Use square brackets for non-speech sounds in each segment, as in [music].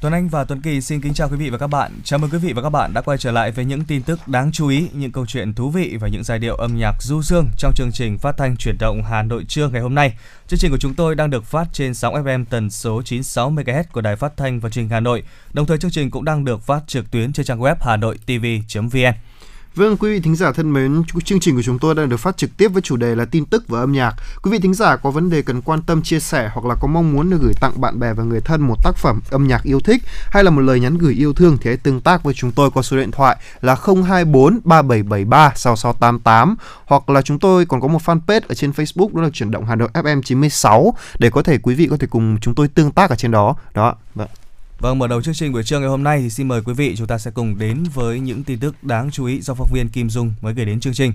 Tuấn Anh và Tuấn Kỳ xin kính chào quý vị và các bạn. Chào mừng quý vị và các bạn đã quay trở lại với những tin tức đáng chú ý, những câu chuyện thú vị và những giai điệu âm nhạc du dương trong chương trình phát thanh chuyển động Hà Nội trưa ngày hôm nay. Chương trình của chúng tôi đang được phát trên sóng FM tần số 96 MHz của Đài Phát thanh và Truyền hình Hà Nội. Đồng thời chương trình cũng đang được phát trực tuyến trên trang web hanoitv.vn. Vâng, quý vị thính giả thân mến, chương trình của chúng tôi đang được phát trực tiếp với chủ đề là tin tức và âm nhạc. Quý vị thính giả có vấn đề cần quan tâm chia sẻ hoặc là có mong muốn được gửi tặng bạn bè và người thân một tác phẩm âm nhạc yêu thích hay là một lời nhắn gửi yêu thương thì hãy tương tác với chúng tôi qua số điện thoại là 024 3773 6688 hoặc là chúng tôi còn có một fanpage ở trên Facebook đó là chuyển động Hà Nội FM 96 để có thể quý vị có thể cùng chúng tôi tương tác ở trên đó. Đó. Vâng. Vâng, mở đầu chương trình buổi trưa ngày hôm nay thì xin mời quý vị chúng ta sẽ cùng đến với những tin tức đáng chú ý do phóng viên Kim Dung mới gửi đến chương trình.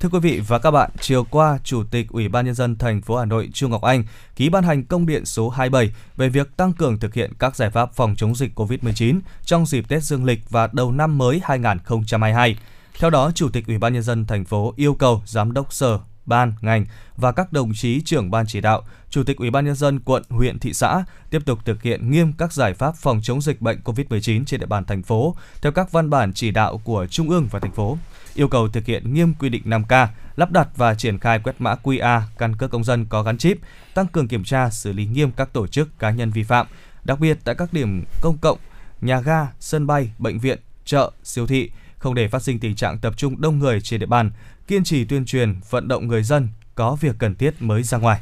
Thưa quý vị và các bạn, chiều qua, Chủ tịch Ủy ban nhân dân thành phố Hà Nội Trương Ngọc Anh ký ban hành công điện số 27 về việc tăng cường thực hiện các giải pháp phòng chống dịch COVID-19 trong dịp Tết Dương lịch và đầu năm mới 2022. Theo đó, Chủ tịch Ủy ban nhân dân thành phố yêu cầu giám đốc sở ban, ngành và các đồng chí trưởng ban chỉ đạo, chủ tịch Ủy ban nhân dân quận, huyện, thị xã tiếp tục thực hiện nghiêm các giải pháp phòng chống dịch bệnh COVID-19 trên địa bàn thành phố theo các văn bản chỉ đạo của trung ương và thành phố. Yêu cầu thực hiện nghiêm quy định 5K, lắp đặt và triển khai quét mã QR căn cước công dân có gắn chip, tăng cường kiểm tra xử lý nghiêm các tổ chức cá nhân vi phạm, đặc biệt tại các điểm công cộng, nhà ga, sân bay, bệnh viện, chợ, siêu thị, không để phát sinh tình trạng tập trung đông người trên địa bàn, kiên trì tuyên truyền, vận động người dân có việc cần thiết mới ra ngoài.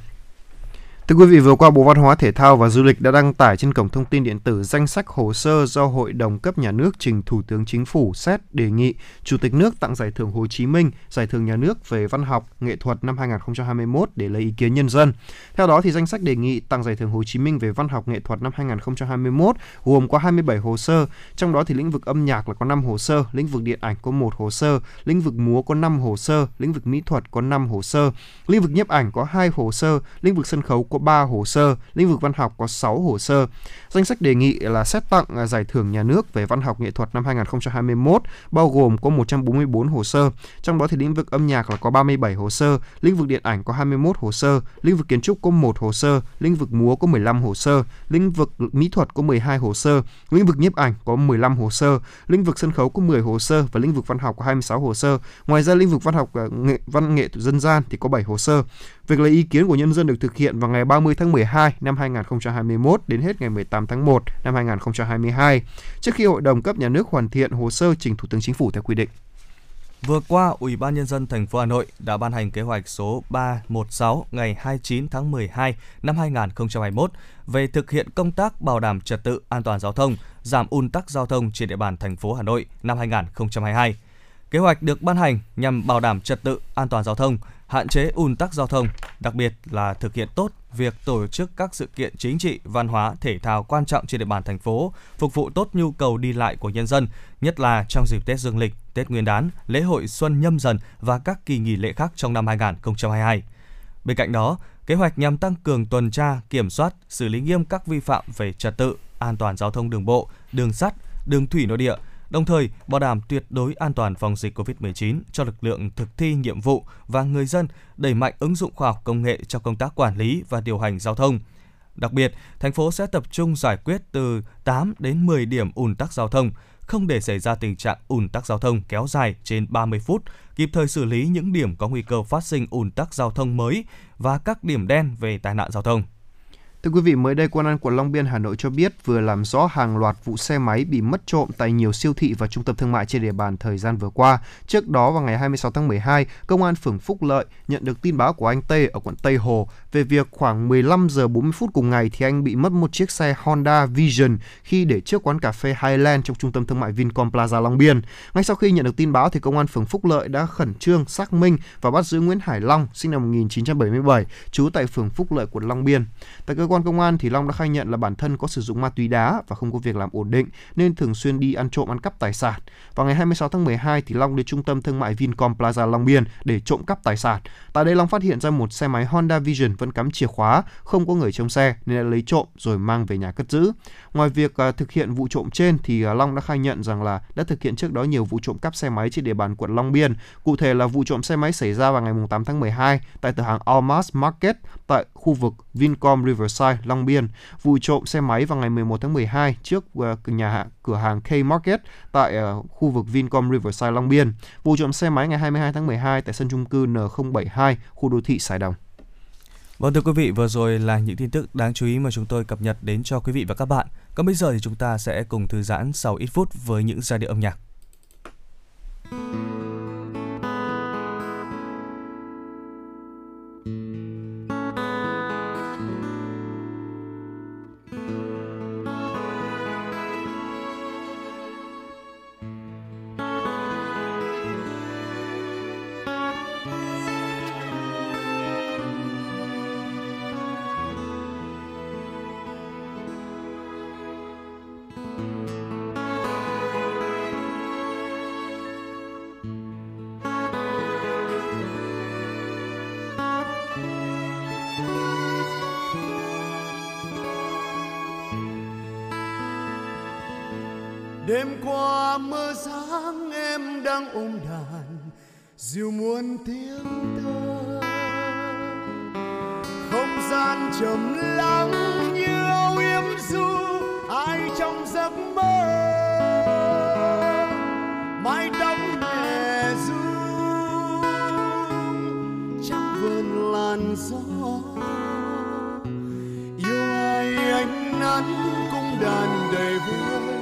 Thưa quý vị, vừa qua Bộ Văn hóa Thể thao và Du lịch đã đăng tải trên cổng thông tin điện tử danh sách hồ sơ do Hội đồng cấp nhà nước trình Thủ tướng Chính phủ xét đề nghị Chủ tịch nước tặng giải thưởng Hồ Chí Minh, giải thưởng nhà nước về văn học, nghệ thuật năm 2021 để lấy ý kiến nhân dân. Theo đó thì danh sách đề nghị tặng giải thưởng Hồ Chí Minh về văn học nghệ thuật năm 2021 gồm có 27 hồ sơ, trong đó thì lĩnh vực âm nhạc là có 5 hồ sơ, lĩnh vực điện ảnh có 1 hồ sơ, lĩnh vực múa có 5 hồ sơ, lĩnh vực mỹ thuật có 5 hồ sơ, lĩnh vực nhiếp ảnh có 2 hồ sơ, lĩnh vực sân khấu có 3 hồ sơ, lĩnh vực văn học có 6 hồ sơ. Danh sách đề nghị là xét tặng giải thưởng nhà nước về văn học nghệ thuật năm 2021 bao gồm có 144 hồ sơ, trong đó thì lĩnh vực âm nhạc là có 37 hồ sơ, lĩnh vực điện ảnh có 21 hồ sơ, lĩnh vực kiến trúc có 1 hồ sơ, lĩnh vực múa có 15 hồ sơ, lĩnh vực mỹ thuật có 12 hồ sơ, lĩnh vực nhiếp ảnh có 15 hồ sơ, lĩnh vực sân khấu có 10 hồ sơ và lĩnh vực văn học có 26 hồ sơ. Ngoài ra lĩnh vực văn học nghệ văn nghệ dân gian thì có 7 hồ sơ. Việc lấy ý kiến của nhân dân được thực hiện vào ngày 30 tháng 12 năm 2021 đến hết ngày 18 tháng 1 năm 2022, trước khi Hội đồng cấp nhà nước hoàn thiện hồ sơ trình Thủ tướng Chính phủ theo quy định. Vừa qua, Ủy ban nhân dân thành phố Hà Nội đã ban hành kế hoạch số 316 ngày 29 tháng 12 năm 2021 về thực hiện công tác bảo đảm trật tự an toàn giao thông, giảm ùn tắc giao thông trên địa bàn thành phố Hà Nội năm 2022. Kế hoạch được ban hành nhằm bảo đảm trật tự an toàn giao thông, hạn chế ùn tắc giao thông, đặc biệt là thực hiện tốt việc tổ chức các sự kiện chính trị, văn hóa, thể thao quan trọng trên địa bàn thành phố, phục vụ tốt nhu cầu đi lại của nhân dân, nhất là trong dịp Tết Dương lịch, Tết Nguyên đán, lễ hội Xuân Nhâm Dần và các kỳ nghỉ lễ khác trong năm 2022. Bên cạnh đó, kế hoạch nhằm tăng cường tuần tra, kiểm soát, xử lý nghiêm các vi phạm về trật tự, an toàn giao thông đường bộ, đường sắt, đường thủy nội địa, đồng thời bảo đảm tuyệt đối an toàn phòng dịch COVID-19 cho lực lượng thực thi nhiệm vụ và người dân đẩy mạnh ứng dụng khoa học công nghệ trong công tác quản lý và điều hành giao thông. Đặc biệt, thành phố sẽ tập trung giải quyết từ 8 đến 10 điểm ùn tắc giao thông, không để xảy ra tình trạng ùn tắc giao thông kéo dài trên 30 phút, kịp thời xử lý những điểm có nguy cơ phát sinh ùn tắc giao thông mới và các điểm đen về tai nạn giao thông. Thưa quý vị, mới đây Công an quận Long Biên Hà Nội cho biết vừa làm rõ hàng loạt vụ xe máy bị mất trộm tại nhiều siêu thị và trung tâm thương mại trên địa bàn thời gian vừa qua. Trước đó vào ngày 26 tháng 12, Công an phường Phúc Lợi nhận được tin báo của anh Tê ở quận Tây Hồ về việc khoảng 15 giờ 40 phút cùng ngày thì anh bị mất một chiếc xe Honda Vision khi để trước quán cà phê Highland trong trung tâm thương mại Vincom Plaza Long Biên. Ngay sau khi nhận được tin báo thì Công an phường Phúc Lợi đã khẩn trương xác minh và bắt giữ Nguyễn Hải Long sinh năm 1977, trú tại phường Phúc Lợi quận Long Biên. Tại cơ quan công an thì Long đã khai nhận là bản thân có sử dụng ma túy đá và không có việc làm ổn định nên thường xuyên đi ăn trộm ăn cắp tài sản. Vào ngày 26 tháng 12 thì Long đến trung tâm thương mại Vincom Plaza Long Biên để trộm cắp tài sản. Tại đây Long phát hiện ra một xe máy Honda Vision vẫn cắm chìa khóa, không có người trong xe nên đã lấy trộm rồi mang về nhà cất giữ. Ngoài việc à, thực hiện vụ trộm trên thì à, Long đã khai nhận rằng là đã thực hiện trước đó nhiều vụ trộm cắp xe máy trên địa bàn quận Long Biên. Cụ thể là vụ trộm xe máy xảy ra vào ngày 8 tháng 12 tại cửa hàng Almas Market tại khu vực Vincom Riverside, Long Biên. Vụ trộm xe máy vào ngày 11 tháng 12 trước ờ, nhà nhà cửa hàng K Market tại ờ, khu vực Vincom Riverside, Long Biên. Vụ trộm xe máy ngày 22 tháng 12 tại sân chung cư N072, khu đô thị Sài Đồng. Vâng thưa quý vị, vừa rồi là những tin tức đáng chú ý mà chúng tôi cập nhật đến cho quý vị và các bạn. Còn bây giờ thì chúng ta sẽ cùng thư giãn sau ít phút với những giai điệu âm nhạc. đêm đang ôm đàn dịu muôn tiếng thơ. Không gian trầm lắng như âu yếm du, ai trong giấc mơ? Mái tóc nhẹ du trong vườn làn gió. Yêu ai ánh nắng cung đàn đầy vui,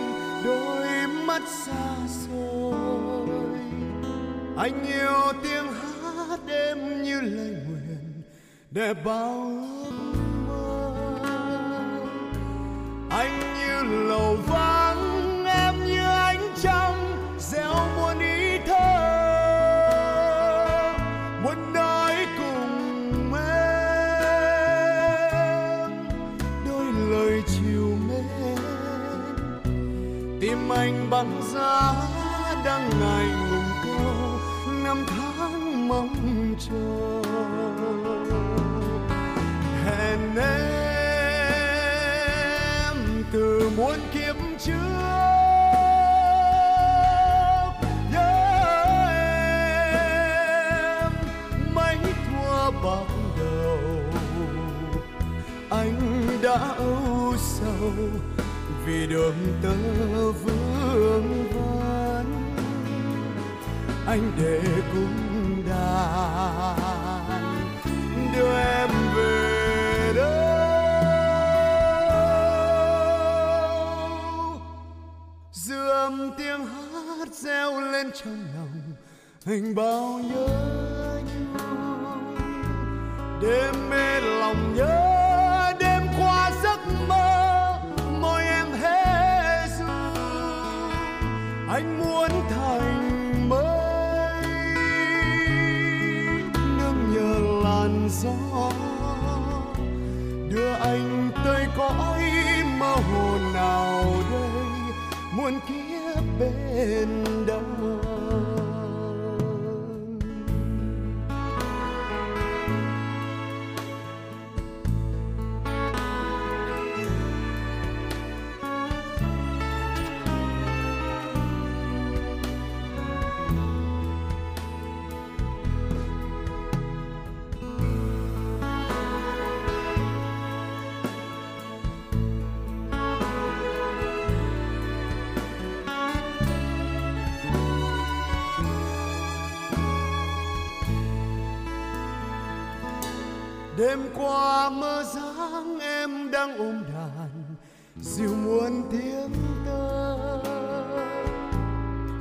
đôi mắt xa xôi anh yêu tiếng hát đêm như lời nguyện để bao ước mơ. Anh như lầu vắng, em như ánh trăng, gieo muôn ý thơ. Muốn nói cùng em, đôi lời chiều mến. Tim anh băng giá hẹn em từ muôn kiếp trước, nhớ em, mấy thua bạc đầu. Anh đã âu sầu vì đường tơ vương vấn anh để cùng reo lên trong lòng anh bao nhớ nhung đêm mê lòng nhớ bên đâu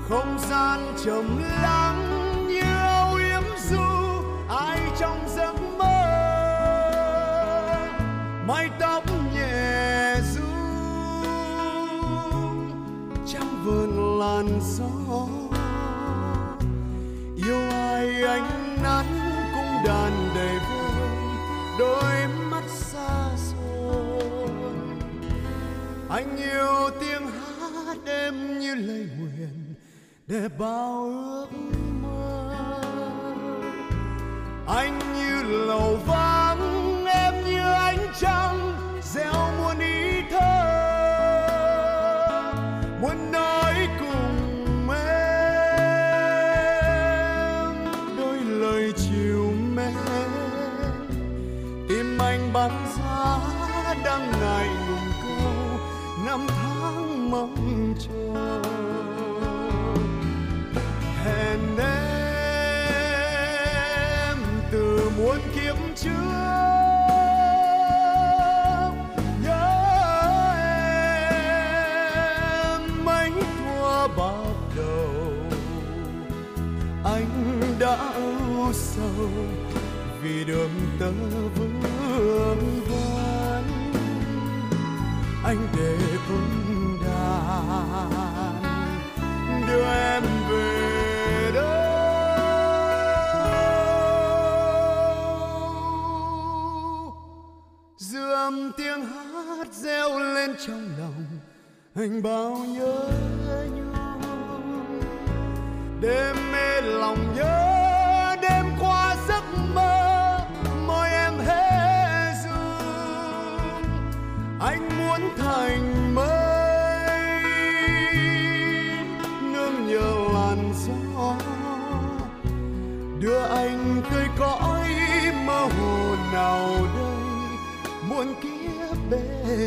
không gian trầm lắng như âu yếm du, ai trong giấc mơ? Mái tóc nhẹ du trong vườn làn gió. Yêu ai ánh nắng cũng đàn đầy vơi đôi mắt xa xôi. Anh yêu tiếng hát đêm như lời để bao ước mơ. Anh như lầu vắng, em như ánh trăng, gieo muôn ý thơ. Muốn nói cùng em, đôi lời chiều mến. Tim anh bắn giá đang ngày ngùng câu năm tháng mong chờ. Vì đường tơ vương vấn anh để cung đàn, đưa em về đâu? Dư âm tiếng hát reo lên trong lòng anh bao nhớ nhung. Đêm mê lòng nhớ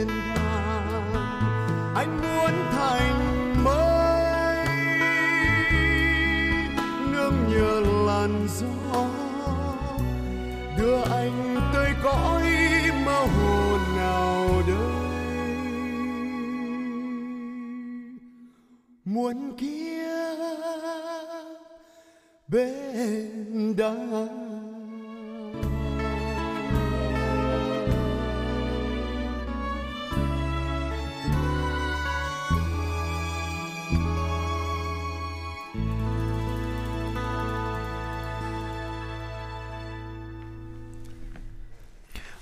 bên hàng anh muốn thành mây nương nhờ làn gió. Đưa anh tới cõi mơ hồ nào đây muôn kiếp bên đàng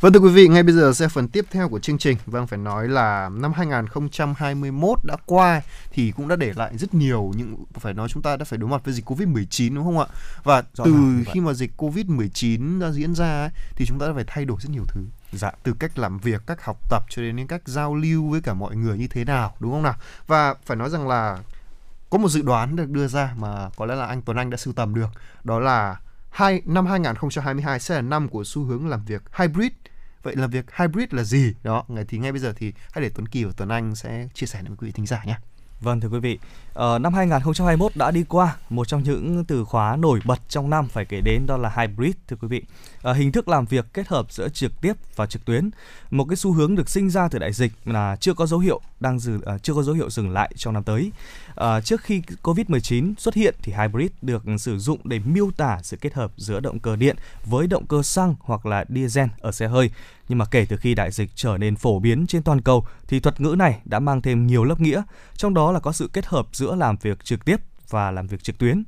Vâng thưa quý vị, ngay bây giờ sẽ phần tiếp theo của chương trình. Vâng phải nói là năm 2021 đã qua thì cũng đã để lại rất nhiều những phải nói chúng ta đã phải đối mặt với dịch Covid-19 đúng không ạ? Và Rõ từ khi mà dịch Covid-19 đã diễn ra ấy, thì chúng ta đã phải thay đổi rất nhiều thứ. Dạ. Từ cách làm việc, cách học tập cho đến những cách giao lưu với cả mọi người như thế nào đúng không nào? Và phải nói rằng là có một dự đoán được đưa ra mà có lẽ là anh Tuấn Anh đã sưu tầm được. Đó là hai năm 2022 sẽ là năm của xu hướng làm việc hybrid. Vậy là việc hybrid là gì? Đó, thì ngay bây giờ thì hãy để Tuấn Kỳ và Tuấn Anh sẽ chia sẻ với quý vị thính giả nhé. Vâng thưa quý vị, Ờ, năm 2021 đã đi qua, một trong những từ khóa nổi bật trong năm phải kể đến đó là hybrid thưa quý vị. Ờ, hình thức làm việc kết hợp giữa trực tiếp và trực tuyến, một cái xu hướng được sinh ra từ đại dịch là chưa có dấu hiệu đang dừng ờ, chưa có dấu hiệu dừng lại trong năm tới. Ờ, trước khi Covid-19 xuất hiện thì hybrid được sử dụng để miêu tả sự kết hợp giữa động cơ điện với động cơ xăng hoặc là diesel ở xe hơi. Nhưng mà kể từ khi đại dịch trở nên phổ biến trên toàn cầu thì thuật ngữ này đã mang thêm nhiều lớp nghĩa, trong đó là có sự kết hợp giữa làm việc trực tiếp và làm việc trực tuyến.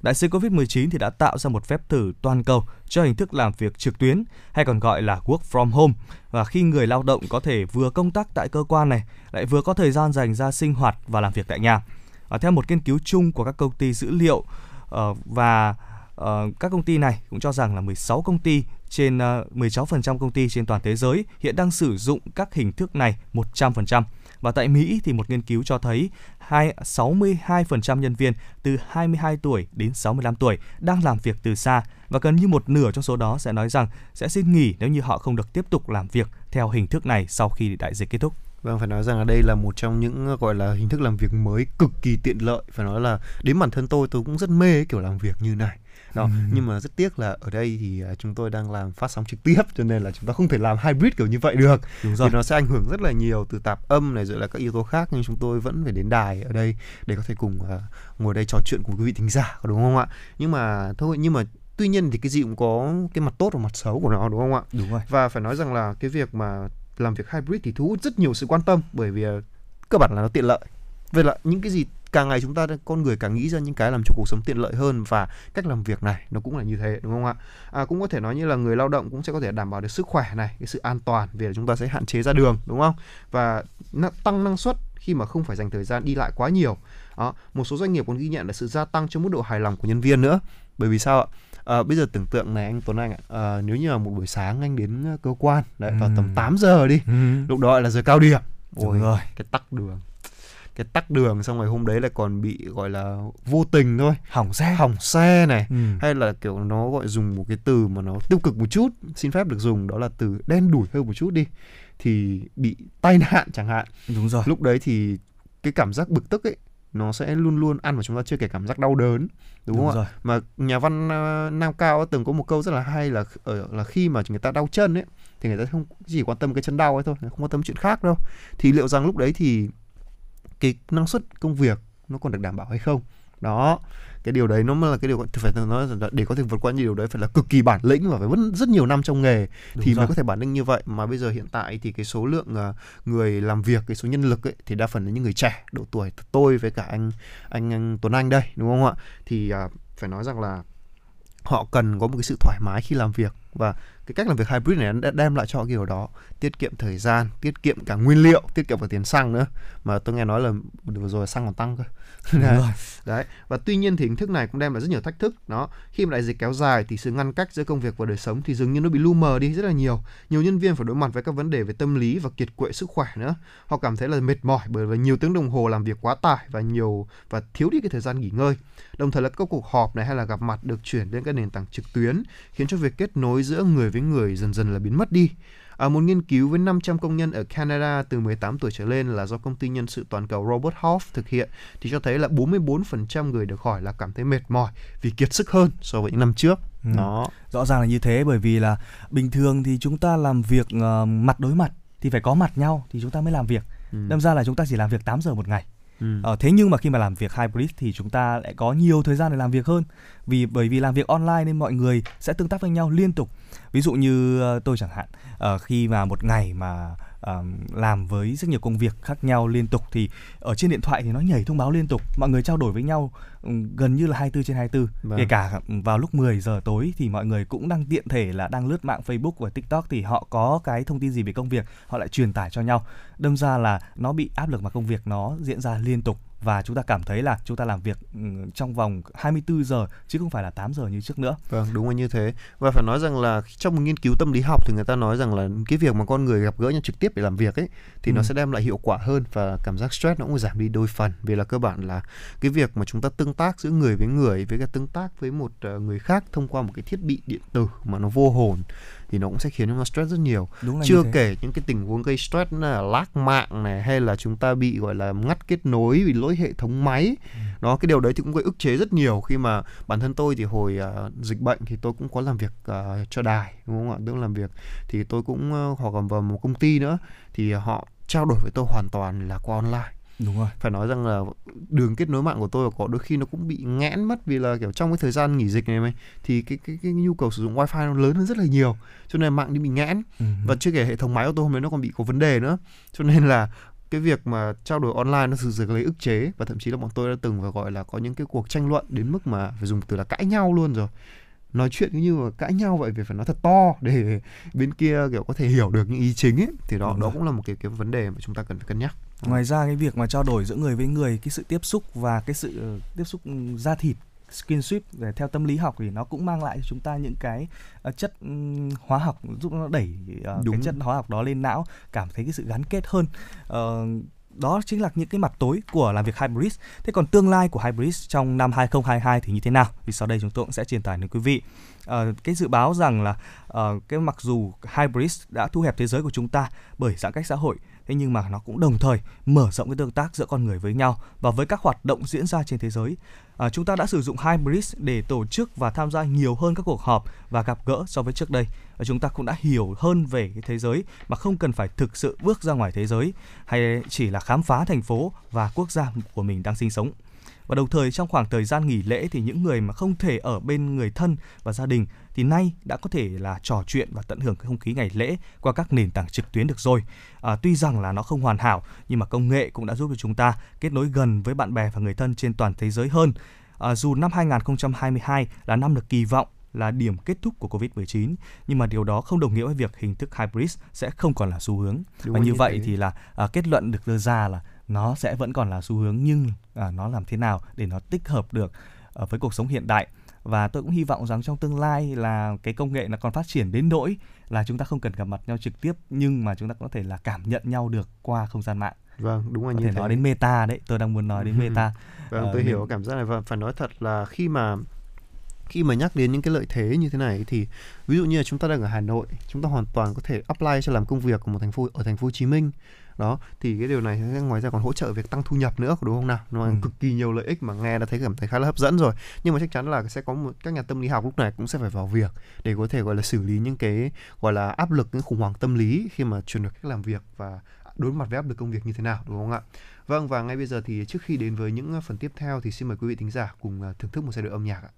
Đại dịch Covid-19 thì đã tạo ra một phép thử toàn cầu cho hình thức làm việc trực tuyến hay còn gọi là work from home và khi người lao động có thể vừa công tác tại cơ quan này lại vừa có thời gian dành ra sinh hoạt và làm việc tại nhà. À, theo một nghiên cứu chung của các công ty dữ liệu uh, và uh, các công ty này cũng cho rằng là 16 công ty trên ờ, 16% công ty trên toàn thế giới hiện đang sử dụng các hình thức này 100%. Và tại Mỹ thì một nghiên cứu cho thấy hai 62% nhân viên từ 22 tuổi đến 65 tuổi đang làm việc từ xa và gần như một nửa trong số đó sẽ nói rằng sẽ xin nghỉ nếu như họ không được tiếp tục làm việc theo hình thức này sau khi đại dịch kết thúc. Vâng, phải nói rằng là đây là một trong những gọi là hình thức làm việc mới cực kỳ tiện lợi. Phải nói là đến bản thân tôi tôi cũng rất mê cái kiểu làm việc như này. Đó, nhưng mà rất tiếc là ở đây thì à, chúng tôi đang làm phát sóng trực tiếp cho nên là chúng ta không thể làm hybrid kiểu như vậy được. Đúng rồi. Thì nó sẽ ảnh hưởng rất là nhiều từ tạp âm này rồi là các yếu tố khác nhưng chúng tôi vẫn phải đến đài ở đây để có thể cùng à, ngồi đây trò chuyện cùng quý vị thính giả đúng không ạ? Nhưng mà thôi nhưng mà tuy nhiên thì cái gì cũng có cái mặt tốt và mặt xấu của nó đúng không ạ? Đúng rồi. và phải nói rằng là cái việc mà làm việc hybrid thì thu hút rất nhiều sự quan tâm bởi vì ờ, cơ bản là nó tiện lợi vậy là những cái gì càng ngày chúng ta con người càng nghĩ ra những cái làm cho cuộc sống tiện lợi hơn và cách làm việc này nó cũng là như thế đúng không ạ? À, cũng có thể nói như là người lao động cũng sẽ có thể đảm bảo được sức khỏe này cái sự an toàn vì là chúng ta sẽ hạn chế ra đường đúng không? Và tăng năng suất khi mà không phải dành thời gian đi lại quá nhiều. Đó một số doanh nghiệp còn ghi nhận là sự gia tăng trong mức độ hài lòng của nhân viên nữa. Bởi vì sao ạ? À, bây giờ tưởng tượng này anh Tuấn Anh ạ à, nếu như là một buổi sáng anh đến cơ quan đấy vào tầm 8 ừ. giờ đi ừ. lúc đó là giờ cao điểm. Ôi, rồi. cái tắc đường cái tắc đường xong rồi hôm đấy lại còn bị gọi là vô tình thôi. Hỏng xe. Hỏng xe này. Ừ. hay là kiểu nó gọi dùng một cái từ mà nó tiêu cực một chút xin phép được dùng đó là từ đen đủi hơn một chút đi thì bị tai nạn chẳng hạn. Đúng rồi. Lúc đấy thì cái cảm giác bực tức ấy nó sẽ luôn luôn ăn vào chúng ta chưa kể cảm giác đau đớn đúng, đúng không rồi. ạ mà nhà văn uh, nam cao từng có một câu rất là hay là ở là khi mà người ta đau chân ấy thì người ta không chỉ quan tâm cái chân đau ấy thôi không quan tâm chuyện khác đâu. Thì liệu rằng lúc đấy thì cái năng suất công việc nó còn được đảm bảo hay không? Đó cái điều đấy nó mới là cái điều phải nói là để có thể vượt qua những điều đấy phải là cực kỳ bản lĩnh và phải vẫn rất nhiều năm trong nghề Đúng thì rồi. mới có thể bản lĩnh như vậy. Mà bây giờ hiện tại thì cái số lượng uh, người làm việc cái số nhân lực ấy thì đa phần là những người trẻ độ tuổi tôi với cả anh anh, anh Tuấn Anh đây đúng không ạ? Thì uh, phải nói rằng là họ cần có một cái sự thoải mái khi làm việc và cái cách làm việc hybrid này đã đem lại cho kiểu đó tiết kiệm thời gian tiết kiệm cả nguyên liệu tiết kiệm cả tiền xăng nữa. Mà tôi nghe nói là vừa rồi xăng còn tăng cơ. [laughs] Đấy. đấy. Và tuy nhiên thì hình thức này cũng đem lại rất nhiều thách thức. Đó. Khi mà đại dịch kéo dài thì sự ngăn cách giữa công việc và đời sống thì dường như nó bị lu mờ đi rất là nhiều. Nhiều nhân viên phải đối mặt với các vấn đề về tâm lý và kiệt quệ sức khỏe nữa. Họ cảm thấy là mệt mỏi bởi vì nhiều tiếng đồng hồ làm việc quá tải và nhiều và thiếu đi cái thời gian nghỉ ngơi. Đồng thời là các cuộc họp này hay là gặp mặt được chuyển lên các nền tảng trực tuyến khiến cho việc kết nối giữa người với người dần dần là biến mất đi À, một nghiên cứu với 500 công nhân ở Canada từ 18 tuổi trở lên là do công ty nhân sự toàn cầu Robert Half thực hiện thì cho thấy là 44% người được hỏi là cảm thấy mệt mỏi vì kiệt sức hơn so với những năm trước. Ừ. Đó. Rõ ràng là như thế bởi vì là bình thường thì chúng ta làm việc uh, mặt đối mặt thì phải có mặt nhau thì chúng ta mới làm việc. Ừ. Đâm ra là chúng ta chỉ làm việc 8 giờ một ngày. Ừ. Ờ, thế nhưng mà khi mà làm việc hybrid thì chúng ta lại có nhiều thời gian để làm việc hơn vì bởi vì làm việc online nên mọi người sẽ tương tác với nhau liên tục ví dụ như uh, tôi chẳng hạn uh, khi mà một ngày mà làm với rất nhiều công việc khác nhau liên tục. Thì ở trên điện thoại thì nó nhảy thông báo liên tục mọi người trao đổi với nhau um, gần như là 24 trên 24 vâng. kể cả vào lúc 10 giờ tối thì mọi người cũng đang tiện thể là đang lướt mạng Facebook và TikTok thì họ có cái thông tin gì về công việc họ lại truyền tải cho nhau. Đâm ra là nó bị áp lực mà công việc nó diễn ra liên tục và chúng ta cảm thấy là chúng ta làm việc ừ, trong vòng 24 giờ chứ không phải là 8 giờ như trước nữa. Vâng, đúng là như thế. Và phải nói rằng là trong một nghiên cứu tâm lý học thì người ta nói rằng là cái việc mà con người gặp gỡ nhau trực tiếp để làm việc ấy thì ừ. nó sẽ đem lại hiệu quả hơn và cảm giác stress nó cũng giảm đi đôi phần vì là cơ bản là cái việc mà chúng ta tương tác giữa người với người với cái tương tác với một ờ, người khác thông qua một cái thiết bị điện tử mà nó vô hồn thì nó cũng sẽ khiến chúng ta stress rất nhiều. Đúng chưa kể những cái tình huống gây stress là lag mạng này hay là chúng ta bị gọi là ngắt kết nối vì lỗi hệ thống máy. Ừ. đó cái điều đấy thì cũng gây ức chế rất nhiều. Khi mà bản thân tôi thì hồi uh, dịch bệnh thì tôi cũng có làm việc uh, cho đài đúng không ạ? Tức làm việc thì tôi cũng uh, hoặc còn vào một công ty nữa thì họ trao đổi với tôi hoàn toàn là qua online đúng rồi. Phải nói rằng là đường kết nối mạng của tôi có đôi khi nó cũng bị nghẽn mất vì là kiểu trong cái thời gian nghỉ dịch này mày thì cái cái cái nhu cầu sử dụng wifi nó lớn hơn rất là nhiều. Cho nên mạng đi bị nghẽn uh và chưa kể hệ thống máy của tôi hôm nay nó còn bị có vấn đề nữa. Cho nên là cái việc mà trao đổi online nó thực sự lấy ức chế. Và thậm chí là bọn tôi đã từng phải gọi là có những cái cuộc tranh luận đến mức mà phải dùng từ là cãi nhau luôn rồi. Nói chuyện như mà cãi nhau vậy vì phải nói thật to để [laughs] bên kia kiểu có thể hiểu được những ý chính ấy thì đó đó cũng là một cái cái vấn đề mà chúng ta cần phải cân nhắc ngoài ra cái việc mà trao đổi giữa người với người cái sự tiếp xúc và cái sự ờ, tiếp xúc ừ, da thịt skinship để theo tâm lý học thì nó cũng mang lại cho chúng ta những cái uh, chất um, hóa học giúp nó đẩy uh, cái chất hóa học đó lên não cảm thấy cái sự gắn kết hơn uh, đó chính là những cái mặt tối của làm việc hybrid. Thế còn tương lai của hybrid trong năm 2022 thì như thế nào? Thì sau đây chúng tôi cũng sẽ truyền tải đến quý vị. Uh, cái dự báo rằng là uh, cái mặc dù hybrid đã thu hẹp thế giới của chúng ta bởi giãn cách xã hội thế nhưng mà nó cũng đồng thời mở rộng cái tương tác giữa con người với nhau và với các hoạt động diễn ra trên thế giới. À, chúng ta đã sử dụng Hybrid để tổ chức và tham gia nhiều hơn các cuộc họp và gặp gỡ so với trước đây. Và chúng ta cũng đã hiểu hơn về cái thế giới mà không cần phải thực sự bước ra ngoài thế giới hay chỉ là khám phá thành phố và quốc gia của mình đang sinh sống và đồng thời trong khoảng thời gian nghỉ lễ thì những người mà không thể ở bên người thân và gia đình thì nay đã có thể là trò chuyện và tận hưởng không khí ngày lễ qua các nền tảng trực tuyến được rồi. À, tuy rằng là nó không hoàn hảo nhưng mà công nghệ cũng đã giúp cho chúng ta kết nối gần với bạn bè và người thân trên toàn thế giới hơn. À, dù năm 2022 là năm được kỳ vọng là điểm kết thúc của Covid-19, nhưng mà điều đó không đồng nghĩa với việc hình thức hybrid sẽ không còn là xu hướng. Đúng và như, như vậy thế. thì là à, kết luận được đưa ra là nó sẽ vẫn còn là xu hướng nhưng à, nó làm thế nào để nó tích hợp được à, với cuộc sống hiện đại? Và tôi cũng hy vọng rằng trong tương lai là cái công nghệ nó còn phát triển đến nỗi là chúng ta không cần gặp mặt nhau trực tiếp nhưng mà chúng ta có thể là cảm nhận nhau được qua không gian mạng. Vâng đúng là có như thể thế. nói đến meta đấy tôi đang muốn nói đến meta. [laughs] Vâng tôi uh, hiểu cảm giác này và phải nói thật là khi mà khi mà nhắc đến những cái lợi thế như thế này thì ví dụ như là chúng ta đang ở Hà Nội chúng ta hoàn toàn có thể apply cho làm công việc của một thành phố ở thành phố Hồ Chí Minh đó thì cái điều này ngoài ra còn hỗ trợ việc tăng thu nhập nữa đúng không nào? Nó ừ. cực kỳ nhiều lợi ích mà nghe đã thấy cảm thấy khá là hấp dẫn rồi. Nhưng mà chắc chắn là sẽ có một các nhà tâm lý học lúc này cũng sẽ phải vào việc để có thể gọi là xử lý những cái gọi là áp lực những khủng hoảng tâm lý khi mà chuyển đổi cách làm việc và đối mặt với áp lực công việc như thế nào đúng không ạ? Vâng và ngay bây giờ thì trước khi đến với những phần tiếp theo thì xin mời quý vị thính giả cùng à, thưởng thức một giai đoạn âm nhạc ạ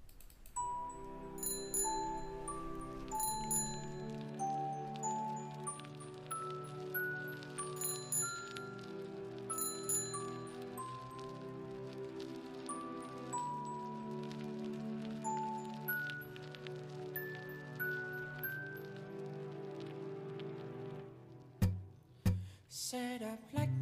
xe đạp lách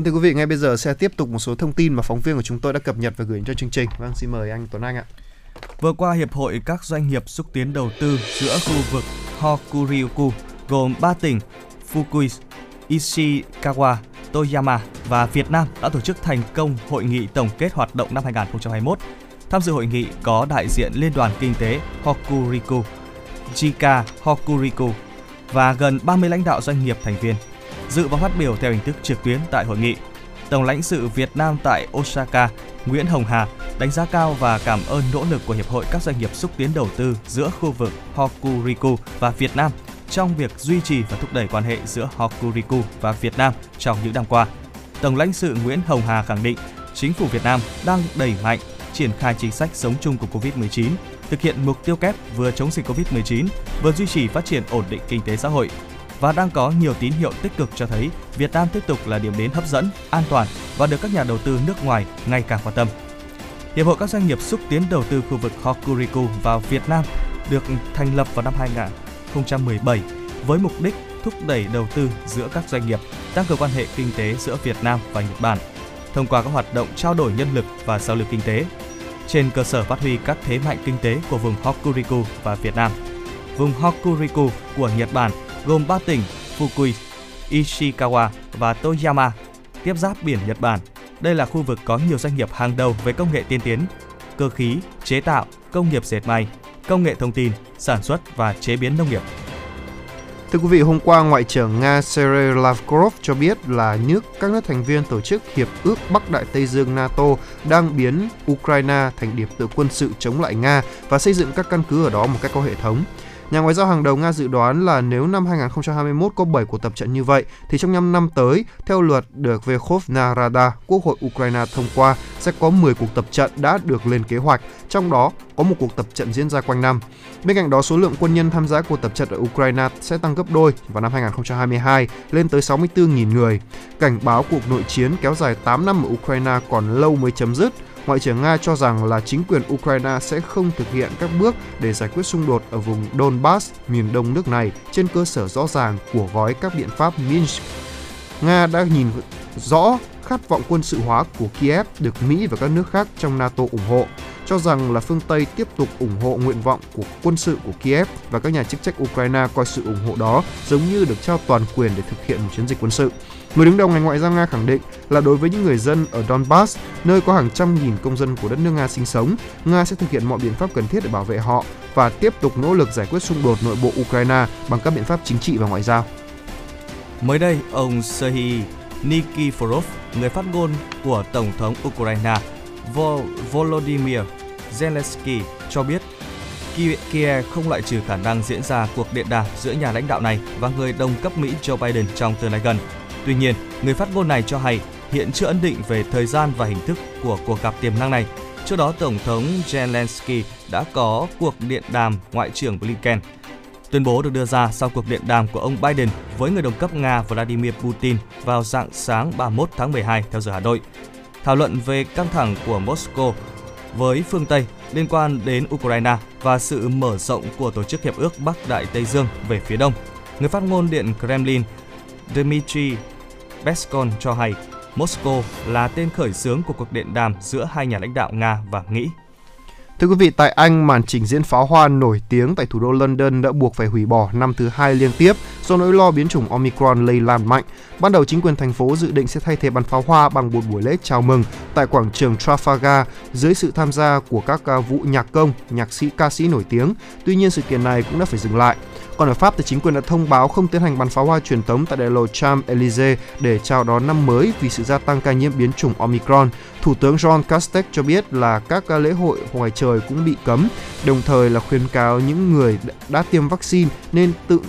Vâng thưa quý vị, ngay bây giờ sẽ tiếp tục một số thông tin mà phóng viên của chúng tôi đã cập nhật và gửi cho chương trình. Vâng, xin mời anh Tuấn Anh ạ. Vừa qua, Hiệp hội các doanh nghiệp xúc tiến đầu tư giữa khu vực Hokuriku gồm 3 tỉnh Fukui, Ishikawa, Toyama và Việt Nam đã tổ chức thành công hội nghị tổng kết hoạt động năm 2021. Tham dự hội nghị có đại diện Liên đoàn Kinh tế Hokuriku, Jika Hokuriku và gần 30 lãnh đạo doanh nghiệp thành viên. Dự và phát biểu theo hình thức trực tuyến tại hội nghị, Tổng lãnh sự Việt Nam tại Osaka Nguyễn Hồng Hà đánh giá cao và cảm ơn nỗ lực của Hiệp hội các doanh nghiệp xúc tiến đầu tư giữa khu vực Hokuriku và Việt Nam trong việc duy trì và thúc đẩy quan hệ giữa Hokuriku và Việt Nam trong những năm qua. Tổng lãnh sự Nguyễn Hồng Hà khẳng định, chính phủ Việt Nam đang đẩy mạnh triển khai chính sách sống chung của Covid-19, thực hiện mục tiêu kép vừa chống dịch Covid-19, vừa duy trì phát triển ổn định kinh tế xã hội và đang có nhiều tín hiệu tích cực cho thấy Việt Nam tiếp tục là điểm đến hấp dẫn, an toàn và được các nhà đầu tư nước ngoài ngày càng quan tâm. Hiệp hội các doanh nghiệp xúc tiến đầu tư khu vực Hokuriku vào Việt Nam được thành lập vào năm 2017 với mục đích thúc đẩy đầu tư giữa các doanh nghiệp, tăng cường quan hệ kinh tế giữa Việt Nam và Nhật Bản thông qua các hoạt động trao đổi nhân lực và giao lưu kinh tế trên cơ sở phát huy các thế mạnh kinh tế của vùng Hokuriku và Việt Nam. Vùng Hokuriku của Nhật Bản gồm 3 tỉnh Fukui, Ishikawa và Toyama tiếp giáp biển Nhật Bản. Đây là khu vực có nhiều doanh nghiệp hàng đầu về công nghệ tiên tiến, cơ khí, chế tạo, công nghiệp dệt may, công nghệ thông tin, sản xuất và chế biến nông nghiệp. Thưa quý vị, hôm qua Ngoại trưởng Nga Sergei Lavrov cho biết là nước các nước thành viên tổ chức Hiệp ước Bắc Đại Tây Dương NATO đang biến Ukraine thành điểm tựa quân sự chống lại Nga và xây dựng các căn cứ ở đó một cách có hệ thống. Nhà ngoại giao hàng đầu Nga dự đoán là nếu năm 2021 có 7 cuộc tập trận như vậy, thì trong 5 năm tới, theo luật được Verkhovna Rada, Quốc hội Ukraine thông qua, sẽ có 10 cuộc tập trận đã được lên kế hoạch, trong đó có một cuộc tập trận diễn ra quanh năm. Bên cạnh đó, số lượng quân nhân tham gia cuộc tập trận ở Ukraine sẽ tăng gấp đôi vào năm 2022 lên tới 64.000 người. Cảnh báo cuộc nội chiến kéo dài 8 năm ở Ukraine còn lâu mới chấm dứt Ngoại trưởng Nga cho rằng là chính quyền Ukraine sẽ không thực hiện các bước để giải quyết xung đột ở vùng Donbass, miền đông nước này trên cơ sở rõ ràng của gói các biện pháp Minsk. Nga đã nhìn rõ khát vọng quân sự hóa của Kiev được Mỹ và các nước khác trong NATO ủng hộ, cho rằng là phương Tây tiếp tục ủng hộ nguyện vọng của quân sự của Kiev và các nhà chức trách Ukraine coi sự ủng hộ đó giống như được trao toàn quyền để thực hiện một chiến dịch quân sự. Người đứng đầu ngành ngoại giao Nga khẳng định là đối với những người dân ở Donbass, nơi có hàng trăm nghìn công dân của đất nước Nga sinh sống, Nga sẽ thực hiện mọi biện pháp cần thiết để bảo vệ họ và tiếp tục nỗ lực giải quyết xung đột nội bộ Ukraine bằng các biện pháp chính trị và ngoại giao. Mới đây, ông Serhiy Nikiforov, người phát ngôn của Tổng thống Ukraine Volodymyr Zelensky cho biết Kiev không loại trừ khả năng diễn ra cuộc điện đàm giữa nhà lãnh đạo này và người đồng cấp Mỹ Joe Biden trong tương lai gần. Tuy nhiên, người phát ngôn này cho hay hiện chưa ấn định về thời gian và hình thức của cuộc gặp tiềm năng này. Trước đó, Tổng thống Zelensky đã có cuộc điện đàm Ngoại trưởng Blinken. Tuyên bố được đưa ra sau cuộc điện đàm của ông Biden với người đồng cấp Nga Vladimir Putin vào dạng sáng 31 tháng 12 theo giờ Hà Nội. Thảo luận về căng thẳng của Moscow với phương Tây liên quan đến Ukraine và sự mở rộng của Tổ chức Hiệp ước Bắc Đại Tây Dương về phía đông. Người phát ngôn Điện Kremlin Dmitry Peskov cho hay Moscow là tên khởi xướng của cuộc điện đàm giữa hai nhà lãnh đạo Nga và Mỹ. Thưa quý vị, tại Anh, màn trình diễn pháo hoa nổi tiếng tại thủ đô London đã buộc phải hủy bỏ năm thứ hai liên tiếp do nỗi lo biến chủng Omicron lây lan mạnh. Ban đầu chính quyền thành phố dự định sẽ thay thế bắn pháo hoa bằng một buổi lễ chào mừng tại quảng trường Trafalgar dưới sự tham gia của các à, vũ nhạc công, nhạc sĩ, ca sĩ nổi tiếng. Tuy nhiên sự kiện này cũng đã phải dừng lại. Còn ở Pháp thì chính quyền đã thông báo không tiến hành bắn pháo hoa truyền thống tại đại lộ Champs-Élysées để chào đón năm mới vì sự gia tăng ca nhiễm biến chủng Omicron. Thủ tướng Jean Castex cho biết là các lễ hội ngoài trời cũng bị cấm, đồng thời là khuyến cáo những người đã tiêm vaccine nên tự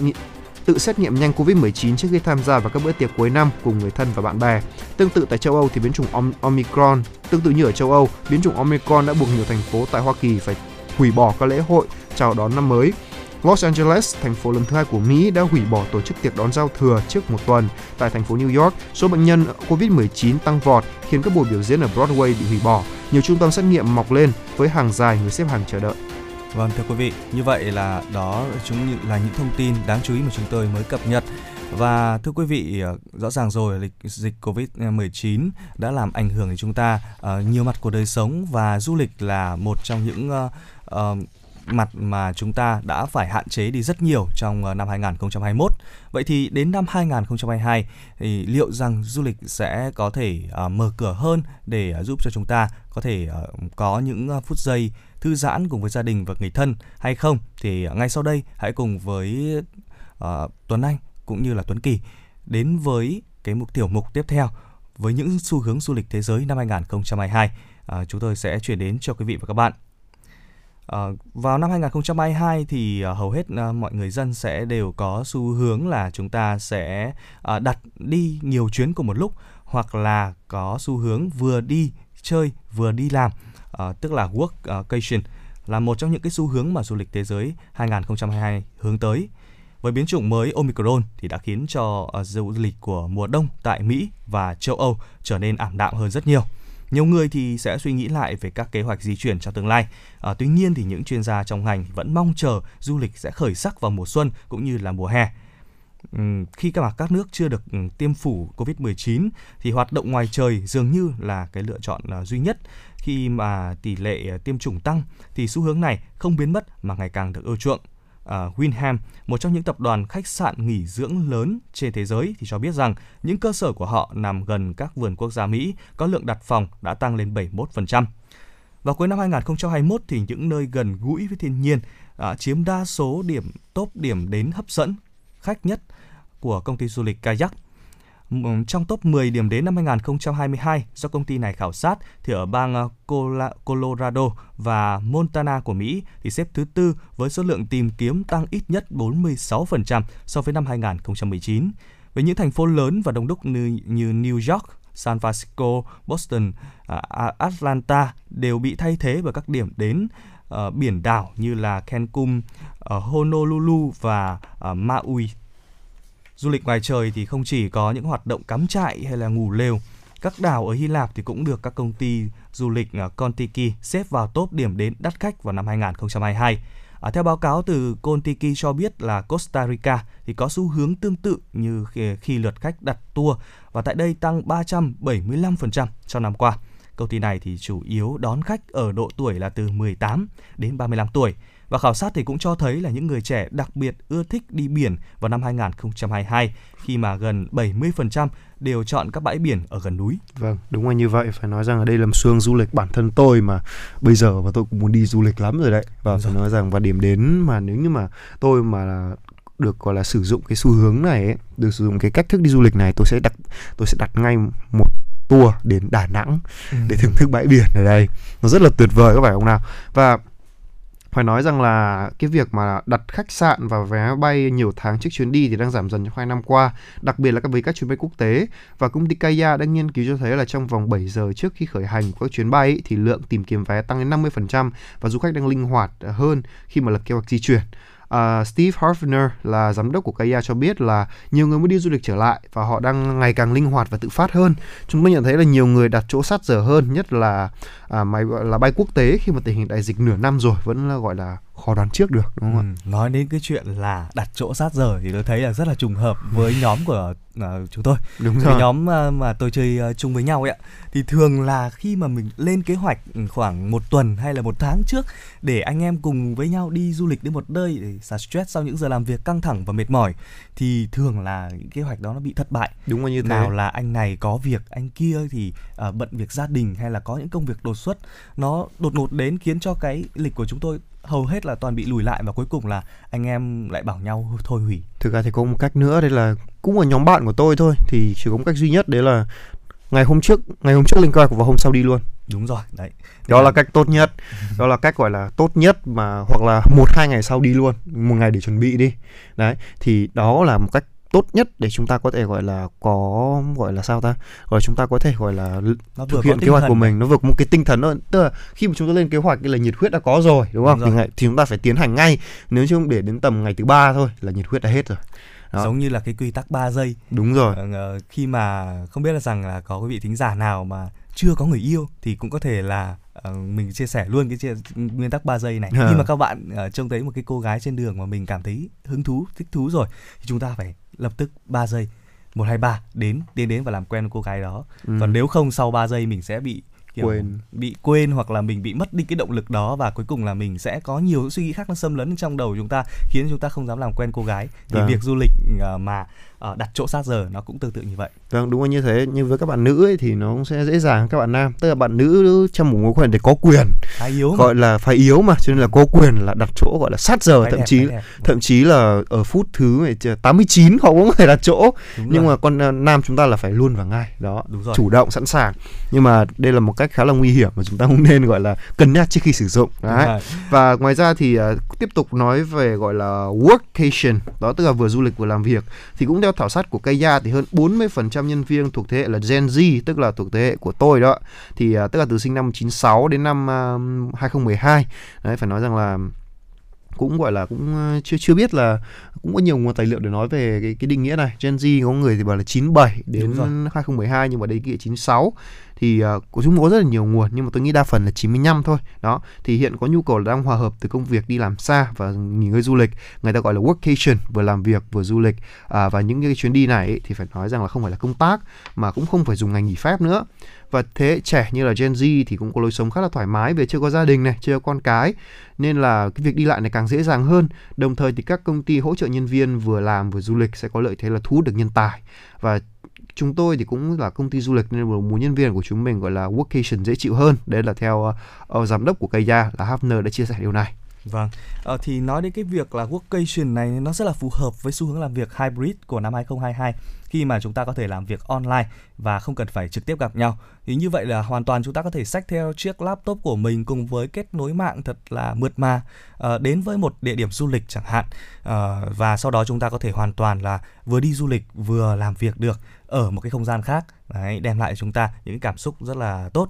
tự xét nghiệm nhanh COVID-19 trước khi tham gia vào các bữa tiệc cuối năm cùng người thân và bạn bè. Tương tự tại châu Âu thì biến chủng Omicron, tương tự như ở châu Âu, biến chủng Omicron đã buộc nhiều thành phố tại Hoa Kỳ phải hủy bỏ các lễ hội chào đón năm mới. Los Angeles, thành phố lớn thứ hai của Mỹ đã hủy bỏ tổ chức tiệc đón giao thừa trước một tuần. Tại thành phố New York, số bệnh nhân COVID-19 tăng vọt khiến các buổi biểu diễn ở Broadway bị hủy bỏ. Nhiều trung tâm xét nghiệm mọc lên với hàng dài người xếp hàng chờ đợi. Vâng thưa quý vị, như vậy là đó chúng là những thông tin đáng chú ý mà chúng tôi mới cập nhật. Và thưa quý vị, ờ, rõ ràng rồi lịch dịch Covid-19 đã làm ảnh hưởng đến chúng ta uh, nhiều mặt của đời sống và du lịch là một trong những uh, uh, mặt mà chúng ta đã phải hạn chế đi rất nhiều trong ờ, năm 2021. Vậy thì đến năm 2022 thì liệu rằng du lịch sẽ có thể uh, mở cửa hơn để uh, giúp cho chúng ta có thể uh, có những uh, phút giây thư giãn cùng với gia đình và người thân hay không? Thì uh, ngay sau đây hãy cùng với uh, Tuấn Anh cũng như là Tuấn Kỳ đến với cái mục tiểu mục tiếp theo với những xu hướng du lịch thế giới năm 2022. À, chúng tôi sẽ chuyển đến cho quý vị và các bạn. À, vào năm 2022 thì à, hầu hết à, mọi người dân sẽ đều có xu hướng là chúng ta sẽ à, đặt đi nhiều chuyến cùng một lúc hoặc là có xu hướng vừa đi chơi vừa đi làm à, tức là workcation là một trong những cái xu hướng mà du lịch thế giới 2022 hướng tới. Với biến chủng mới Omicron thì đã khiến cho uh, du lịch của mùa đông tại Mỹ và châu Âu trở nên ảm đạm hơn rất nhiều. Nhiều người thì sẽ suy nghĩ lại về các kế hoạch di chuyển trong tương lai. À, tuy nhiên thì những chuyên gia trong ngành vẫn mong chờ du lịch sẽ khởi sắc vào mùa xuân cũng như là mùa hè. Khi các các nước chưa được tiêm phủ Covid-19 thì hoạt động ngoài trời dường như là cái lựa chọn à, duy nhất. Khi mà tỷ lệ à, tiêm chủng tăng thì xu hướng này không biến mất mà ngày càng được ưa chuộng À, uh, Winham, một trong những tập đoàn khách sạn nghỉ dưỡng lớn trên thế giới thì cho biết rằng những cơ sở của họ nằm gần các vườn quốc gia Mỹ có lượng đặt phòng đã tăng lên 71%. Vào cuối năm 2021 thì những nơi gần gũi với thiên nhiên uh, chiếm đa số điểm top điểm đến hấp dẫn khách nhất của công ty du lịch Kayak trong top 10 điểm đến năm 2022 do công ty này khảo sát thì ở bang ờ, Colorado và Montana của Mỹ thì xếp thứ tư với số lượng tìm kiếm tăng ít nhất 46% so với năm 2019. Với những thành phố lớn và đông đúc như, như New York, San Francisco, Boston, à, Atlanta đều bị thay thế bởi các điểm đến uh, biển đảo như là Cancun, uh, Honolulu và uh, Maui Du lịch ngoài trời thì không chỉ có những hoạt động cắm trại hay là ngủ lều, các đảo ở Hy Lạp thì cũng được các công ty du lịch à, Contiki xếp vào top điểm đến đắt khách vào năm 2022. À, theo báo cáo từ Contiki cho biết là Costa Rica thì có xu hướng tương tự như khi, khi lượt khách đặt tour và tại đây tăng 375% trong năm qua. Công ty này thì chủ yếu đón khách ở độ tuổi là từ 18 đến 35 tuổi và khảo sát thì cũng cho thấy là những người trẻ đặc biệt ưa thích đi biển vào năm 2022 khi mà gần 70% đều chọn các bãi biển ở gần núi. Vâng, đúng là như vậy. Phải nói rằng ở đây là xuông du lịch bản thân tôi mà bây giờ và tôi cũng muốn đi du lịch lắm rồi đấy. Và phải nói rằng và điểm đến mà nếu như mà tôi mà được gọi là sử dụng cái xu hướng này ấy, được sử dụng cái cách thức đi du lịch này tôi sẽ đặt tôi sẽ đặt ngay một tour đến Đà Nẵng ừ. để thưởng thức bãi biển ở đây nó rất là tuyệt vời các phải không nào và phải nói rằng là cái việc mà đặt khách sạn và vé bay nhiều tháng trước chuyến đi thì đang giảm dần trong hai năm qua, đặc biệt là các với các chuyến bay quốc tế và công ty Kaya đã nghiên cứu cho thấy là trong vòng 7 giờ trước khi khởi hành của các chuyến bay ấy, thì lượng tìm kiếm vé tăng đến 50% và du khách đang linh hoạt hơn khi mà lập kế hoạch di chuyển. Uh, Steve Harfner là giám đốc của Kaya cho biết là nhiều người muốn đi du lịch trở lại và họ đang ngày càng linh hoạt và tự phát hơn. Chúng tôi nhận thấy là nhiều người đặt chỗ sát giờ hơn, nhất là à, máy là bay quốc tế khi mà tình hình đại dịch nửa năm rồi vẫn là gọi là khó đoán trước được đúng không ừ, ạ? Nói đến cái chuyện là đặt chỗ sát giờ thì tôi thấy là rất là trùng hợp với nhóm của uh, chúng tôi. Đúng rồi. Cái nhóm uh, mà tôi chơi uh, chung với nhau ấy ạ. Thì thường là khi mà mình lên kế hoạch khoảng một tuần hay là một tháng trước để anh em cùng với nhau đi du lịch đến một nơi để xả stress sau những giờ làm việc căng thẳng và mệt mỏi thì thường là những kế hoạch đó nó bị thất bại. Đúng là như thế. Nào là anh này có việc, anh kia thì uh, bận việc gia đình hay là có những công việc đột xuất nó đột ngột đến khiến cho cái lịch của chúng tôi hầu hết là toàn bị lùi lại và cuối cùng là anh em lại bảo nhau thôi hủy. Thực ra thì có một cách nữa đây là cũng là nhóm bạn của tôi thôi thì chỉ có một cách duy nhất đấy là ngày hôm trước ngày hôm trước lên kế hoạch và hôm sau đi luôn. Đúng rồi đấy. Đó là... là cách tốt nhất. [laughs] Đó là cách gọi là tốt nhất mà hoặc là một hai ngày sau đi luôn một ngày để chuẩn bị đi. Đấy thì đó là một cách tốt nhất để chúng ta có thể gọi là có gọi là sao ta? Gọi là chúng ta có thể gọi là nó thực hiện kế hoạch của mình. nó có một cái tinh thần hơn tức là khi mà chúng ta lên kế hoạch là nhiệt huyết đã có rồi đúng không? Đúng thì, ngày, thì chúng ta phải tiến hành ngay. Nếu chứ không để đến tầm ngày thứ ba thôi là nhiệt huyết đã hết rồi. Đó. giống như là cái quy tắc 3 giây. Đúng rồi. Ờ, ờ, khi mà không biết là rằng là có quý vị thính giả nào mà chưa có người yêu thì cũng có thể là ờ, mình chia sẻ luôn cái chia, nguyên tắc 3 giây này. Ờ. khi mà các bạn ờ, trông thấy một cái cô gái trên đường mà mình cảm thấy hứng thú thích thú rồi thì chúng ta phải lập tức 3 giây một hai ba đến tiến đến và làm quen với cô gái đó Ừ. còn nếu không sau 3 giây mình sẽ bị kiểu Quên. bị quên hoặc là mình bị mất đi cái động lực đó và cuối cùng là mình sẽ có nhiều suy nghĩ khác nó xâm lấn trong đầu chúng ta khiến chúng ta không dám làm quen cô gái thì Vâng. việc du lịch ờ, mà ờ, đặt chỗ sát giờ nó cũng tương tự như vậy. Vâng đúng là như thế nhưng với các bạn nữ ấy, thì nó cũng sẽ dễ dàng các bạn nam. Tức là bạn nữ trong một mối quan hệ để có quyền khá yếu mà. gọi là phải yếu mà cho nên là có quyền là đặt chỗ gọi là sát giờ Phải thậm đẹp, chí phải thậm chí là ở phút thứ 89 họ cũng có thể đặt chỗ. Đúng nhưng rồi. mà con ờ, nam chúng ta là phải luôn và ngay đó Đúng rồi. chủ động sẵn sàng. Nhưng mà đây là một cách khá là nguy hiểm mà chúng ta không nên gọi là cân nhắc trước khi sử dụng đấy. và ngoài ra thì ờ, tiếp tục nói về gọi là workcation đó tức là vừa du lịch vừa làm việc thì cũng theo khảo sát của Kaya thì hơn 40% nhân viên thuộc thế hệ là Gen Z tức là thuộc thế hệ của tôi đó. Thì ờ, tức là từ sinh năm 96 đến năm ờ, 2012 đấy phải nói rằng là cũng gọi là cũng ờ, chưa chưa biết là cũng có nhiều nguồn tài liệu để nói về cái cái định nghĩa này. Gen Z có người thì bảo là 97 đến Đúng rồi. 2012 nhưng mà đây kia 96 thì uh, của chúng có rất là nhiều nguồn nhưng mà tôi nghĩ đa phần là 95 thôi. Đó thì hiện có nhu cầu là đang hòa hợp từ công việc đi làm xa và nghỉ ngơi du lịch. Người ta gọi là workation vừa làm việc vừa du lịch. À, và những cái chuyến đi này ấy, thì phải nói rằng là không phải là công tác mà cũng không phải dùng ngày nghỉ phép nữa. Và thế trẻ như là Gen Z thì cũng có lối sống khá là thoải mái về chưa có gia đình này chưa có con cái nên là cái việc đi lại này càng dễ dàng hơn. Đồng thời thì các công ty hỗ trợ nhân viên vừa làm vừa du lịch sẽ có lợi thế là thu hút được nhân tài. Và chúng tôi thì cũng là công ty du lịch nên muốn nhân viên của chúng mình gọi là workation dễ chịu hơn. Đấy là theo uh, giám đốc của Kaya là Hafner đã chia sẻ điều này. Vâng, ờ, thì nói đến cái việc là workation này nó rất là phù hợp với xu hướng làm việc hybrid của năm 2022 khi mà chúng ta có thể làm việc online và không cần phải trực tiếp gặp nhau. Thì như vậy là hoàn toàn chúng ta có thể xách theo chiếc laptop của mình cùng với kết nối mạng thật là mượt mà ờ, đến với một địa điểm du lịch chẳng hạn. Ờ, và sau đó chúng ta có thể hoàn toàn là vừa đi du lịch vừa làm việc được ở một cái không gian khác Đấy, đem lại cho chúng ta những cái cảm xúc rất là tốt.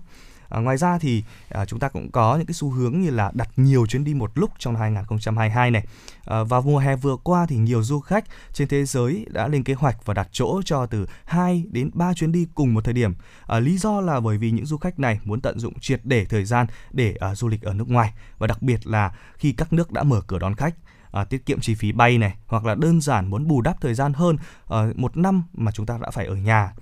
À, ngoài ra thì à, chúng ta cũng có những cái xu hướng như là đặt nhiều chuyến đi một lúc trong 2022 này. À, vào mùa hè vừa qua thì nhiều du khách trên thế giới đã lên kế hoạch và đặt chỗ cho từ 2 đến 3 chuyến đi cùng một thời điểm. À, lý do là bởi vì những du khách này muốn tận dụng triệt để thời gian để à, du lịch ở nước ngoài và đặc biệt là khi các nước đã mở cửa đón khách. À, tiết kiệm chi phí bay này hoặc là đơn giản muốn bù đắp thời gian hơn à, một năm mà chúng ta đã phải ở nhà.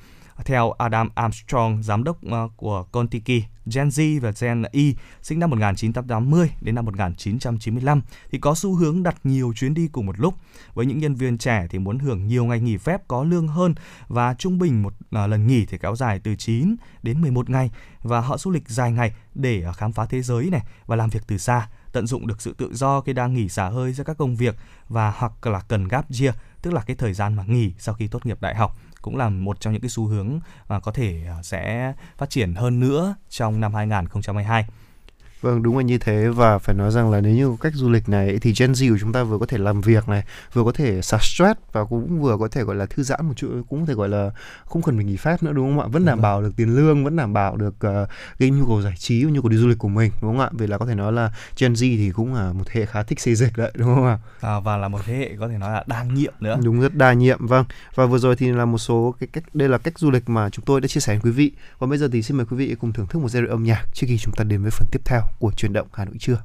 Theo Adam Armstrong, giám đốc à, của Contiki, Gen Z và Gen Y, sinh năm 1980 đến năm 1995, thì có xu hướng đặt nhiều chuyến đi cùng một lúc. Với những nhân viên trẻ thì muốn hưởng nhiều ngày nghỉ phép có lương hơn và trung bình một à, lần nghỉ thì kéo dài từ 9 đến 11 ngày. Và họ du lịch dài ngày để à, khám phá thế giới này và làm việc từ xa tận dụng được sự tự do khi đang nghỉ xả hơi giữa các công việc và hoặc là cần gap year, tức là cái thời gian mà nghỉ sau khi tốt nghiệp đại học, cũng là một trong những cái xu hướng mà có thể à, sẽ phát triển hơn nữa trong năm 2022. Vâng đúng là như thế và phải nói rằng là nếu như cách du lịch này thì Gen Z của chúng ta vừa có thể làm việc này, vừa có thể xả stress và cũng vừa có thể gọi là thư giãn một chút, cũng có thể gọi là không cần phải nghỉ phép nữa đúng không ạ? Vẫn đảm bảo được tiền lương, vẫn đảm bảo được uh, cái nhu cầu giải trí, nhu cầu đi du lịch của mình đúng không ạ? Vì là có thể nói là Gen Z thì cũng là một thế hệ khá thích xê dịch đấy đúng không ạ? À, và là một thế hệ có thể nói là đa nhiệm nữa. Đúng rất đa nhiệm vâng. Và vừa rồi thì là một số cái cách đây là cách du lịch mà chúng tôi đã chia sẻ với quý vị. Còn bây giờ thì xin mời quý vị cùng thưởng thức một giai điệu âm nhạc trước khi chúng ta đến với phần tiếp theo của truyền động Hà Nội trưa.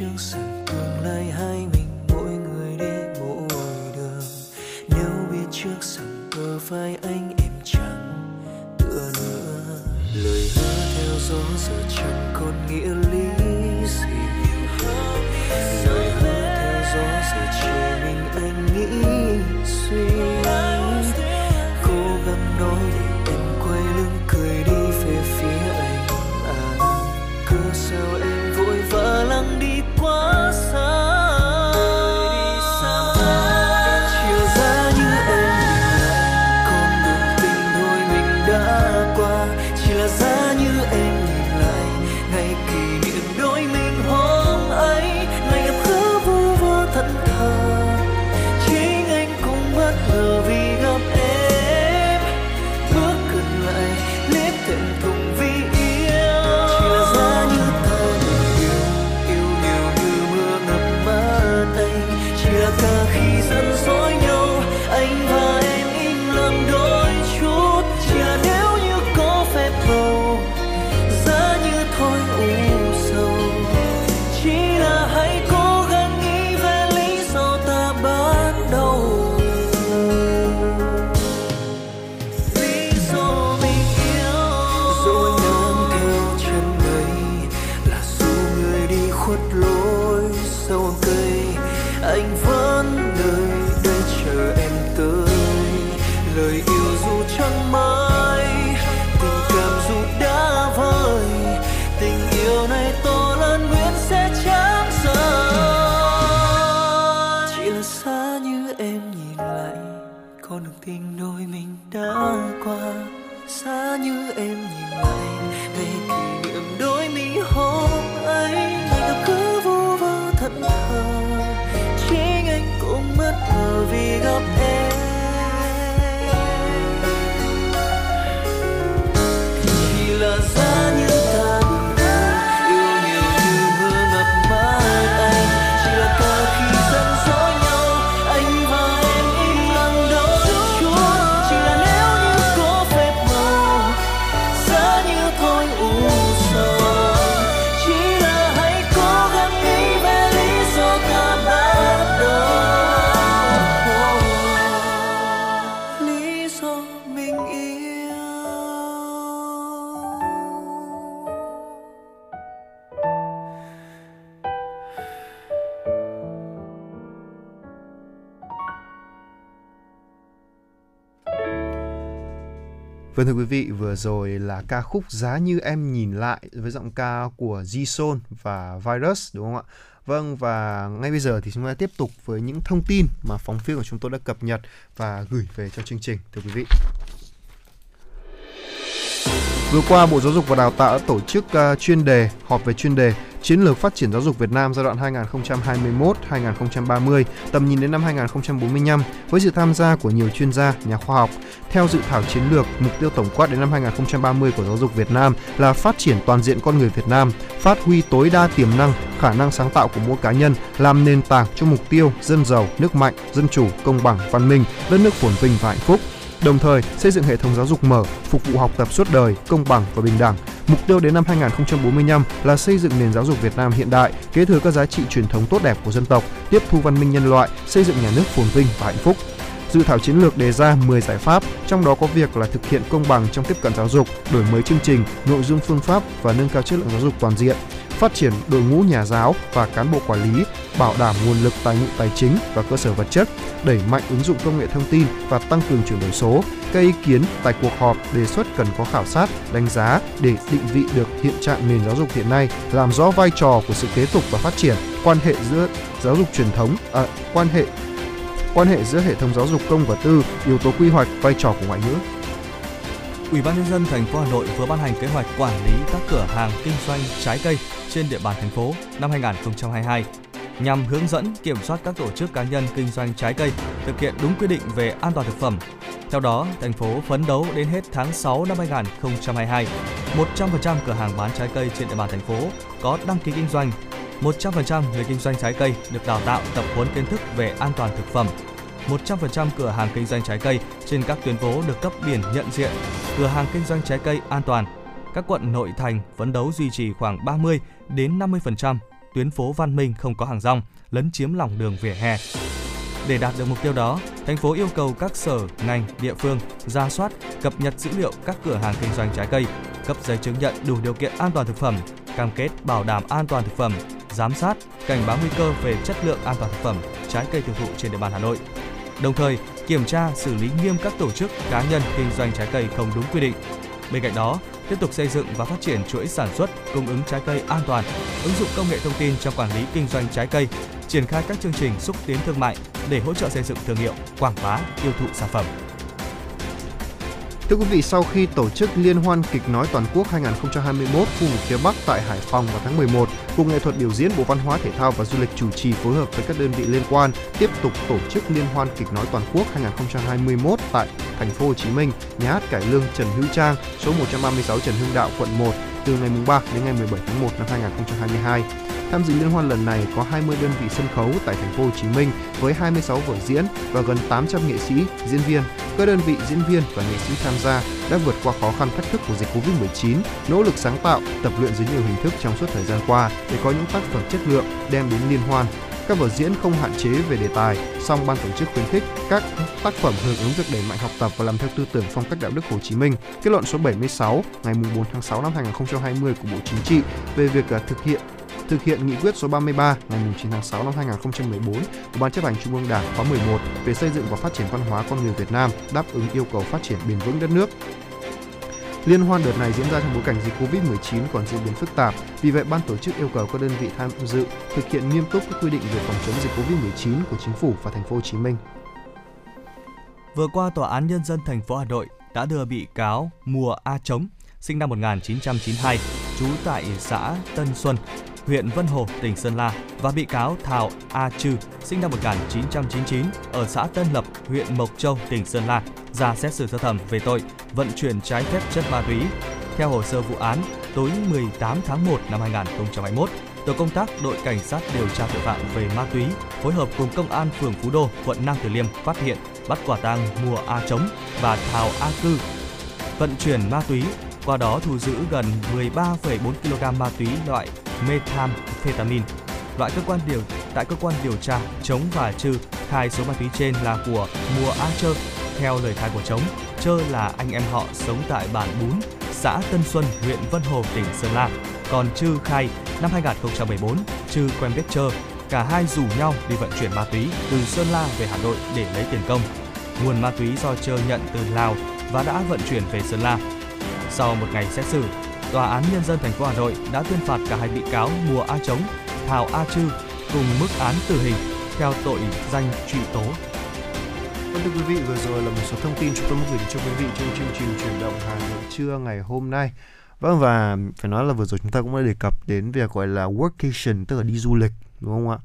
chances Vâng thưa quý vị, vừa rồi là ca khúc Giá Như Em Nhìn Lại với giọng ca của Jisol và Virus đúng không ạ? Vâng và ngay bây giờ thì chúng ta tiếp tục với những thông tin mà phóng viên của chúng tôi đã cập nhật và gửi về cho chương trình thưa quý vị. Vừa qua Bộ Giáo dục và Đào tạo đã tổ chức uh, chuyên đề họp về chuyên đề Chiến lược phát triển giáo dục Việt Nam giai đoạn 2021-2030, tầm nhìn đến năm 2045 với sự tham gia của nhiều chuyên gia, nhà khoa học. Theo dự thảo chiến lược, mục tiêu tổng quát đến năm 2030 của giáo dục Việt Nam là phát triển toàn diện con người Việt Nam, phát huy tối đa tiềm năng, khả năng sáng tạo của mỗi cá nhân, làm nền tảng cho mục tiêu dân giàu, nước mạnh, dân chủ, công bằng, văn minh, đất nước phồn vinh và hạnh phúc đồng thời xây dựng hệ thống giáo dục mở, phục vụ học tập suốt đời, công bằng và bình đẳng. Mục tiêu đến năm 2045 là xây dựng nền giáo dục Việt Nam hiện đại, kế thừa các giá trị truyền thống tốt đẹp của dân tộc, tiếp thu văn minh nhân loại, xây dựng nhà nước phồn vinh và hạnh phúc. Dự thảo chiến lược đề ra 10 giải pháp, trong đó có việc là thực hiện công bằng trong tiếp cận giáo dục, đổi mới chương trình, nội dung phương pháp và nâng cao chất lượng giáo dục toàn diện phát triển đội ngũ nhà giáo và cán bộ quản lý, bảo đảm nguồn lực tài nguyên tài chính và cơ sở vật chất, đẩy mạnh ứng dụng công nghệ thông tin và tăng cường chuyển đổi số. Các ý kiến tại cuộc họp đề xuất cần có khảo sát, đánh giá để định vị được hiện trạng nền giáo dục hiện nay, làm rõ vai trò của sự kế tục và phát triển, quan hệ giữa giáo dục truyền thống, à, quan hệ quan hệ giữa hệ thống giáo dục công và tư, yếu tố quy hoạch, vai trò của ngoại ngữ. Ủy ban nhân dân thành phố Hà Nội vừa ban hành kế hoạch quản lý các cửa hàng kinh doanh trái cây trên địa bàn thành phố năm 2022 nhằm hướng dẫn kiểm soát các tổ chức cá nhân kinh doanh trái cây thực hiện đúng quy định về an toàn thực phẩm. Theo đó, thành phố phấn đấu đến hết tháng 6 năm 2022, 100% cửa hàng bán trái cây trên địa bàn thành phố có đăng ký kinh doanh. 100% người kinh doanh trái cây được đào tạo tập huấn kiến thức về an toàn thực phẩm. 100% cửa hàng kinh doanh trái cây trên các tuyến phố được cấp biển nhận diện cửa hàng kinh doanh trái cây an toàn. Các quận nội thành phấn đấu duy trì khoảng 30 đến 50% tuyến phố văn minh không có hàng rong, lấn chiếm lòng đường vỉa hè. Để đạt được mục tiêu đó, thành phố yêu cầu các sở, ngành, địa phương ra soát, cập nhật dữ liệu các cửa hàng kinh doanh trái cây, cấp giấy chứng nhận đủ điều kiện an toàn thực phẩm, cam kết bảo đảm an toàn thực phẩm, giám sát, cảnh báo nguy cơ về chất lượng an toàn thực phẩm trái cây tiêu thụ trên địa bàn Hà Nội. Đồng thời, kiểm tra xử lý nghiêm các tổ chức cá nhân kinh doanh trái cây không đúng quy định. Bên cạnh đó, tiếp tục xây dựng và phát triển chuỗi sản xuất, cung ứng trái cây an toàn, ứng dụng công nghệ thông tin trong quản lý kinh doanh trái cây, triển khai các chương trình xúc tiến thương mại để hỗ trợ xây dựng thương hiệu, quảng bá, tiêu thụ sản phẩm. Thưa quý vị, sau khi tổ chức Liên hoan kịch nói toàn quốc 2021 khu vực phía Bắc tại Hải Phòng vào tháng 11, Cục Nghệ thuật biểu diễn Bộ Văn hóa Thể thao và Du lịch chủ trì phối hợp với các đơn vị liên quan tiếp tục tổ chức Liên hoan kịch nói toàn quốc 2021 tại thành phố Hồ Chí Minh, nhà hát cải lương Trần Hữu Trang, số 136 Trần Hưng Đạo, quận 1 từ ngày 3 đến ngày 17 tháng 1 năm 2022. Tham dự liên hoan lần này có 20 đơn vị sân khấu tại thành phố Hồ Chí Minh với 26 vở diễn và gần 800 nghệ sĩ, diễn viên. Các đơn vị diễn viên và nghệ sĩ tham gia đã vượt qua khó khăn thách thức của dịch Covid-19, nỗ lực sáng tạo, tập luyện dưới nhiều hình thức trong suốt thời gian qua để có những tác phẩm chất lượng đem đến liên hoan các vở diễn không hạn chế về đề tài, song ban tổ chức khuyến khích các tác phẩm hưởng ứng việc đẩy mạnh học tập và làm theo tư tưởng phong cách đạo đức Hồ Chí Minh, kết luận số 76 ngày 4 tháng 6 năm 2020 của Bộ Chính trị về việc à, thực hiện thực hiện nghị quyết số 33 ngày 9 tháng 6 năm 2014 của Ban chấp hành Trung ương Đảng khóa 11 về xây dựng và phát triển văn hóa con người Việt Nam đáp ứng yêu cầu phát triển bền vững đất nước. Liên hoan đợt này diễn ra trong bối cảnh dịch Covid-19 còn diễn biến phức tạp, vì vậy ban tổ chức yêu cầu các đơn vị tham dự thực hiện nghiêm túc các quy định về phòng chống dịch Covid-19 của chính phủ và thành phố Hồ Chí Minh. Vừa qua, Tòa án Nhân dân thành phố Hà Nội đã đưa bị cáo Mùa A Trống, sinh năm 1992, trú tại xã Tân Xuân, huyện Vân Hồ, tỉnh Sơn La và bị cáo Thảo A Trư, sinh năm 1999, ở xã Tân Lập, huyện Mộc Châu, tỉnh Sơn La, ra xét xử sơ thẩm về tội vận chuyển trái phép chất ma túy. Theo hồ sơ vụ án, tối 18 tháng 1 năm 2021, tổ công tác đội cảnh sát điều tra tội phạm về ma túy phối hợp cùng công an phường Phú Đô, quận Nam Từ Liêm phát hiện bắt quả tang Mùa A Trống và Thảo A Cư vận chuyển ma túy qua đó thu giữ gần 13,4 kg ma túy loại methamphetamine. Loại cơ quan điều tại cơ quan điều tra, Chống và Trư khai số ma túy trên là của Mùa A Trơ. Theo lời khai của Chống, Trơ là anh em họ sống tại bản Bún, xã Tân Xuân, huyện Vân Hồ, tỉnh Sơn La. Còn Trư khai năm 2014, Trư quen biết Trơ, cả hai rủ nhau đi vận chuyển ma túy từ Sơn La về Hà Nội để lấy tiền công. Nguồn ma túy do Trơ nhận từ Lào và đã vận chuyển về Sơn La. Sau một ngày xét xử, Tòa án Nhân dân thành phố Hà Nội đã tuyên phạt cả hai bị cáo Mùa A Trống, Thảo A Trư cùng mức án tử hình theo tội danh truy tố. Vâng thưa quý vị, vừa rồi là một số thông tin chúng tôi muốn gửi đến cho quý vị trong chương trình chuyển động Hà Nội trưa ngày hôm nay. Vâng và phải nói là vừa rồi chúng ta cũng đã đề cập đến việc gọi là workation tức là đi du lịch đúng không ạ?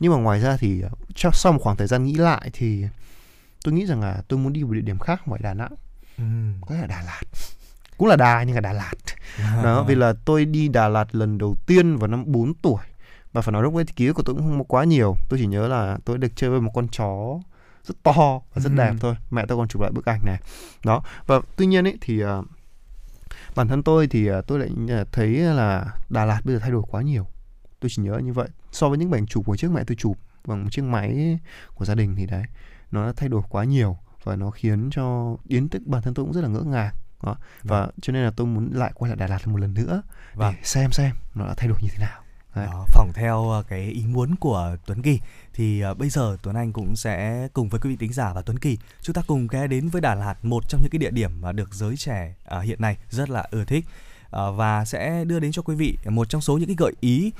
Nhưng mà ngoài ra thì chắc sau một khoảng thời gian nghĩ lại thì tôi nghĩ rằng là tôi muốn đi một địa điểm khác ngoài Đà Nẵng. Ừ. Có là Đà Lạt. Cũng là Đà nhưng là Đà Lạt. Đó, vì là tôi đi Đà Lạt lần đầu tiên vào năm 4 tuổi. Và phải nói lúc ấy thì ký ức của tôi cũng không có quá nhiều. Tôi chỉ nhớ là tôi được chơi với một con chó rất to và rất Ừ. đẹp thôi. Mẹ tôi còn chụp lại bức ảnh này. Đó. Và tuy nhiên ấy thì uh, bản thân tôi thì uh, tôi lại uh, thấy là Đà Lạt bây giờ thay đổi quá nhiều. Tôi chỉ nhớ như vậy. So với những ảnh chụp của trước mẹ tôi chụp bằng một chiếc máy của gia đình thì đấy nó đã thay đổi quá nhiều và nó khiến cho đến tức bản thân tôi cũng rất là ngỡ ngàng đó. và cho nên là tôi muốn lại quay lại Đà Lạt một lần nữa Vâng. để xem xem nó đã thay đổi như thế nào Đấy. Đó, phỏng theo ờ, cái ý muốn của Tuấn Kỳ thì ờ, bây giờ Tuấn Anh cũng sẽ cùng với quý vị tính giả và Tuấn Kỳ chúng ta cùng ghé đến với Đà Lạt một trong những cái địa điểm mà được giới trẻ ờ, hiện nay rất là ưa thích và sẽ đưa đến cho quý vị một trong số những cái gợi ý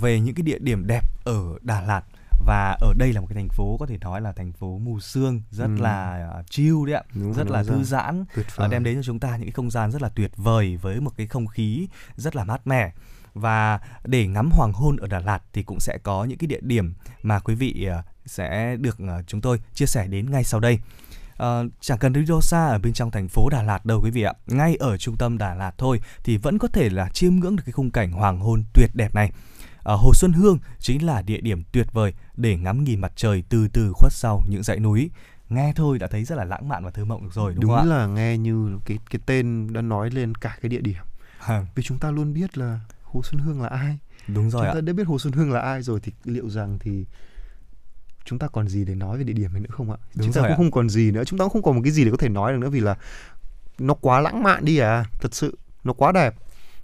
về những cái địa điểm đẹp ở Đà Lạt và ở đây là một cái thành phố có thể nói là thành phố mù sương rất Ừ. là ờ, chill đấy ạ Đúng rất là đúng rồi. thư giãn vời đem đến cho chúng ta những cái không gian rất là tuyệt vời với một cái không khí rất là mát mẻ và để ngắm hoàng hôn ở Đà Lạt thì cũng sẽ có những cái địa điểm mà quý vị ờ, sẽ được ờ, chúng tôi chia sẻ đến ngay sau đây. Ờ, chẳng cần đi đâu xa ở bên trong thành phố Đà Lạt đâu quý vị ạ, ngay ở trung tâm Đà Lạt thôi thì vẫn có thể là chiêm ngưỡng được cái khung cảnh hoàng hôn tuyệt đẹp này. Ở Hồ Xuân Hương chính là địa điểm tuyệt vời để ngắm nhìn mặt trời từ từ khuất sau những dãy núi. Nghe thôi đã thấy rất là lãng mạn và thơ mộng được rồi đúng, đúng không ạ? là nghe như cái cái tên đã nói lên cả cái địa điểm Vâng, vì chúng ta luôn biết là Hồ Xuân Hương là ai đúng rồi chúng ạ. ta đã biết Hồ Xuân Hương là ai rồi thì liệu rằng thì chúng ta còn gì để nói về địa điểm này nữa không ạ Đúng chúng ta cũng ạ. không còn gì nữa chúng ta cũng không còn một cái gì để có thể nói được nữa vì là nó quá lãng mạn đi à thật sự nó quá đẹp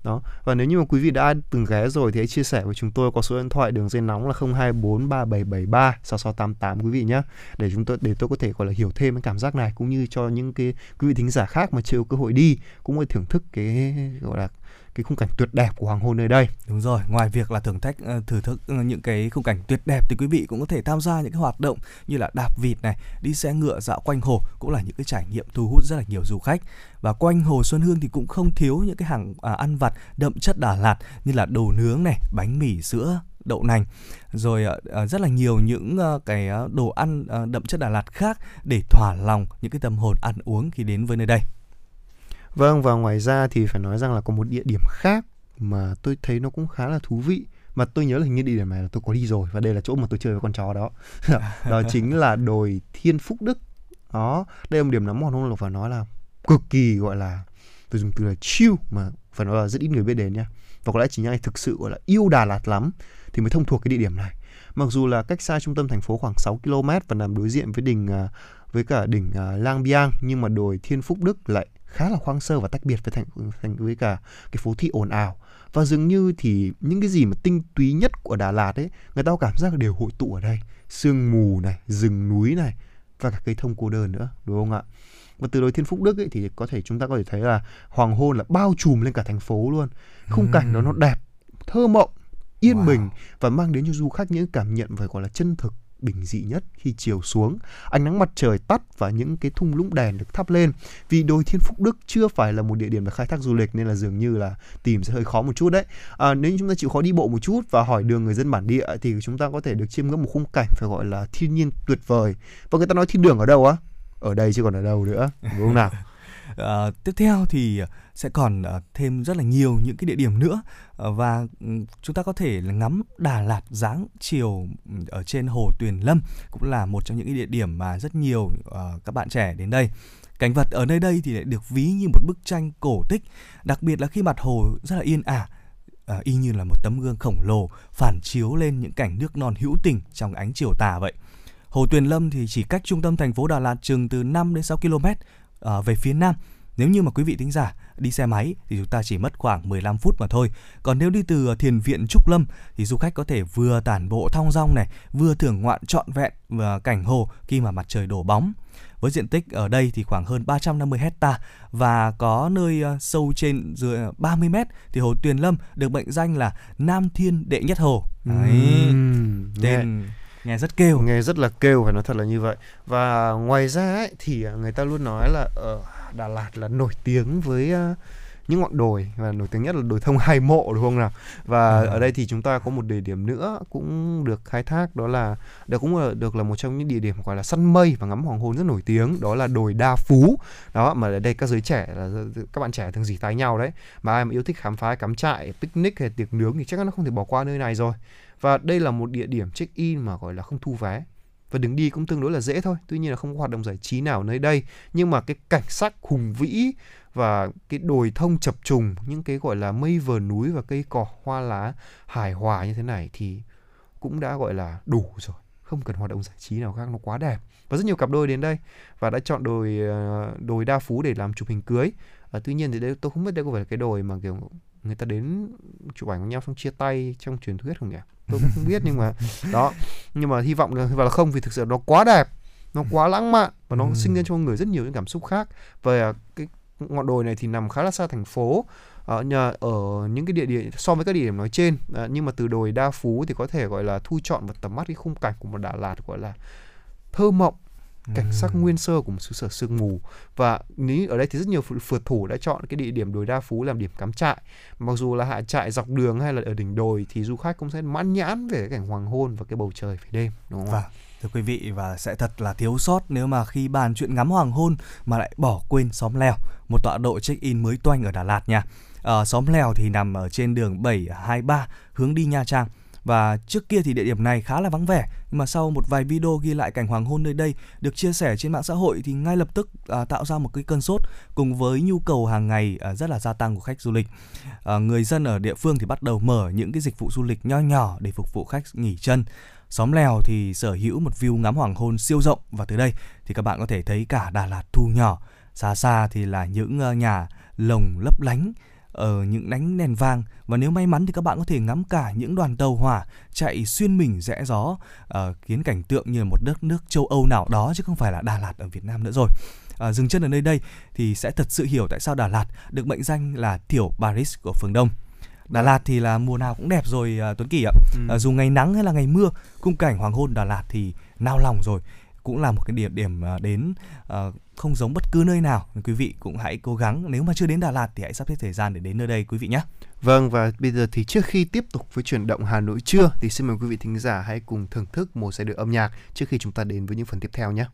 đó. Và nếu như mà quý vị đã từng ghé rồi thì hãy chia sẻ với chúng tôi có số điện thoại đường dây nóng là 024 3773 6688 quý vị nhé. Để chúng tôi, để tôi có thể, gọi là, hiểu thêm cái cảm giác này cũng như cho những cái quý vị thính giả khác mà chưa có cơ hội đi cũng có thể thưởng thức cái, gọi là cái khung cảnh tuyệt đẹp của hoàng hôn nơi đây Đúng rồi, ngoài việc là thưởng thách ờ, thử thức ờ, những cái khung cảnh tuyệt đẹp thì quý vị cũng có thể tham gia những cái hoạt động như là đạp vịt này, đi xe ngựa dạo quanh hồ cũng là những cái trải nghiệm thu hút rất là nhiều du khách. Và quanh hồ Xuân Hương thì cũng không thiếu những cái hàng à, ăn vặt đậm chất Đà Lạt như là đồ nướng này, bánh mì sữa, đậu nành rồi ờ, rất là nhiều những cái đồ ăn đậm chất Đà Lạt khác để thỏa lòng những cái tâm hồn ăn uống khi đến với nơi đây. Vâng và ngoài ra thì phải nói rằng là có một địa điểm khác mà tôi thấy nó cũng khá là thú vị. Mà tôi nhớ là hình như địa điểm này là tôi có đi rồi và đây là chỗ mà tôi chơi với con chó đó. [laughs] Dạ, đó chính là đồi Thiên Phúc Đức. Đó, đây là một điểm nắm mòn không là phải nói là cực kỳ gọi là, tôi dùng từ là chill mà phải nói là rất ít người biết đến nha. Và có lẽ chỉ những ai thực sự gọi là yêu Đà Lạt lắm thì mới thông thuộc cái địa điểm này. Mặc dù là cách xa trung tâm thành phố khoảng 6 km và nằm đối diện với đỉnh à, với cả đỉnh à, Lang Biang, nhưng mà đồi Thiên Phúc Đức lại khá là hoang sơ và tách biệt với thành, thành với cả cái phố thị ồn ào. Và dường như thì những cái gì mà tinh túy nhất của Đà Lạt ấy người ta cảm giác đều hội tụ ở đây. Sương mù này rừng núi này và cả cây thông cô đơn nữa đúng không ạ? Và từ đồi Thiên Phúc Đức ấy thì có thể chúng ta có thể thấy là hoàng hôn là bao trùm lên cả thành phố luôn. Khung cảnh đó nó đẹp thơ mộng yên Wow. bình và mang đến cho du khách những cảm nhận phải gọi là chân thực bình dị nhất khi chiều xuống. Ánh nắng mặt trời tắt và những cái thung lũng đèn được thắp lên. Vì đồi Thiên Phúc Đức chưa phải là một địa điểm để khai thác du lịch nên là dường như là tìm sẽ hơi khó một chút đấy. À, nếu như chúng ta chịu khó đi bộ một chút và hỏi đường người dân bản địa thì chúng ta có thể được chiêm ngưỡng một khung cảnh phải gọi là thiên nhiên tuyệt vời. Và người ta nói thiên đường ở đâu á? Ở đây chứ còn ở đâu nữa đúng không nào? Ờ, tiếp theo thì sẽ còn ờ, thêm rất là nhiều những cái địa điểm nữa ờ, và ừ, chúng ta có thể là ngắm Đà Lạt dáng chiều ừ, ở trên hồ Tuyền Lâm cũng là một trong những cái địa điểm mà rất nhiều ờ, các bạn trẻ đến đây. Cảnh vật ở nơi đây thì lại được ví như một bức tranh cổ tích, đặc biệt là khi mặt hồ rất là yên ả. à, y như là một tấm gương khổng lồ phản chiếu lên những cảnh nước non hữu tình trong ánh chiều tà vậy. Hồ Tuyền Lâm thì chỉ cách trung tâm thành phố Đà Lạt chừng từ 5 đến 6 km ờ, về phía nam. Nếu như mà quý vị tính giả đi xe máy thì chúng ta chỉ mất khoảng 15 phút mà thôi. Còn nếu đi từ Thiền viện Trúc Lâm thì du khách có thể vừa tản bộ thong dong này, vừa thưởng ngoạn trọn vẹn và cảnh hồ khi mà mặt trời đổ bóng. Với diện tích ở đây thì khoảng hơn 350 hecta và có nơi ờ, sâu trên dưới 30 mét thì hồ Tuyền Lâm được mệnh danh là Nam Thiên Đệ Nhất Hồ. Đấy, nghe, tên nghe rất kêu. nghe rất là kêu phải nói thật là như vậy. Và ngoài ra ấy, thì à, người ta luôn nói là ở Đà Lạt là nổi tiếng với à, những ngọn đồi. Và nổi tiếng nhất là đồi thông hai mộ đúng không nào? Và À. ở đây thì chúng ta có một địa điểm nữa cũng được khai thác đó là đó cũng là được là một trong những địa điểm gọi là săn mây và ngắm hoàng hôn rất nổi tiếng đó là đồi đa phú. Đó mà ở đây các giới trẻ là các bạn trẻ thường dì tái nhau đấy. Mà ai mà yêu thích khám phá cắm trại picnic hay tiệc nướng thì chắc chắn nó không thể bỏ qua nơi này rồi và đây là một địa điểm check in mà gọi là không thu vé. Và đường đi cũng tương đối là dễ thôi tuy nhiên là không có hoạt động giải trí nào ở nơi đây. Nhưng mà cái cảnh sắc hùng vĩ và cái đồi thông chập trùng những cái gọi là mây vờn núi và cây cỏ hoa lá hài hòa như thế này thì cũng đã gọi là đủ rồi. Không cần hoạt động giải trí nào khác nó quá đẹp. Và rất nhiều cặp đôi đến đây và đã chọn đồi ờ, đồi đa phú để làm chụp hình cưới. À, tuy nhiên thì đây tôi không biết đây có phải là cái đồi mà kiểu người ta đến chụp ảnh với nhau xong chia tay trong truyền thuyết không nhỉ? Tôi cũng không biết nhưng mà [laughs] đó. Nhưng mà hy vọng là và là không vì thực sự nó quá đẹp nó quá lãng mạn và nó Ừ. sinh ra cho người rất nhiều những cảm xúc khác. Và cái ngọn đồi này thì nằm khá là xa thành phố ở nhờ ở những cái địa điểm so với các địa điểm nói trên à, nhưng mà từ đồi đa phú thì có thể gọi là thu chọn vào tầm mắt cái khung cảnh của một Đà Lạt gọi là thơ mộng cảnh sắc nguyên sơ của một xứ sở sương mù và ní ở đây thì rất nhiều phượt thủ đã chọn cái địa điểm đồi đa phú làm điểm cắm trại mặc dù là hạ trại dọc đường hay là ở đỉnh đồi thì du khách cũng sẽ mãn nhãn về cái cảnh hoàng hôn và cái bầu trời về đêm đúng không? Vâng, thưa quý vị và sẽ thật là thiếu sót nếu mà khi bàn chuyện ngắm hoàng hôn mà lại bỏ quên xóm lèo, một tọa độ check-in mới toanh ở Đà Lạt nha. Ờ, xóm lèo thì nằm ở trên đường 723 hướng đi Nha Trang. Và trước kia thì địa điểm này khá là vắng vẻ Nhưng mà sau một vài video ghi lại cảnh hoàng hôn nơi đây Được chia sẻ trên mạng xã hội Thì ngay lập tức à, tạo ra một cái cơn sốt Cùng với nhu cầu hàng ngày à, rất là gia tăng của khách du lịch à, Người dân ở địa phương thì bắt đầu mở những cái dịch vụ du lịch nho nhỏ Để phục vụ khách nghỉ chân Xóm lèo thì sở hữu một view ngắm hoàng hôn siêu rộng và từ đây thì các bạn có thể thấy cả Đà Lạt thu nhỏ. Xa xa thì là những à, nhà lồng lấp lánh ở những ánh đèn vàng và nếu may mắn thì các bạn có thể ngắm cả những đoàn tàu hỏa chạy xuyên mình rẽ gió ờ, khiến cảnh tượng như một đất nước châu Âu nào đó chứ không phải là Đà Lạt ở Việt Nam nữa rồi. À, dừng chân ở nơi đây thì sẽ thật sự hiểu tại sao Đà Lạt được mệnh danh là tiểu Paris của phương Đông. Đà Lạt thì là mùa nào cũng đẹp rồi à, Tuấn Kỳ ạ. Ừ. À, dù ngày nắng hay là ngày mưa, khung cảnh hoàng hôn Đà Lạt thì nao lòng rồi. Cũng là một cái điểm điểm đến à, không giống bất cứ nơi nào. Quý vị cũng hãy cố gắng, nếu mà chưa đến Đà Lạt thì hãy sắp xếp thời gian để đến nơi đây, quý vị nhé. Vâng và bây giờ thì trước khi tiếp tục với chuyển động Hà Nội trưa thì xin mời quý vị thính giả hãy cùng thưởng thức một giai điệu âm nhạc trước khi chúng ta đến với những phần tiếp theo nhé.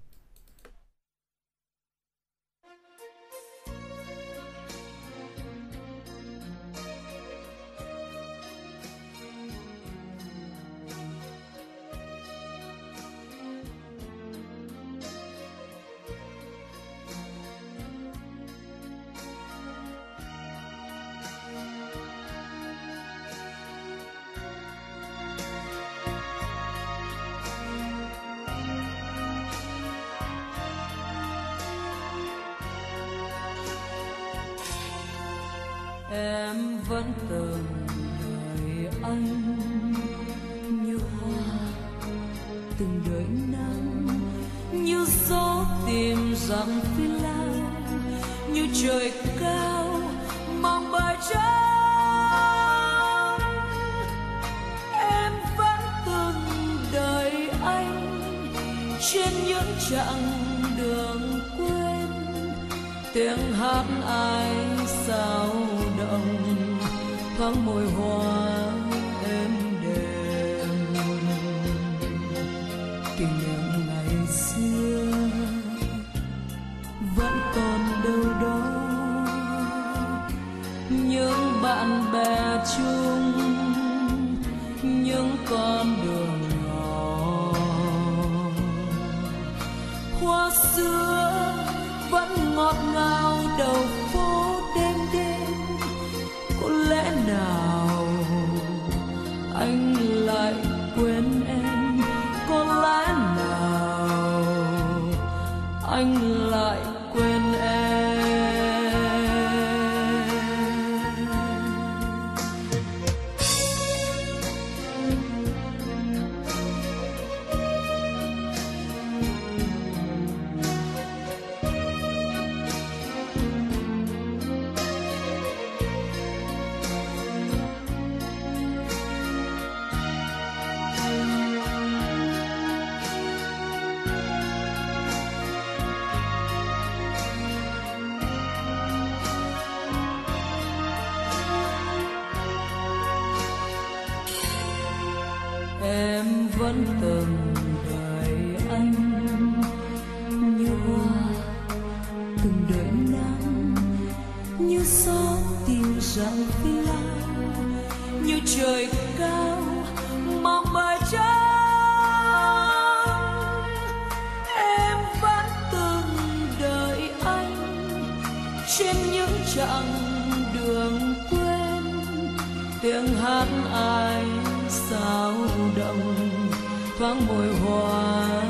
Thoáng môi hoa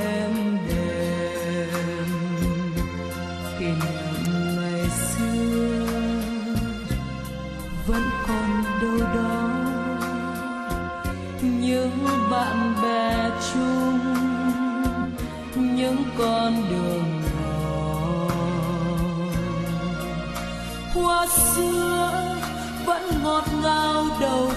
em đềm kỷ niệm ngày xưa vẫn còn đâu đó. Những bạn bè chung, những con đường nhỏ hoa xưa vẫn ngọt ngào đầu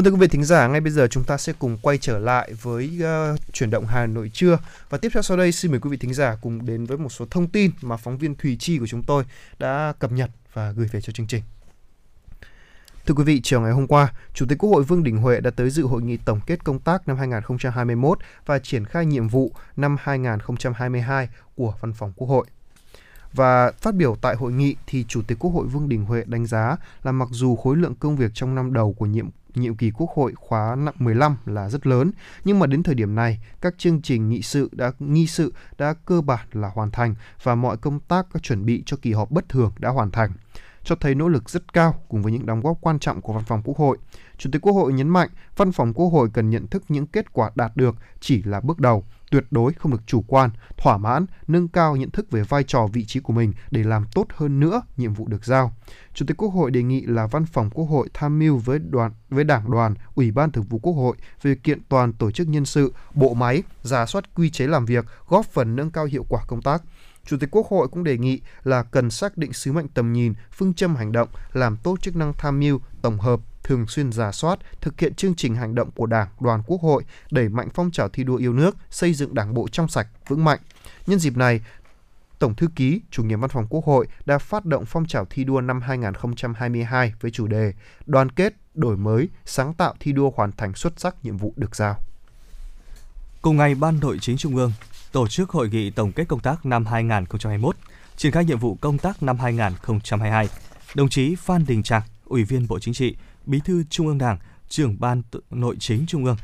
Vâng thưa quý vị thính giả, ngay bây giờ chúng ta sẽ cùng quay trở lại với uh, chuyển động Hà Nội trưa và tiếp theo sau đây xin mời quý vị thính giả cùng đến với một số thông tin mà phóng viên Thùy Chi của chúng tôi đã cập nhật và gửi về cho chương trình. Thưa quý vị, chiều ngày hôm qua, Chủ tịch Quốc hội Vương Đình Huệ đã tới dự hội nghị tổng kết công tác năm 2021 và triển khai nhiệm vụ năm 2022 của Văn phòng Quốc hội. Và phát biểu tại hội nghị thì Chủ tịch Quốc hội Vương Đình Huệ đánh giá là mặc dù khối lượng công việc trong năm đầu của nhiệm nhiệm kỳ Quốc hội khóa 15 là rất lớn, nhưng mà đến thời điểm này, các chương trình nghị sự đã nghi sự đã cơ bản là hoàn thành và mọi công tác các chuẩn bị cho kỳ họp bất thường đã hoàn thành cho thấy nỗ lực rất cao cùng với những đóng góp quan trọng của Văn phòng Quốc hội. Chủ tịch Quốc hội nhấn mạnh, Văn phòng Quốc hội cần nhận thức những kết quả đạt được chỉ là bước đầu, tuyệt đối không được chủ quan, thỏa mãn, nâng cao nhận thức về vai trò vị trí của mình để làm tốt hơn nữa nhiệm vụ được giao. Chủ tịch Quốc hội đề nghị là Văn phòng Quốc hội tham mưu với đoàn với Đảng đoàn, Ủy ban Thường vụ Quốc hội về kiện toàn tổ chức nhân sự, bộ máy, giả soát quy chế làm việc, góp phần nâng cao hiệu quả công tác. Chủ tịch Quốc hội cũng đề nghị là cần xác định sứ mệnh tầm nhìn, phương châm hành động, làm tốt chức năng tham mưu, tổng hợp, thường xuyên giả soát, thực hiện chương trình hành động của Đảng, Đoàn Quốc hội, đẩy mạnh phong trào thi đua yêu nước, xây dựng Đảng bộ trong sạch, vững mạnh. Nhân dịp này, Tổng thư ký, chủ nhiệm văn phòng Quốc hội đã phát động phong trào thi đua năm 2022 với chủ đề Đoàn kết, đổi mới, sáng tạo thi đua hoàn thành xuất sắc nhiệm vụ được giao. Cùng ngày, Ban Nội chính Trung ương tổ chức hội nghị tổng kết công tác năm 2021, triển khai nhiệm vụ công tác năm 2022. Đồng chí Phan Đình Trạc, Ủy viên Bộ Chính trị, Bí thư Trung ương Đảng, trưởng Ban Nội chính Trung ương,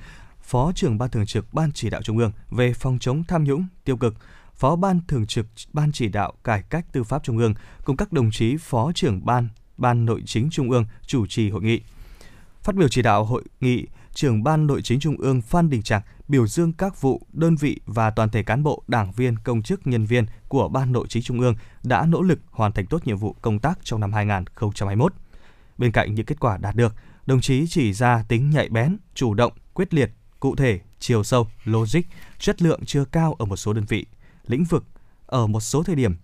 Phó trưởng Ban Thường trực Ban Chỉ đạo Trung ương về phòng chống tham nhũng, tiêu cực, Phó Ban Thường trực Ban Chỉ đạo Cải cách Tư pháp Trung ương cùng các đồng chí Phó trưởng Ban Ban Nội chính Trung ương chủ trì hội nghị. Phát biểu chỉ đạo hội nghị, trưởng Ban Nội chính Trung ương Phan Đình Trạc biểu dương các vụ, đơn vị và toàn thể cán bộ, đảng viên, công chức, nhân viên của Ban Nội chính Trung ương đã nỗ lực hoàn thành tốt nhiệm vụ công tác trong năm 2021. Bên cạnh những kết quả đạt được, đồng chí chỉ ra tính nhạy bén, chủ động, quyết liệt, cụ thể, chiều sâu, logic, chất lượng chưa cao ở một số đơn vị, lĩnh vực, ở một số thời điểm,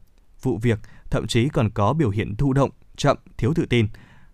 vụ việc, thậm chí còn có biểu hiện thụ động, chậm, thiếu tự tin.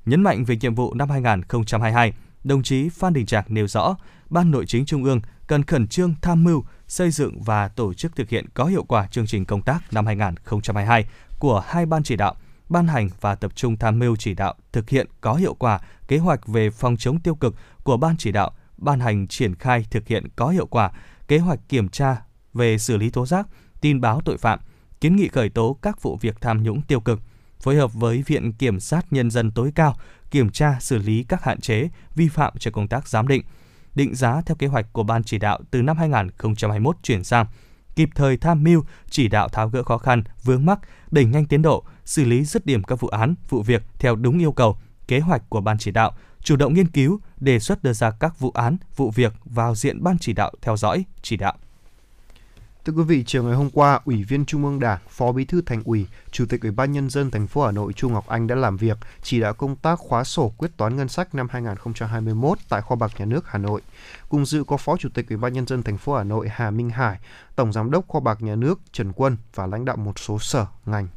Nhấn mạnh về nhiệm vụ năm 2022, đồng chí Phan Đình Trạc nêu rõ, Ban Nội chính Trung ương cần khẩn trương tham mưu, xây dựng và tổ chức thực hiện có hiệu quả chương trình công tác năm 2022 của hai ban chỉ đạo, ban hành và tập trung tham mưu chỉ đạo thực hiện có hiệu quả kế hoạch về phòng chống tiêu cực của ban chỉ đạo, ban hành triển khai thực hiện có hiệu quả kế hoạch kiểm tra về xử lý tố giác, tin báo tội phạm, kiến nghị khởi tố các vụ việc tham nhũng tiêu cực, phối hợp với Viện Kiểm sát Nhân dân tối cao kiểm tra xử lý các hạn chế, vi phạm trong công tác giám định, định giá theo kế hoạch của Ban chỉ đạo từ năm 2021 chuyển sang, kịp thời tham mưu, chỉ đạo tháo gỡ khó khăn, vướng mắc, đẩy nhanh tiến độ, xử lý dứt điểm các vụ án, vụ việc theo đúng yêu cầu, kế hoạch của Ban chỉ đạo, chủ động nghiên cứu, đề xuất đưa ra các vụ án, vụ việc vào diện Ban chỉ đạo theo dõi, chỉ đạo. Thưa quý vị, chiều ngày hôm qua, Ủy viên Trung ương Đảng, Phó Bí thư Thành ủy, Chủ tịch Ủy ban nhân dân thành phố Hà Nội Chu Ngọc Anh đã làm việc chỉ đạo công tác khóa sổ quyết toán ngân sách năm 2021 tại kho bạc nhà nước Hà Nội. Cùng dự có Phó Chủ tịch Ủy ban nhân dân thành phố Hà Nội Hà Minh Hải, Tổng giám đốc kho bạc nhà nước Trần Quân và lãnh đạo một số sở ngành.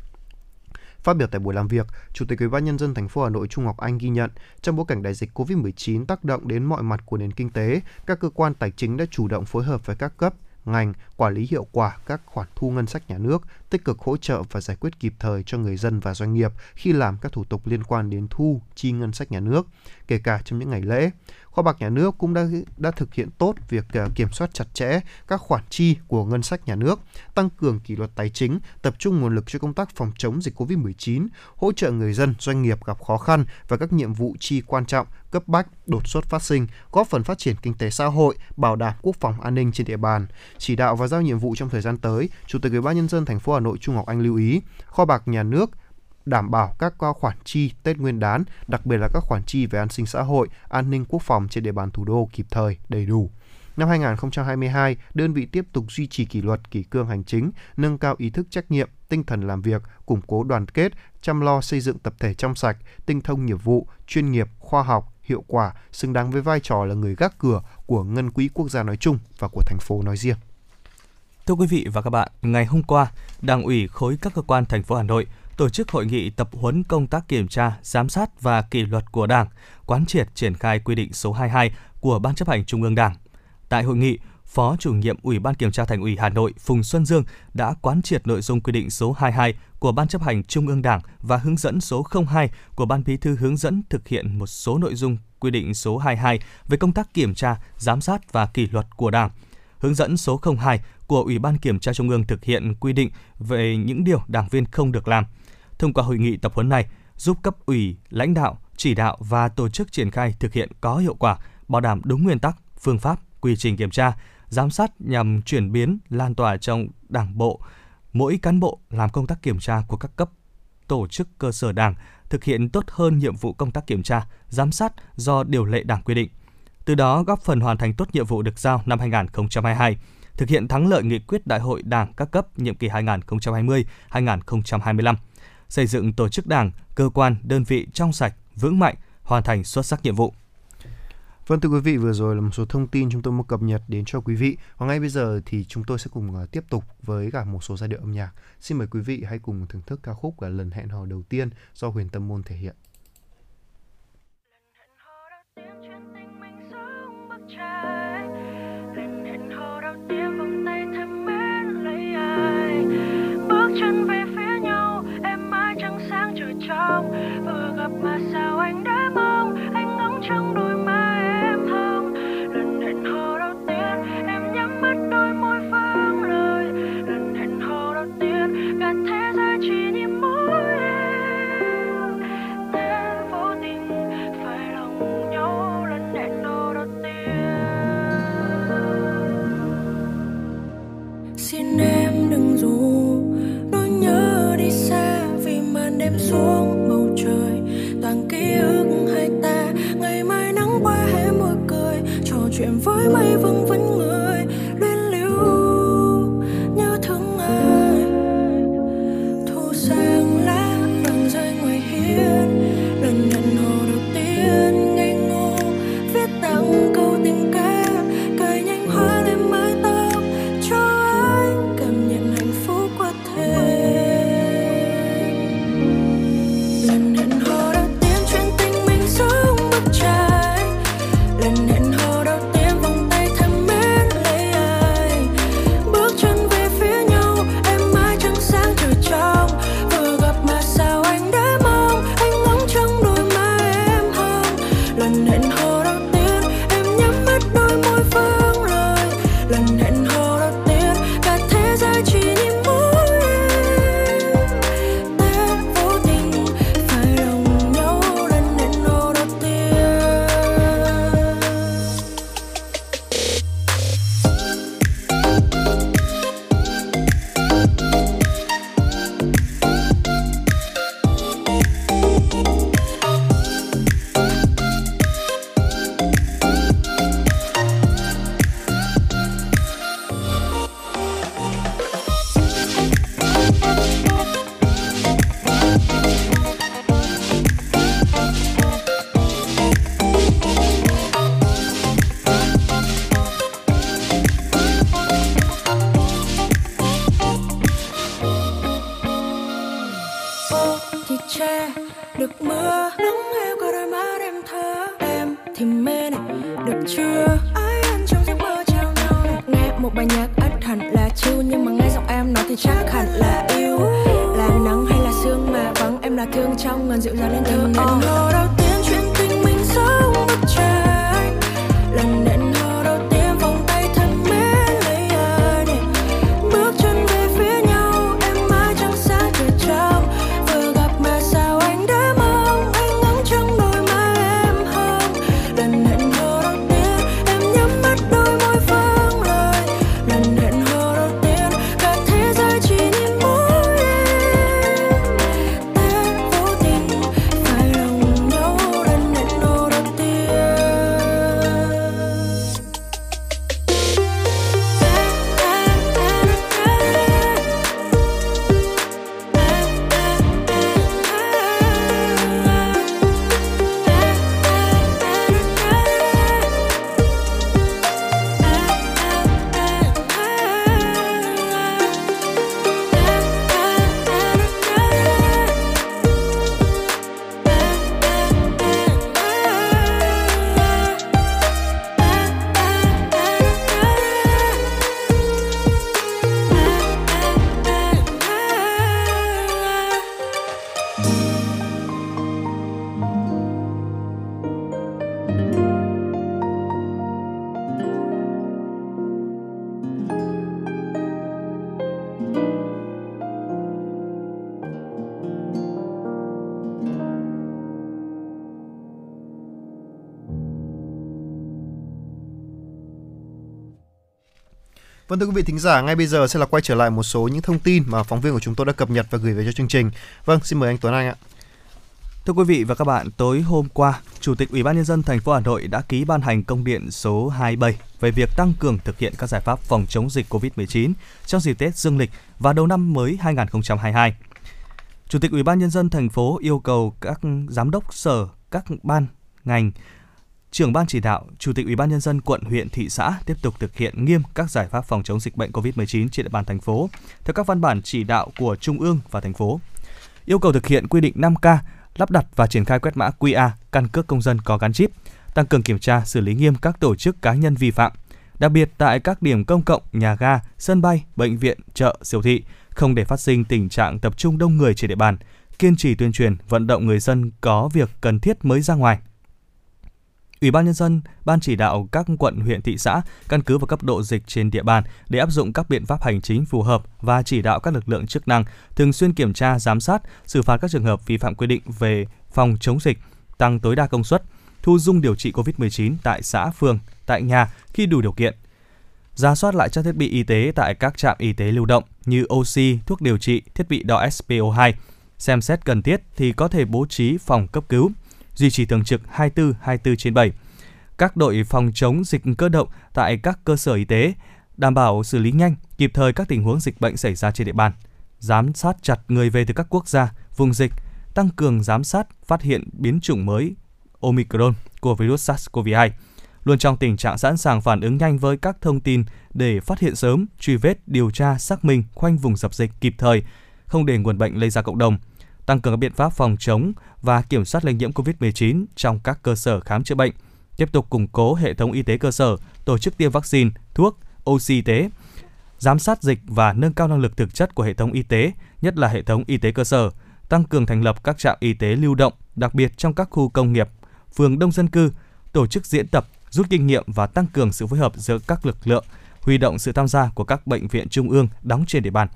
Phát biểu tại buổi làm việc, Chủ tịch Ủy ban nhân dân thành phố Hà Nội Trung Ngọc Anh ghi nhận, trong bối cảnh đại dịch COVID-19 tác động đến mọi mặt của nền kinh tế, các cơ quan tài chính đã chủ động phối hợp với các cấp, ngành quản lý hiệu quả các khoản thu ngân sách nhà nước, tích cực hỗ trợ và giải quyết kịp thời cho người dân và doanh nghiệp khi làm các thủ tục liên quan đến thu chi ngân sách nhà nước, kể cả trong những ngày lễ. Kho bạc nhà nước cũng đã đã thực hiện tốt việc à, kiểm soát chặt chẽ các khoản chi của ngân sách nhà nước, tăng cường kỷ luật tài chính, tập trung nguồn lực cho công tác phòng chống dịch COVID-19, hỗ trợ người dân, doanh nghiệp gặp khó khăn và các nhiệm vụ chi quan trọng, cấp bách, đột xuất phát sinh, góp phần phát triển kinh tế xã hội, bảo đảm quốc phòng an ninh trên địa bàn. Chỉ đạo và giao nhiệm vụ trong thời gian tới, Chủ tịch Ủy ban nhân dân thành phố Hà Nội Trung Ngọc Anh lưu ý, kho bạc nhà nước đảm bảo các khoản chi Tết Nguyên đán, đặc biệt là các khoản chi về an sinh xã hội, an ninh quốc phòng trên địa bàn thủ đô kịp thời, đầy đủ. Năm 2022, đơn vị tiếp tục duy trì kỷ luật kỷ cương hành chính, nâng cao ý thức trách nhiệm, tinh thần làm việc, củng cố đoàn kết, chăm lo xây dựng tập thể trong sạch, tinh thông nghiệp vụ, chuyên nghiệp, khoa học, hiệu quả, xứng đáng với vai trò là người gác cửa của ngân quỹ quốc gia nói chung và của thành phố nói riêng. Thưa quý vị và các bạn, ngày hôm qua, Đảng ủy khối các cơ quan thành phố Hà Nội tổ chức hội nghị tập huấn công tác kiểm tra, giám sát và kỷ luật của Đảng, quán triệt triển khai quy định số 22 của Ban chấp hành Trung ương Đảng. Tại hội nghị, Phó chủ nhiệm Ủy ban Kiểm tra Thành ủy Hà Nội Phùng Xuân Dương đã quán triệt nội dung quy định số 22 của Ban chấp hành Trung ương Đảng và hướng dẫn số 02 của Ban Bí thư hướng dẫn thực hiện một số nội dung quy định số 22 về công tác kiểm tra, giám sát và kỷ luật của Đảng. Hướng dẫn số 02 của Ủy ban Kiểm tra Trung ương thực hiện quy định về những điều đảng viên không được làm – Thông qua hội nghị tập huấn này, giúp cấp ủy, lãnh đạo, chỉ đạo và tổ chức triển khai thực hiện có hiệu quả, bảo đảm đúng nguyên tắc, phương pháp, quy trình kiểm tra, giám sát nhằm chuyển biến, lan tỏa trong đảng bộ. Mỗi cán bộ làm công tác kiểm tra của các cấp tổ chức cơ sở đảng thực hiện tốt hơn nhiệm vụ công tác kiểm tra, giám sát do điều lệ đảng quy định. Từ đó góp phần hoàn thành tốt nhiệm vụ được giao năm 2022, thực hiện thắng lợi nghị quyết đại hội đảng các cấp nhiệm kỳ 2020-2025 xây dựng tổ chức đảng, cơ quan, đơn vị trong sạch, vững mạnh, hoàn thành xuất sắc nhiệm vụ. Vâng thưa quý vị, vừa rồi là một số thông tin chúng tôi muốn cập nhật đến cho quý vị. Và ngay bây giờ thì chúng tôi sẽ cùng uh, tiếp tục với cả một số giai điệu âm nhạc. Xin mời quý vị hãy cùng thưởng thức ca khúc là lần hẹn hò đầu tiên do Huyền Tâm Môn thể hiện. bước Vâng thưa quý vị thính giả, ngay bây giờ sẽ là quay trở lại một số những thông tin mà phóng viên của chúng tôi đã cập nhật và gửi về cho chương trình. Vâng, xin mời anh Tuấn Anh ạ. Thưa quý vị và các bạn, tối hôm qua, Chủ tịch Ủy ban nhân dân thành phố Hà Nội đã ký ban hành công điện số 27 về việc tăng cường thực hiện các giải pháp phòng chống dịch COVID-19 trong dịp Tết Dương lịch và đầu năm mới 2022. Chủ tịch Ủy ban nhân dân thành phố yêu cầu các giám đốc sở, các ban, ngành, trưởng ban chỉ đạo, chủ tịch Ủy ban nhân dân quận, huyện, thị xã tiếp tục thực hiện nghiêm các giải pháp phòng chống dịch bệnh COVID-19 trên địa bàn thành phố theo các văn bản chỉ đạo của trung ương và thành phố. Yêu cầu thực hiện quy định 5K, lắp đặt và triển khai quét mã QR, căn cước công dân có gắn chip, tăng cường kiểm tra xử lý nghiêm các tổ chức cá nhân vi phạm, đặc biệt tại các điểm công cộng, nhà ga, sân bay, bệnh viện, chợ, siêu thị, không để phát sinh tình trạng tập trung đông người trên địa bàn, kiên trì tuyên truyền, vận động người dân có việc cần thiết mới ra ngoài. Ủy ban nhân dân, ban chỉ đạo các quận, huyện, thị xã căn cứ vào cấp độ dịch trên địa bàn để áp dụng các biện pháp hành chính phù hợp và chỉ đạo các lực lượng chức năng thường xuyên kiểm tra, giám sát, xử phạt các trường hợp vi phạm quy định về phòng chống dịch, tăng tối đa công suất, thu dung điều trị COVID-19 tại xã, phường, tại nhà khi đủ điều kiện. Ra soát lại trang thiết bị y tế tại các trạm y tế lưu động như oxy, thuốc điều trị, thiết bị đo SPO2. Xem xét cần thiết thì có thể bố trí phòng cấp cứu, duy trì thường trực 24 24 trên 7. Các đội phòng chống dịch cơ động tại các cơ sở y tế đảm bảo xử lý nhanh, kịp thời các tình huống dịch bệnh xảy ra trên địa bàn. Giám sát chặt người về từ các quốc gia, vùng dịch, tăng cường giám sát phát hiện biến chủng mới Omicron của virus SARS-CoV-2. Luôn trong tình trạng sẵn sàng phản ứng nhanh với các thông tin để phát hiện sớm, truy vết, điều tra, xác minh, khoanh vùng dập dịch kịp thời, không để nguồn bệnh lây ra cộng đồng – tăng cường các biện pháp phòng chống và kiểm soát lây nhiễm COVID-19 trong các cơ sở khám chữa bệnh, tiếp tục củng cố hệ thống y tế cơ sở, tổ chức tiêm vaccine, thuốc, oxy y tế, giám sát dịch và nâng cao năng lực thực chất của hệ thống y tế, nhất là hệ thống y tế cơ sở, tăng cường thành lập các trạm y tế lưu động, đặc biệt trong các khu công nghiệp, phường đông dân cư, tổ chức diễn tập, rút kinh nghiệm và tăng cường sự phối hợp giữa các lực lượng, huy động sự tham gia của các bệnh viện trung ương đóng trên địa bàn.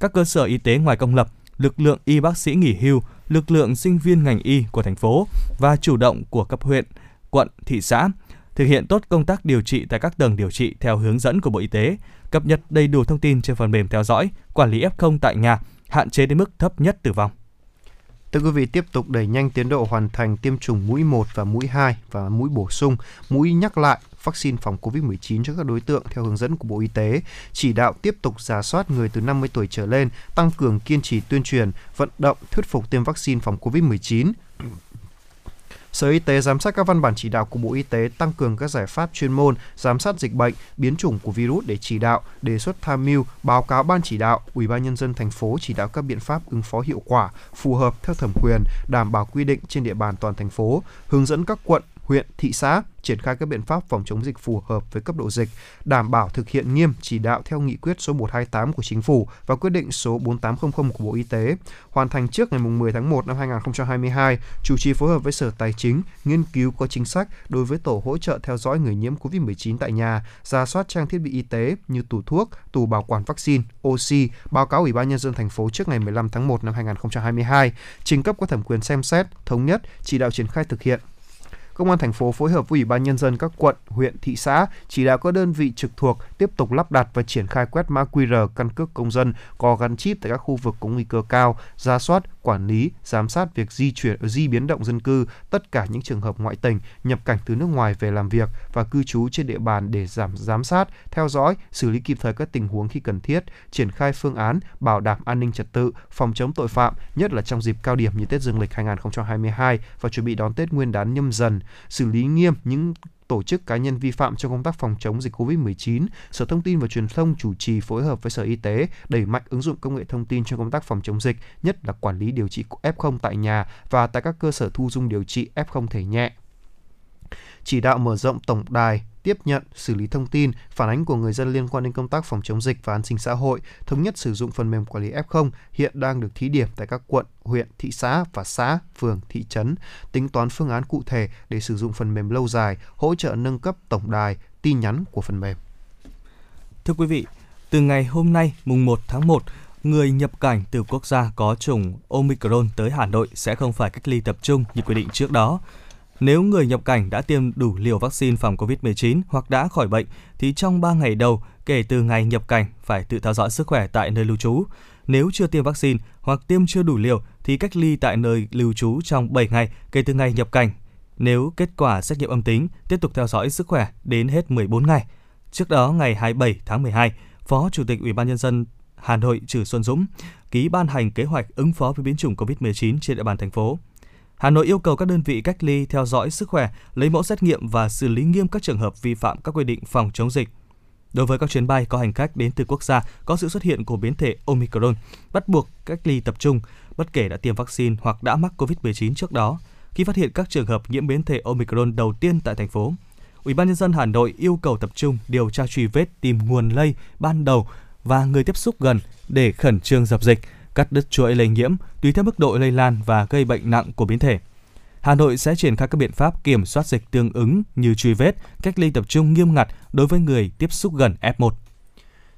Các cơ sở y tế ngoài công lập lực lượng y bác sĩ nghỉ hưu, lực lượng sinh viên ngành y của thành phố và chủ động của cấp huyện, quận, thị xã thực hiện tốt công tác điều trị tại các tầng điều trị theo hướng dẫn của Bộ Y tế, cập nhật đầy đủ thông tin trên phần mềm theo dõi, quản lý F0 tại nhà, hạn chế đến mức thấp nhất tử vong. Thưa quý vị, tiếp tục đẩy nhanh tiến độ hoàn thành tiêm chủng mũi 1 và mũi 2 và mũi bổ sung, mũi nhắc lại vaccine phòng COVID-19 cho các đối tượng theo hướng dẫn của Bộ Y tế, chỉ đạo tiếp tục giả soát người từ 50 tuổi trở lên, tăng cường kiên trì tuyên truyền, vận động thuyết phục tiêm vaccine phòng COVID-19. Sở Y tế giám sát các văn bản chỉ đạo của Bộ Y tế tăng cường các giải pháp chuyên môn, giám sát dịch bệnh, biến chủng của virus để chỉ đạo, đề xuất tham mưu, báo cáo ban chỉ đạo, Ủy ban nhân dân thành phố chỉ đạo các biện pháp ứng phó hiệu quả, phù hợp theo thẩm quyền, đảm bảo quy định trên địa bàn toàn thành phố, hướng dẫn các quận, huyện, thị xã triển khai các biện pháp phòng chống dịch phù hợp với cấp độ dịch, đảm bảo thực hiện nghiêm chỉ đạo theo nghị quyết số 128 của Chính phủ và quyết định số 4800 của Bộ Y tế, hoàn thành trước ngày 10 tháng 1 năm 2022, chủ trì phối hợp với Sở Tài chính nghiên cứu có chính sách đối với tổ hỗ trợ theo dõi người nhiễm COVID-19 tại nhà, ra soát trang thiết bị y tế như tủ thuốc, tủ bảo quản vaccine, oxy, báo cáo Ủy ban nhân dân thành phố trước ngày 15 tháng 1 năm 2022, trình cấp có thẩm quyền xem xét, thống nhất, chỉ đạo triển khai thực hiện. Công an thành phố phối hợp với Ủy ban nhân dân các quận, huyện, thị xã chỉ đạo các đơn vị trực thuộc tiếp tục lắp đặt và triển khai quét mã QR căn cước công dân có gắn chip tại các khu vực có nguy cơ cao, ra soát, quản lý, giám sát việc di chuyển di biến động dân cư, tất cả những trường hợp ngoại tỉnh nhập cảnh từ nước ngoài về làm việc và cư trú trên địa bàn để giảm giám sát, theo dõi, xử lý kịp thời các tình huống khi cần thiết, triển khai phương án bảo đảm an ninh trật tự, phòng chống tội phạm, nhất là trong dịp cao điểm như Tết Dương lịch 2022 và chuẩn bị đón Tết Nguyên đán nhâm dần, xử lý nghiêm những tổ chức cá nhân vi phạm trong công tác phòng chống dịch COVID-19, Sở Thông tin và Truyền thông chủ trì phối hợp với Sở Y tế đẩy mạnh ứng dụng công nghệ thông tin trong công tác phòng chống dịch, nhất là quản lý điều trị F0 tại nhà và tại các cơ sở thu dung điều trị F0 thể nhẹ. Chỉ đạo mở rộng tổng đài tiếp nhận, xử lý thông tin, phản ánh của người dân liên quan đến công tác phòng chống dịch và an sinh xã hội, thống nhất sử dụng phần mềm quản lý F0 hiện đang được thí điểm tại các quận, huyện, thị xã và xã, phường, thị trấn, tính toán phương án cụ thể để sử dụng phần mềm lâu dài, hỗ trợ nâng cấp tổng đài, tin nhắn của phần mềm. Thưa quý vị, từ ngày hôm nay, mùng 1 tháng 1, người nhập cảnh từ quốc gia có chủng Omicron tới Hà Nội sẽ không phải cách ly tập trung như quy định trước đó. Nếu người nhập cảnh đã tiêm đủ liều vaccine phòng COVID-19 hoặc đã khỏi bệnh thì trong 3 ngày đầu kể từ ngày nhập cảnh phải tự theo dõi sức khỏe tại nơi lưu trú. Nếu chưa tiêm vaccine hoặc tiêm chưa đủ liều thì cách ly tại nơi lưu trú trong 7 ngày kể từ ngày nhập cảnh. Nếu kết quả xét nghiệm âm tính, tiếp tục theo dõi sức khỏe đến hết 14 ngày. Trước đó, ngày 27 tháng 12, Phó Chủ tịch Ủy ban nhân dân Hà Nội Trử Xuân Dũng ký ban hành kế hoạch ứng phó với biến chủng COVID-19 trên địa bàn thành phố. Hà Nội yêu cầu các đơn vị cách ly theo dõi sức khỏe, lấy mẫu xét nghiệm và xử lý nghiêm các trường hợp vi phạm các quy định phòng chống dịch. Đối với các chuyến bay có hành khách đến từ quốc gia có sự xuất hiện của biến thể Omicron, bắt buộc cách ly tập trung, bất kể đã tiêm vaccine hoặc đã mắc COVID-19 trước đó. Khi phát hiện các trường hợp nhiễm biến thể Omicron đầu tiên tại thành phố, Ủy ban nhân dân Hà Nội yêu cầu tập trung điều tra truy vết tìm nguồn lây ban đầu và người tiếp xúc gần để khẩn trương dập dịch, cắt đứt chuỗi lây nhiễm tùy theo mức độ lây lan và gây bệnh nặng của biến thể. Hà Nội sẽ triển khai các biện pháp kiểm soát dịch tương ứng như truy vết, cách ly tập trung nghiêm ngặt đối với người tiếp xúc gần F1.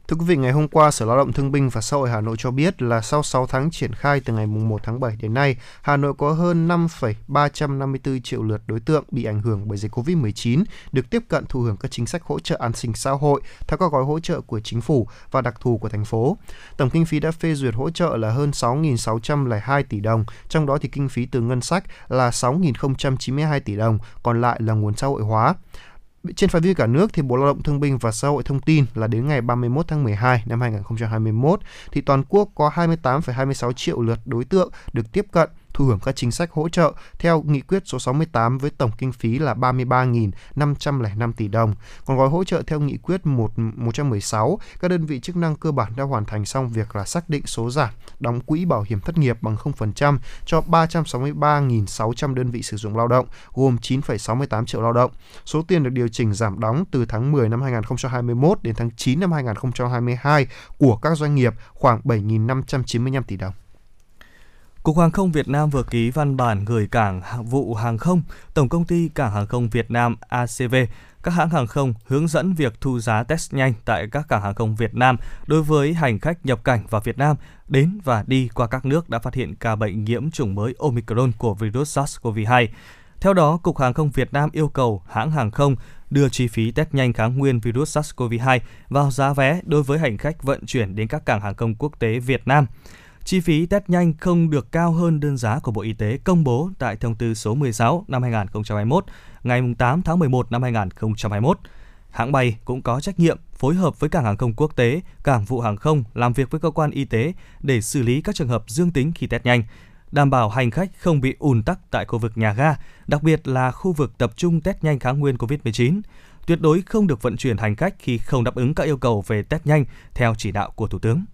Thưa quý vị, ngày hôm qua, Sở Lao động Thương binh và Xã hội Hà Nội cho biết là sau 6 tháng triển khai từ ngày 1 tháng 7 đến nay, Hà Nội có hơn 5,354 triệu lượt đối tượng bị ảnh hưởng bởi dịch COVID-19 được tiếp cận thụ hưởng các chính sách hỗ trợ an sinh xã hội theo các gói hỗ trợ của chính phủ và đặc thù của thành phố. Tổng kinh phí đã phê duyệt hỗ trợ là hơn 6.602 tỷ đồng, trong đó thì kinh phí từ ngân sách là 6.092 tỷ đồng, còn lại là nguồn xã hội hóa. Trên phạm vi cả nước thì Bộ Lao động Thương binh và Xã hội thông tin là đến ngày 31 tháng 12 năm 2021 thì toàn quốc có 28,26 triệu lượt đối tượng được tiếp cận thụ hưởng các chính sách hỗ trợ theo nghị quyết số 68 với tổng kinh phí là 33.505 tỷ đồng. Còn gói hỗ trợ theo nghị quyết 1, 116, các đơn vị chức năng cơ bản đã hoàn thành xong việc là xác định số giảm đóng quỹ bảo hiểm thất nghiệp bằng 0% cho 363.600 đơn vị sử dụng lao động, gồm 9,68 triệu lao động. Số tiền được điều chỉnh giảm đóng từ tháng 10 năm 2021 đến tháng 9 năm 2022 của các doanh nghiệp khoảng 7.595 tỷ đồng. Cục Hàng không Việt Nam vừa ký văn bản gửi Cảng vụ Hàng không, Tổng công ty Cảng hàng không Việt Nam ACV, các hãng hàng không hướng dẫn việc thu giá test nhanh tại các cảng hàng không Việt Nam đối với hành khách nhập cảnh vào Việt Nam đến và đi qua các nước đã phát hiện ca bệnh nhiễm chủng mới Omicron của virus SARS-CoV-2. Theo đó, Cục Hàng không Việt Nam yêu cầu hãng hàng không đưa chi phí test nhanh kháng nguyên virus SARS-CoV-2 vào giá vé đối với hành khách vận chuyển đến các cảng hàng không quốc tế Việt Nam. Chi phí test nhanh không được cao hơn đơn giá của Bộ Y tế công bố tại thông tư số 16 năm 2021 ngày 8 tháng 11 năm 2021. Hãng bay cũng có trách nhiệm phối hợp với cảng hàng không quốc tế, cảng vụ hàng không làm việc với cơ quan y tế để xử lý các trường hợp dương tính khi test nhanh. đảm bảo hành khách không bị ùn tắc tại khu vực nhà ga, đặc biệt là khu vực tập trung test nhanh kháng nguyên COVID-19. Tuyệt đối không được vận chuyển hành khách khi không đáp ứng các yêu cầu về test nhanh theo chỉ đạo của Thủ tướng.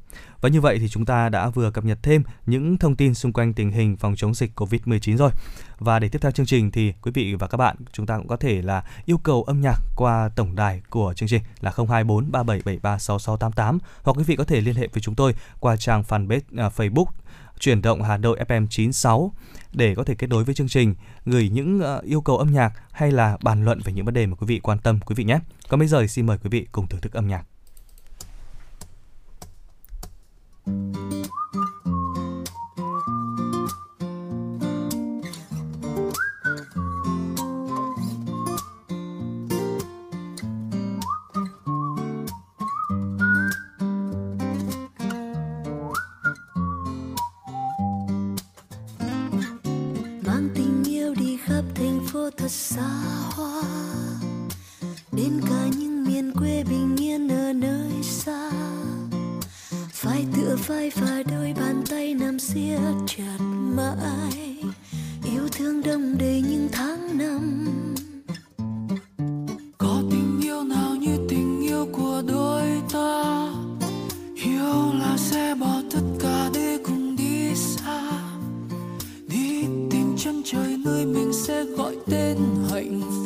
Và như vậy thì chúng ta đã vừa cập nhật thêm những thông tin xung quanh tình hình phòng chống dịch COVID-19 rồi. Và để tiếp theo chương trình thì quý vị và các bạn chúng ta cũng có thể là yêu cầu âm nhạc qua tổng đài của chương trình là 024 3773 6688 hoặc quý vị có thể liên hệ với chúng tôi qua trang fanpage uh, Facebook chuyển động Hà Nội FM 96 để có thể kết nối với chương trình, gửi những à, yêu cầu âm nhạc hay là bàn luận về những vấn đề mà quý vị quan tâm quý vị nhé. Còn bây giờ thì xin mời quý vị cùng thưởng thức âm nhạc. mang tình yêu đi khắp thành phố thật xa hoa. Đến cả những miền quê bình yên ở nơi xa vai tựa vai và đôi bàn tay nằm siết chặt mãi. Yêu thương đông đầy những tháng năm. Có tình yêu nào như tình yêu của đôi ta? Yêu là sẽ bỏ tất cả để cùng đi xa. Đi tìm chân trời, nơi mình sẽ gọi tên hạnh phúc.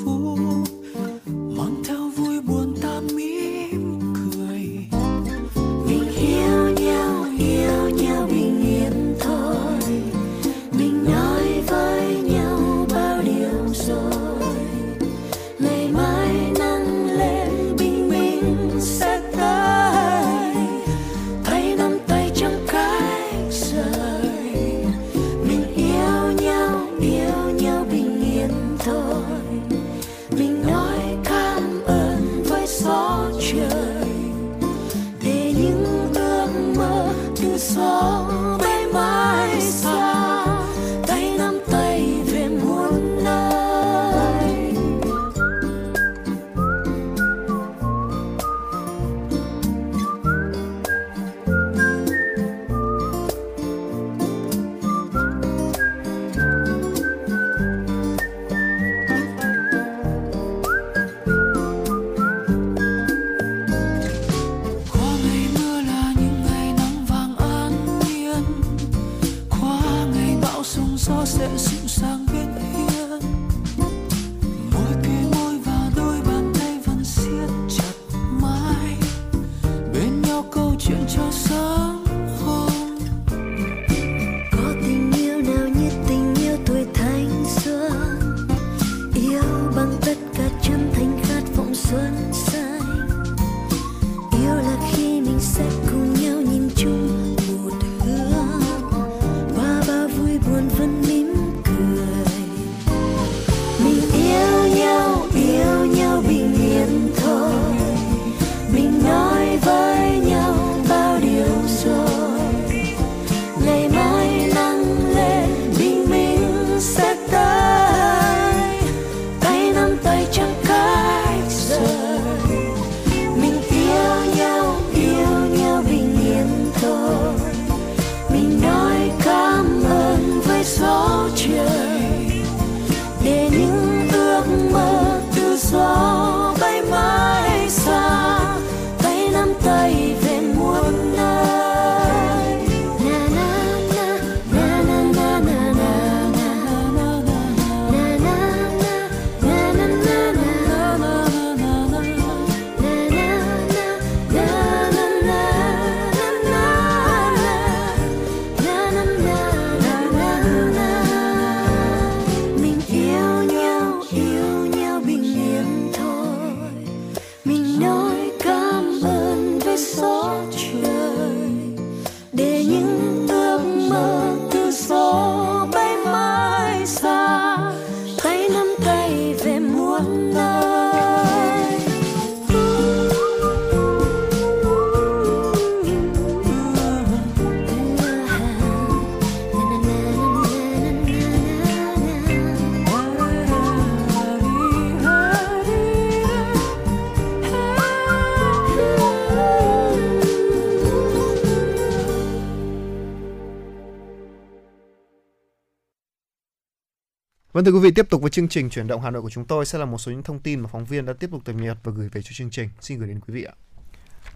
Vâng thưa quý vị, tiếp tục với chương trình chuyển động Hà Nội của chúng tôi sẽ là một số những thông tin mà phóng viên đã tiếp tục cập nhật và gửi về cho chương trình. Xin gửi đến quý vị ạ.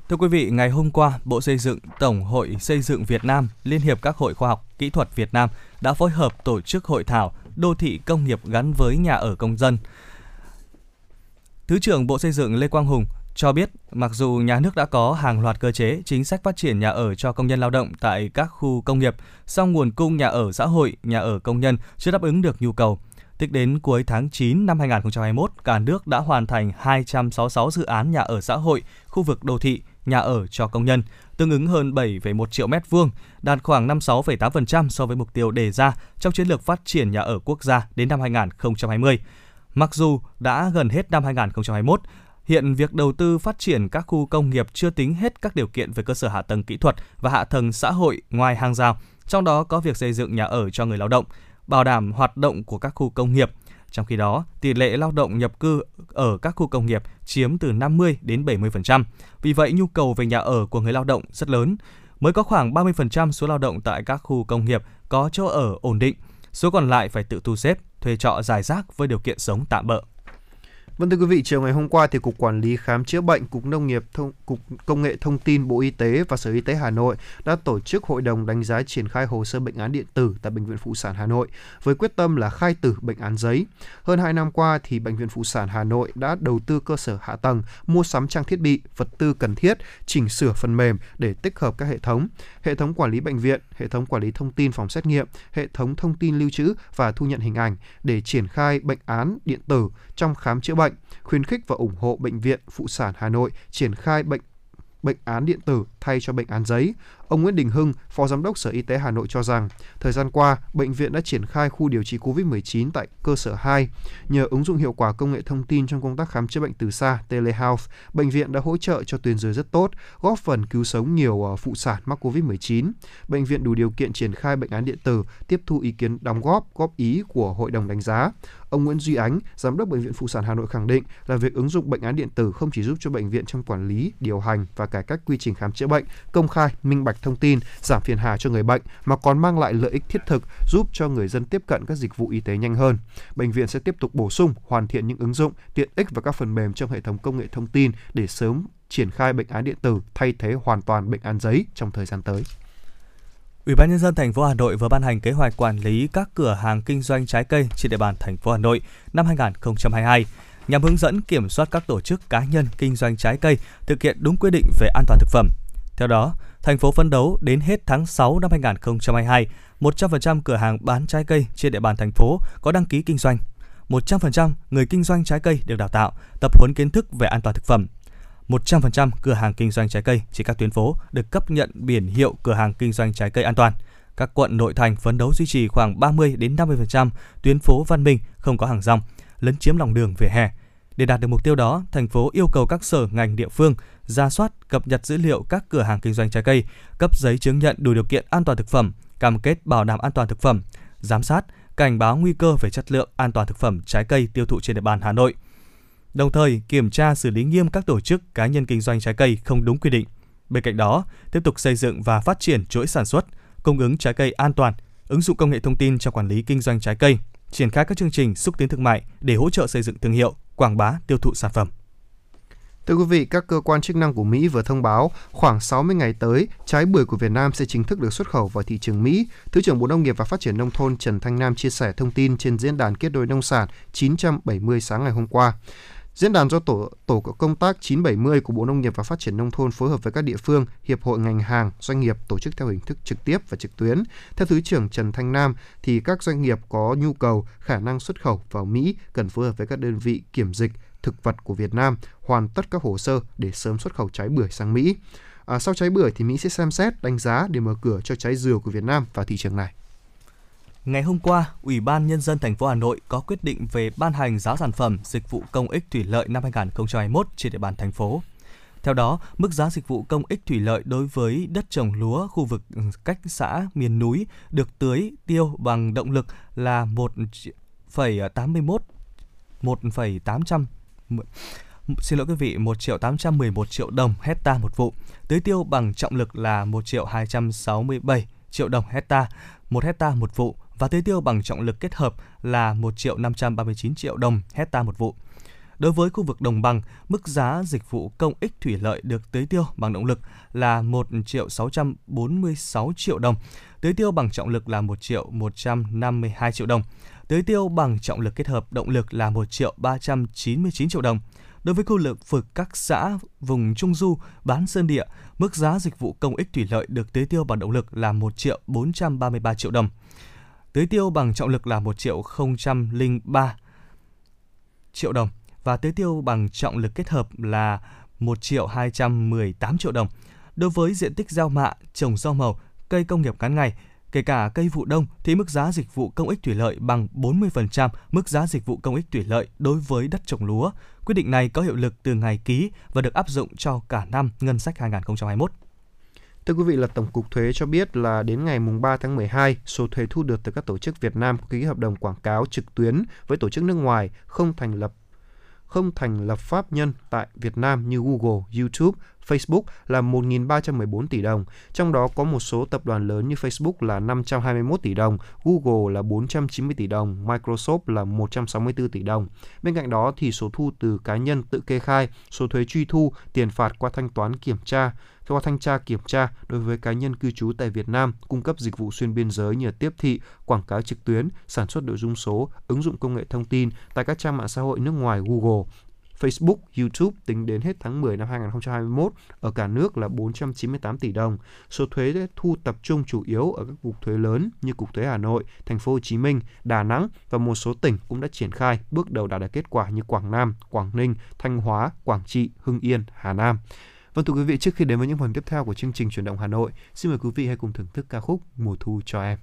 Thưa quý vị, ngày hôm qua, Bộ Xây dựng, Tổng hội Xây dựng Việt Nam, Liên hiệp các hội khoa học, kỹ thuật Việt Nam đã phối hợp tổ chức hội thảo Đô thị công nghiệp gắn với nhà ở công dân. Thứ trưởng Bộ Xây dựng Lê Quang Hùng cho biết mặc dù nhà nước đã có hàng loạt cơ chế chính sách phát triển nhà ở cho công nhân lao động tại các khu công nghiệp, song nguồn cung nhà ở xã hội, nhà ở công nhân chưa đáp ứng được nhu cầu. Tính đến cuối tháng 9 năm 2021, cả nước đã hoàn thành 266 dự án nhà ở xã hội, khu vực đô thị, nhà ở cho công nhân, tương ứng hơn 7,1 triệu mét vuông, đạt khoảng 56,8% so với mục tiêu đề ra trong chiến lược phát triển nhà ở quốc gia đến năm 2020. Mặc dù đã gần hết năm 2021, Hiện việc đầu tư phát triển các khu công nghiệp chưa tính hết các điều kiện về cơ sở hạ tầng kỹ thuật và hạ tầng xã hội ngoài hàng rào, trong đó có việc xây dựng nhà ở cho người lao động, bảo đảm hoạt động của các khu công nghiệp. Trong khi đó, tỷ lệ lao động nhập cư ở các khu công nghiệp chiếm từ 50 đến 70%. Vì vậy, nhu cầu về nhà ở của người lao động rất lớn. Mới có khoảng 30% số lao động tại các khu công nghiệp có chỗ ở ổn định, số còn lại phải tự thu xếp, thuê trọ dài rác với điều kiện sống tạm bợ. Vâng thưa quý vị, chiều ngày hôm qua thì Cục Quản lý Khám chữa bệnh, Cục Nông nghiệp, thông, Cục Công nghệ Thông tin Bộ Y tế và Sở Y tế Hà Nội đã tổ chức hội đồng đánh giá triển khai hồ sơ bệnh án điện tử tại Bệnh viện Phụ sản Hà Nội với quyết tâm là khai tử bệnh án giấy. Hơn 2 năm qua thì Bệnh viện Phụ sản Hà Nội đã đầu tư cơ sở hạ tầng, mua sắm trang thiết bị, vật tư cần thiết, chỉnh sửa phần mềm để tích hợp các hệ thống, hệ thống quản lý bệnh viện, hệ thống quản lý thông tin phòng xét nghiệm, hệ thống thông tin lưu trữ và thu nhận hình ảnh để triển khai bệnh án điện tử trong khám chữa bệnh, khuyến khích và ủng hộ bệnh viện, Phụ sản Hà Nội triển khai bệnh bệnh án điện tử thay cho bệnh án giấy. Ông Nguyễn Đình Hưng, Phó Giám đốc Sở Y tế Hà Nội cho rằng, thời gian qua, bệnh viện đã triển khai khu điều trị COVID-19 tại cơ sở 2. Nhờ ứng dụng hiệu quả công nghệ thông tin trong công tác khám chữa bệnh từ xa, telehealth, bệnh viện đã hỗ trợ cho tuyến dưới rất tốt, góp phần cứu sống nhiều ờ, phụ sản mắc COVID-19. Bệnh viện đủ điều kiện triển khai bệnh án điện tử, tiếp thu ý kiến đóng góp, góp ý của Hội đồng đánh giá. Ông Nguyễn Duy Ánh, Giám đốc Bệnh viện Phụ sản Hà Nội khẳng định là việc ứng dụng bệnh án điện tử không chỉ giúp cho bệnh viện trong quản lý, điều hành và cải cách quy trình khám chữa bệnh, công khai, minh bạch thông tin, giảm phiền hà cho người bệnh mà còn mang lại lợi ích thiết thực giúp cho người dân tiếp cận các dịch vụ y tế nhanh hơn. Bệnh viện sẽ tiếp tục bổ sung, hoàn thiện những ứng dụng, tiện ích và các phần mềm trong hệ thống công nghệ thông tin để sớm triển khai bệnh án điện tử thay thế hoàn toàn bệnh án giấy trong thời gian tới. Ủy ban nhân dân thành phố Hà Nội vừa ban hành kế hoạch quản lý các cửa hàng kinh doanh trái cây trên địa bàn thành phố Hà Nội năm 2022 nhằm hướng dẫn kiểm soát các tổ chức cá nhân kinh doanh trái cây thực hiện đúng quy định về an toàn thực phẩm. Theo đó, thành phố phấn đấu đến hết tháng 6 năm 2022, 100% cửa hàng bán trái cây trên địa bàn thành phố có đăng ký kinh doanh. 100% người kinh doanh trái cây được đào tạo, tập huấn kiến thức về an toàn thực phẩm. 100% cửa hàng kinh doanh trái cây trên các tuyến phố được cấp nhận biển hiệu cửa hàng kinh doanh trái cây an toàn. Các quận nội thành phấn đấu duy trì khoảng 30 đến 50% tuyến phố văn minh không có hàng rong, lấn chiếm lòng đường vỉa hè. Để đạt được mục tiêu đó, thành phố yêu cầu các sở ngành địa phương ra soát, cập nhật dữ liệu các cửa hàng kinh doanh trái cây, cấp giấy chứng nhận đủ điều kiện an toàn thực phẩm, cam kết bảo đảm an toàn thực phẩm, giám sát, cảnh báo nguy cơ về chất lượng an toàn thực phẩm trái cây tiêu thụ trên địa bàn Hà Nội. Đồng thời, kiểm tra xử lý nghiêm các tổ chức cá nhân kinh doanh trái cây không đúng quy định. Bên cạnh đó, tiếp tục xây dựng và phát triển chuỗi sản xuất, cung ứng trái cây an toàn, ứng dụng công nghệ thông tin trong quản lý kinh doanh trái cây, triển khai các chương trình xúc tiến thương mại để hỗ trợ xây dựng thương hiệu, quảng bá tiêu thụ sản phẩm. Thưa quý vị, các cơ quan chức năng của Mỹ vừa thông báo khoảng 60 ngày tới, trái bưởi của Việt Nam sẽ chính thức được xuất khẩu vào thị trường Mỹ. Thứ trưởng Bộ Nông nghiệp và Phát triển Nông thôn Trần Thanh Nam chia sẻ thông tin trên diễn đàn kết nối nông sản 970 sáng ngày hôm qua. Diễn đàn do tổ tổ công tác 970 của Bộ Nông nghiệp và Phát triển nông thôn phối hợp với các địa phương, hiệp hội ngành hàng, doanh nghiệp tổ chức theo hình thức trực tiếp và trực tuyến. Theo thứ trưởng Trần Thanh Nam thì các doanh nghiệp có nhu cầu khả năng xuất khẩu vào Mỹ cần phối hợp với các đơn vị kiểm dịch thực vật của Việt Nam hoàn tất các hồ sơ để sớm xuất khẩu trái bưởi sang Mỹ. À, sau trái bưởi thì Mỹ sẽ xem xét đánh giá để mở cửa cho trái dừa của Việt Nam vào thị trường này. Ngày hôm qua, Ủy ban Nhân dân thành phố Hà Nội có quyết định về ban hành giá sản phẩm dịch vụ công ích thủy lợi năm 2021 trên địa bàn thành phố. Theo đó, mức giá dịch vụ công ích thủy lợi đối với đất trồng lúa khu vực ừ, cách xã miền núi được tưới tiêu bằng động lực là 1,81 1,800 xin lỗi quý vị 1 triệu 811 triệu đồng hecta một vụ. Tưới tiêu bằng trọng lực là 1 triệu 267 triệu đồng hecta một hecta một vụ và tưới tiêu bằng trọng lực kết hợp là 1 triệu 539 triệu đồng hecta một vụ. Đối với khu vực đồng bằng, mức giá dịch vụ công ích thủy lợi được tưới tiêu bằng động lực là 1 triệu 646 triệu đồng, tưới tiêu bằng trọng lực là 1 triệu 152 triệu đồng, tưới tiêu bằng trọng lực kết hợp động lực là 1 triệu 399 triệu đồng. Đối với khu vực các xã vùng Trung Du, bán sơn địa, mức giá dịch vụ công ích thủy lợi được tưới tiêu bằng động lực là 1 triệu 433 triệu đồng. Tưới tiêu bằng trọng lực là 1 triệu 003 triệu đồng và tưới tiêu bằng trọng lực kết hợp là 1 triệu 218 triệu đồng. Đối với diện tích gieo mạ, trồng rau màu, cây công nghiệp ngắn ngày, kể cả cây vụ đông thì mức giá dịch vụ công ích thủy lợi bằng 40% mức giá dịch vụ công ích thủy lợi đối với đất trồng lúa. Quyết định này có hiệu lực từ ngày ký và được áp dụng cho cả năm ngân sách 2021. Thưa quý vị là Tổng cục Thuế cho biết là đến ngày mùng 3 tháng 12, số thuế thu được từ các tổ chức Việt Nam ký hợp đồng quảng cáo trực tuyến với tổ chức nước ngoài không thành lập không thành lập pháp nhân tại Việt Nam như Google, YouTube, Facebook là 1.314 tỷ đồng, trong đó có một số tập đoàn lớn như Facebook là 521 tỷ đồng, Google là 490 tỷ đồng, Microsoft là 164 tỷ đồng. Bên cạnh đó thì số thu từ cá nhân tự kê khai, số thuế truy thu, tiền phạt qua thanh toán kiểm tra, qua thanh tra kiểm tra đối với cá nhân cư trú tại Việt Nam cung cấp dịch vụ xuyên biên giới như tiếp thị, quảng cáo trực tuyến, sản xuất nội dung số, ứng dụng công nghệ thông tin tại các trang mạng xã hội nước ngoài Google, Facebook, YouTube tính đến hết tháng 10 năm 2021 ở cả nước là 498 tỷ đồng. Số thuế thu tập trung chủ yếu ở các cục thuế lớn như cục thuế Hà Nội, Thành phố Hồ Chí Minh, Đà Nẵng và một số tỉnh cũng đã triển khai bước đầu đạt được kết quả như Quảng Nam, Quảng Ninh, Thanh Hóa, Quảng Trị, Hưng Yên, Hà Nam. Vâng thưa quý vị, trước khi đến với những phần tiếp theo của chương trình chuyển động Hà Nội, xin mời quý vị hãy cùng thưởng thức ca khúc Mùa thu cho em.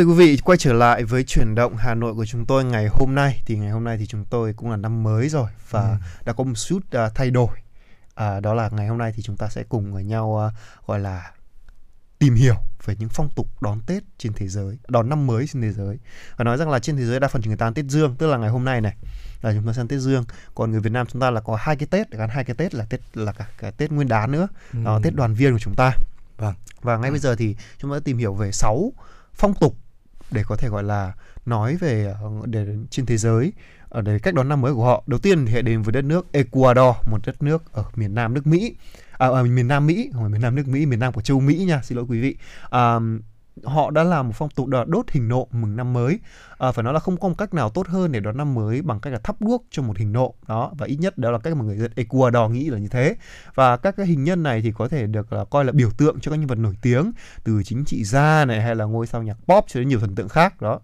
Thưa quý vị, quay trở lại với chuyển động Hà Nội của chúng tôi ngày hôm nay thì ngày hôm nay thì chúng tôi cũng là năm mới rồi và Ừ. đã có một chút à, thay đổi. À, đó là ngày hôm nay thì chúng ta sẽ cùng với nhau à, gọi là tìm hiểu về những phong tục đón Tết trên thế giới, đón năm mới trên thế giới. Và nói rằng là trên thế giới đa phần người ta ăn Tết Dương, tức là ngày hôm nay này là chúng ta ăn Tết Dương. Còn người Việt Nam chúng ta là có hai cái Tết, gắn hai cái Tết là Tết là cả, cả Tết Nguyên đán nữa, đó Ừ. Tết đoàn viên của chúng ta. Vâng. Và ngay bây giờ thì chúng ta sẽ tìm hiểu về 6 phong tục để có thể gọi là nói về ờ, để trên thế giới ở để cách đón năm mới của họ. Đầu tiên thì hãy đến với đất nước Ecuador, một đất nước ở miền Nam nước Mỹ. À, ở miền Nam Mỹ, không phải miền Nam nước Mỹ, miền Nam của châu Mỹ nha, xin lỗi quý vị. À, họ đã làm một phong tục đó đốt hình nộm mừng năm mới. À, phải nói là không có một cách nào tốt hơn để đón năm mới bằng cách là thắp đuốc cho một hình nộm đó và ít nhất đó là cách mà người dân Ecuador nghĩ là như thế. Và các cái hình nhân này thì có thể được là coi là biểu tượng cho các nhân vật nổi tiếng từ chính trị gia này hay là ngôi sao nhạc pop cho đến nhiều thần tượng khác đó